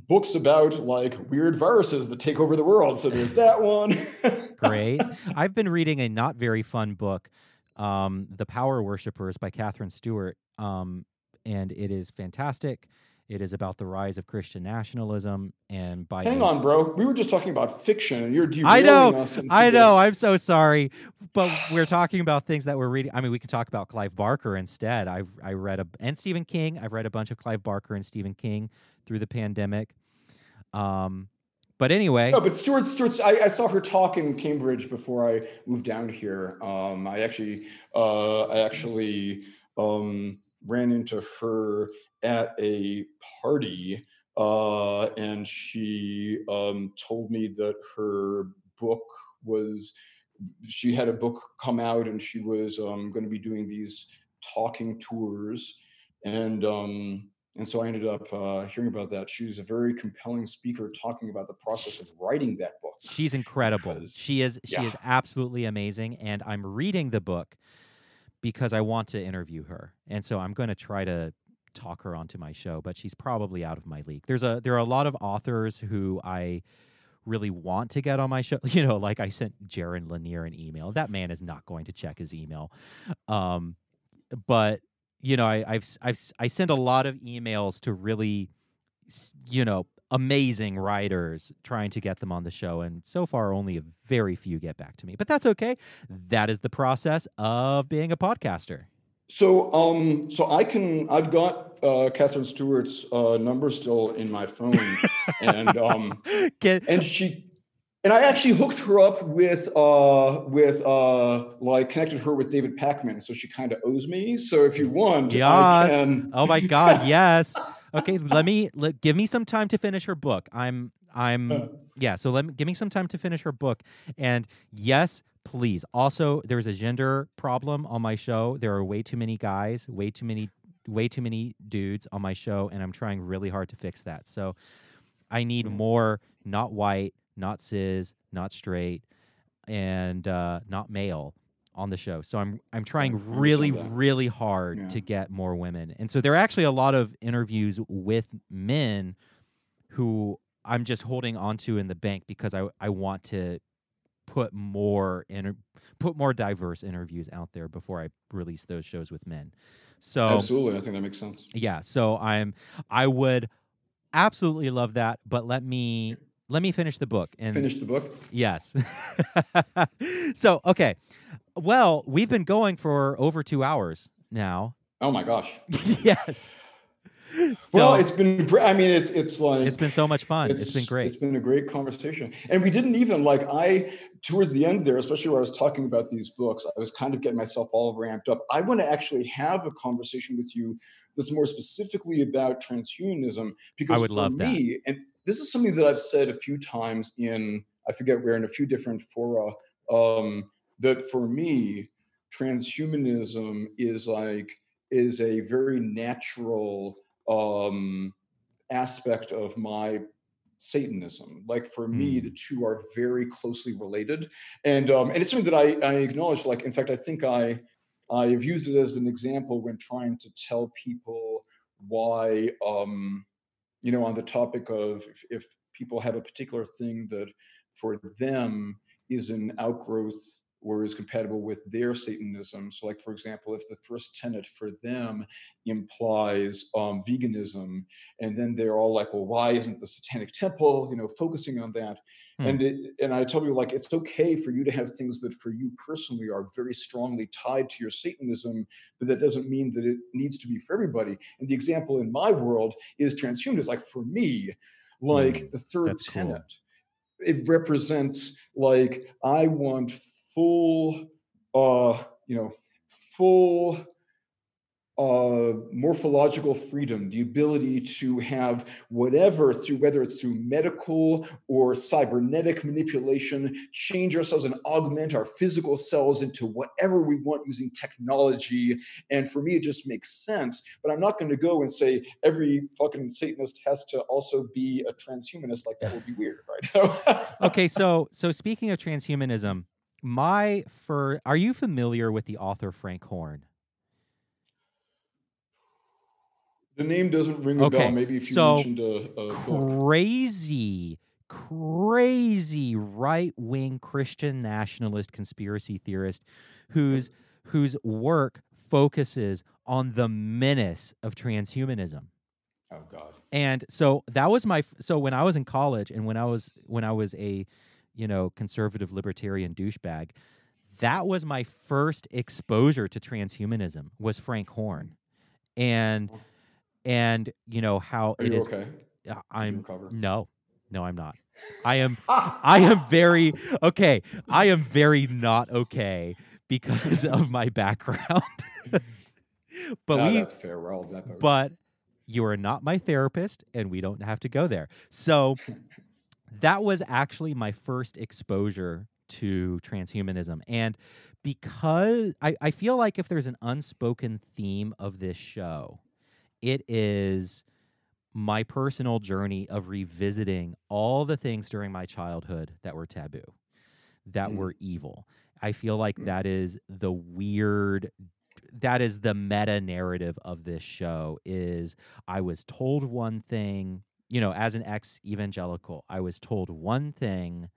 books about like weird viruses that take over the world so there's that one <laughs> Great. I've been reading a not very fun book, um, The Power Worshippers by Katherine Stewart. Um, and it is fantastic. It is about the rise of Christian nationalism and by hang on bro we were just talking about fiction and you're I know, us I know. this. I'm so sorry, but <sighs> we're talking about things that we're reading. I mean, we can talk about Clive Barker instead. I've I read a and Stephen King. I've read a bunch of Clive Barker and Stephen King through the pandemic. Um, but anyway, No, but Stewart, Stewart, I, I saw her talk in Cambridge before I moved down here. Um, I actually, uh, I actually um, ran into her at a party, uh, and she um, told me that her book was she had a book come out and she was um, going to be doing these talking tours and um, and so I ended up uh, hearing about that. She was a very compelling speaker talking about the process of writing that book. She's incredible. She is she yeah. is absolutely amazing and I'm reading the book because I want to interview her. And so I'm going to try to talk her onto my show, but she's probably out of my league. There's a there are a lot of authors who I really want to get on my show. <laughs> You know, like I sent Jaron Lanier an email. That man is not going to check his email. Um, but you know, I, I've I've I send a lot of emails to really, you know, amazing writers trying to get them on the show, and so far only a very few get back to me. But that's okay. That is the process of being a podcaster. So, um, so I can. I've got uh, Katherine Stewart's uh, number still in my phone, <laughs> and um, Get and she, and I actually hooked her up with, uh, with, uh, like connected her with David Pakman, so she kind of owes me. So if you want, I Yes. can. Oh my God! <laughs> Yes. Okay. Let me let, give me some time to finish her book. I'm I'm yeah. So let me give me some time to finish her book. And yes, please. Also, there's a gender problem on my show. There are way too many guys. Way too many. Way too many dudes on my show, and I'm trying really hard to fix that. So I need more not white, not cis, not straight, and uh, not male on the show. So I'm I'm trying really really hard Yeah. to get more women. And so there are actually a lot of interviews with men who I'm just holding onto in the bank because I I want to put more inter- put more diverse interviews out there before I release those shows with men. So Absolutely, I think that makes sense. yeah, so I'm I would absolutely love that, but let me let me finish the book and Finish the book. Yes. <laughs> so, okay. Well, we've been going for over 2 hours now. Oh my gosh. <laughs> yes. Well, it's been. I mean, it's it's like it's been so much fun. it's been great. It's been a great conversation, and we didn't even like I towards the end there, especially where I was talking about these books. I was kind of getting myself all ramped up. I want to actually have a conversation with you that's more specifically about transhumanism because would for love that. me, and this is something that I've said a few times in I forget where in a few different fora. Um, that for me, transhumanism is like is a very natural um, aspect of my Satanism. Like for me, Hmm. the two are very closely related, and um, and it's something that I, I acknowledge. Like in fact, I think I I've used it as an example when trying to tell people why um, you know on the topic of if, if people have a particular thing that for them is an outgrowth or is compatible with their Satanism. So, like for example, if the first tenet for them implies um, veganism, and then they're all like, "Well, why isn't the Satanic Temple, you know, focusing on that?" Hmm. And it, and I tell people like, it's okay for you to have things that for you personally are very strongly tied to your Satanism, but that doesn't mean that it needs to be for everybody. And the example in my world is transhumanism. Like for me, like Hmm, the third that's cool. tenet it represents like I want full, uh, you know, full uh, morphological freedom, the ability to have whatever through whether it's through medical or cybernetic manipulation, change ourselves and augment our physical selves into whatever we want using technology. And for me, it just makes sense. But I'm not going to go and say every fucking Satanist has to also be a transhumanist. Like that would be weird, right? <laughs> So okay, so so speaking of transhumanism, my for are you familiar with the author Frank Horn? The name doesn't ring a Okay, bell. Maybe if you so mentioned a, a book. crazy, crazy right wing Christian nationalist conspiracy theorist whose whose work focuses on the menace of transhumanism. Oh God. And so that was my so when I was in college and when I was when I was a you know conservative libertarian douchebag, that was my first exposure to transhumanism was Frank Horn. And and you know how Are it is okay? I'm no, no, I'm not. I am, <laughs> I am very okay. I am very not okay because of my background. <laughs> but Ah, we, that's fair. We're all that. but you are not my therapist, and we don't have to go there. So <laughs> that was actually my first exposure to transhumanism. And because I, I feel like if there's an unspoken theme of this show, it is my personal journey of revisiting all the things during my childhood that were taboo, that Mm. were evil. I feel like Mm. that is the weird that is the meta narrative of this show is I was told one thing, you know, as an ex evangelical, I was told one thing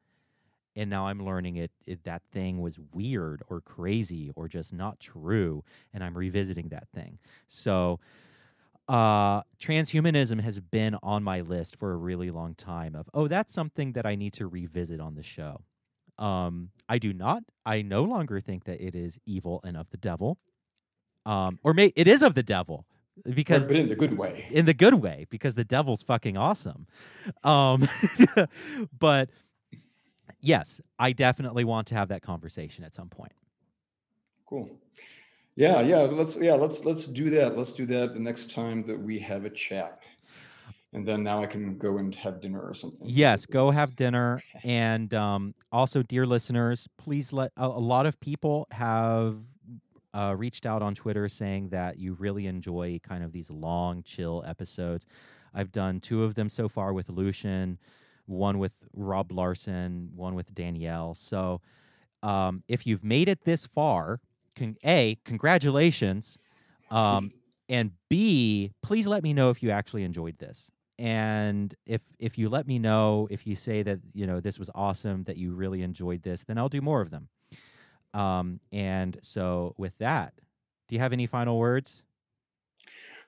and now I'm learning it, it that thing was weird or crazy or just not true and I'm revisiting that thing. So uh transhumanism has been on my list for a really long time of oh that's something that I need to revisit on the show. Um I do not I no longer think that it is evil and of the devil. Um or may it is of the devil because but in the good way. in the good way because the devil's fucking awesome. Um, <laughs> but yes, I definitely want to have that conversation at some point. Cool. Yeah, yeah. Let's yeah, let's let's do that. Let's do that the next time that we have a chat. And then now I can go and have dinner or something. Yes, go have dinner. And um, also, dear listeners, please let a, a lot of people have uh, reached out on Twitter saying that you really enjoy kind of these long, chill episodes. I've done two of them so far with Lucien, one with Rob Larson, one with Danielle. So um, if you've made it this far, con- A, congratulations. Um, and B, please let me know if you actually enjoyed this. And if if you let me know, if you say that you know this was awesome, that you really enjoyed this, then I'll do more of them. Um, and so with that, do you have any final words?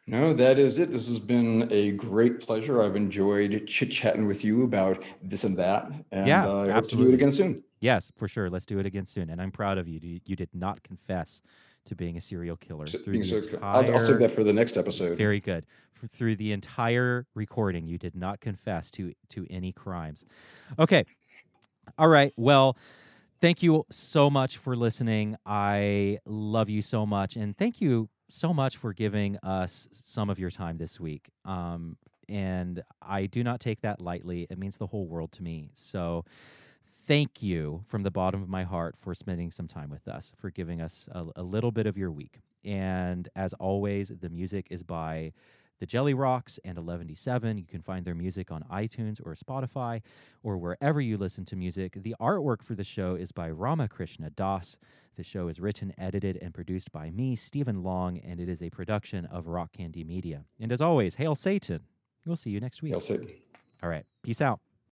No, that is it. This has been a great pleasure. I've enjoyed chit chatting with you about this and that. And Yeah, uh, I hope to do it again soon. Yes, for sure. Let's do it again soon. And I'm proud of you. You, you did not confess to being a serial killer So- through the so- entire. I'll, I'll save that for the next episode. Very good. For, through the entire recording, you did not confess to to any crimes. Okay. All right. Well, thank you so much for listening. I love you so much, and thank you so much for giving us some of your time this week. Um, and I do not take that lightly. It means the whole world to me. So. Thank you from the bottom of my heart for spending some time with us, for giving us a, a little bit of your week. And as always, the music is by the Jelly Rocks and 1177. You can find their music on iTunes or Spotify or wherever you listen to music. The artwork for the show is by Ramakrishna Das. The show is written, edited, and produced by me, Stephen Long, and it is a production of Rock Candy Media. And as always, hail Satan. We'll see you next week. I'll say. All right. Peace out.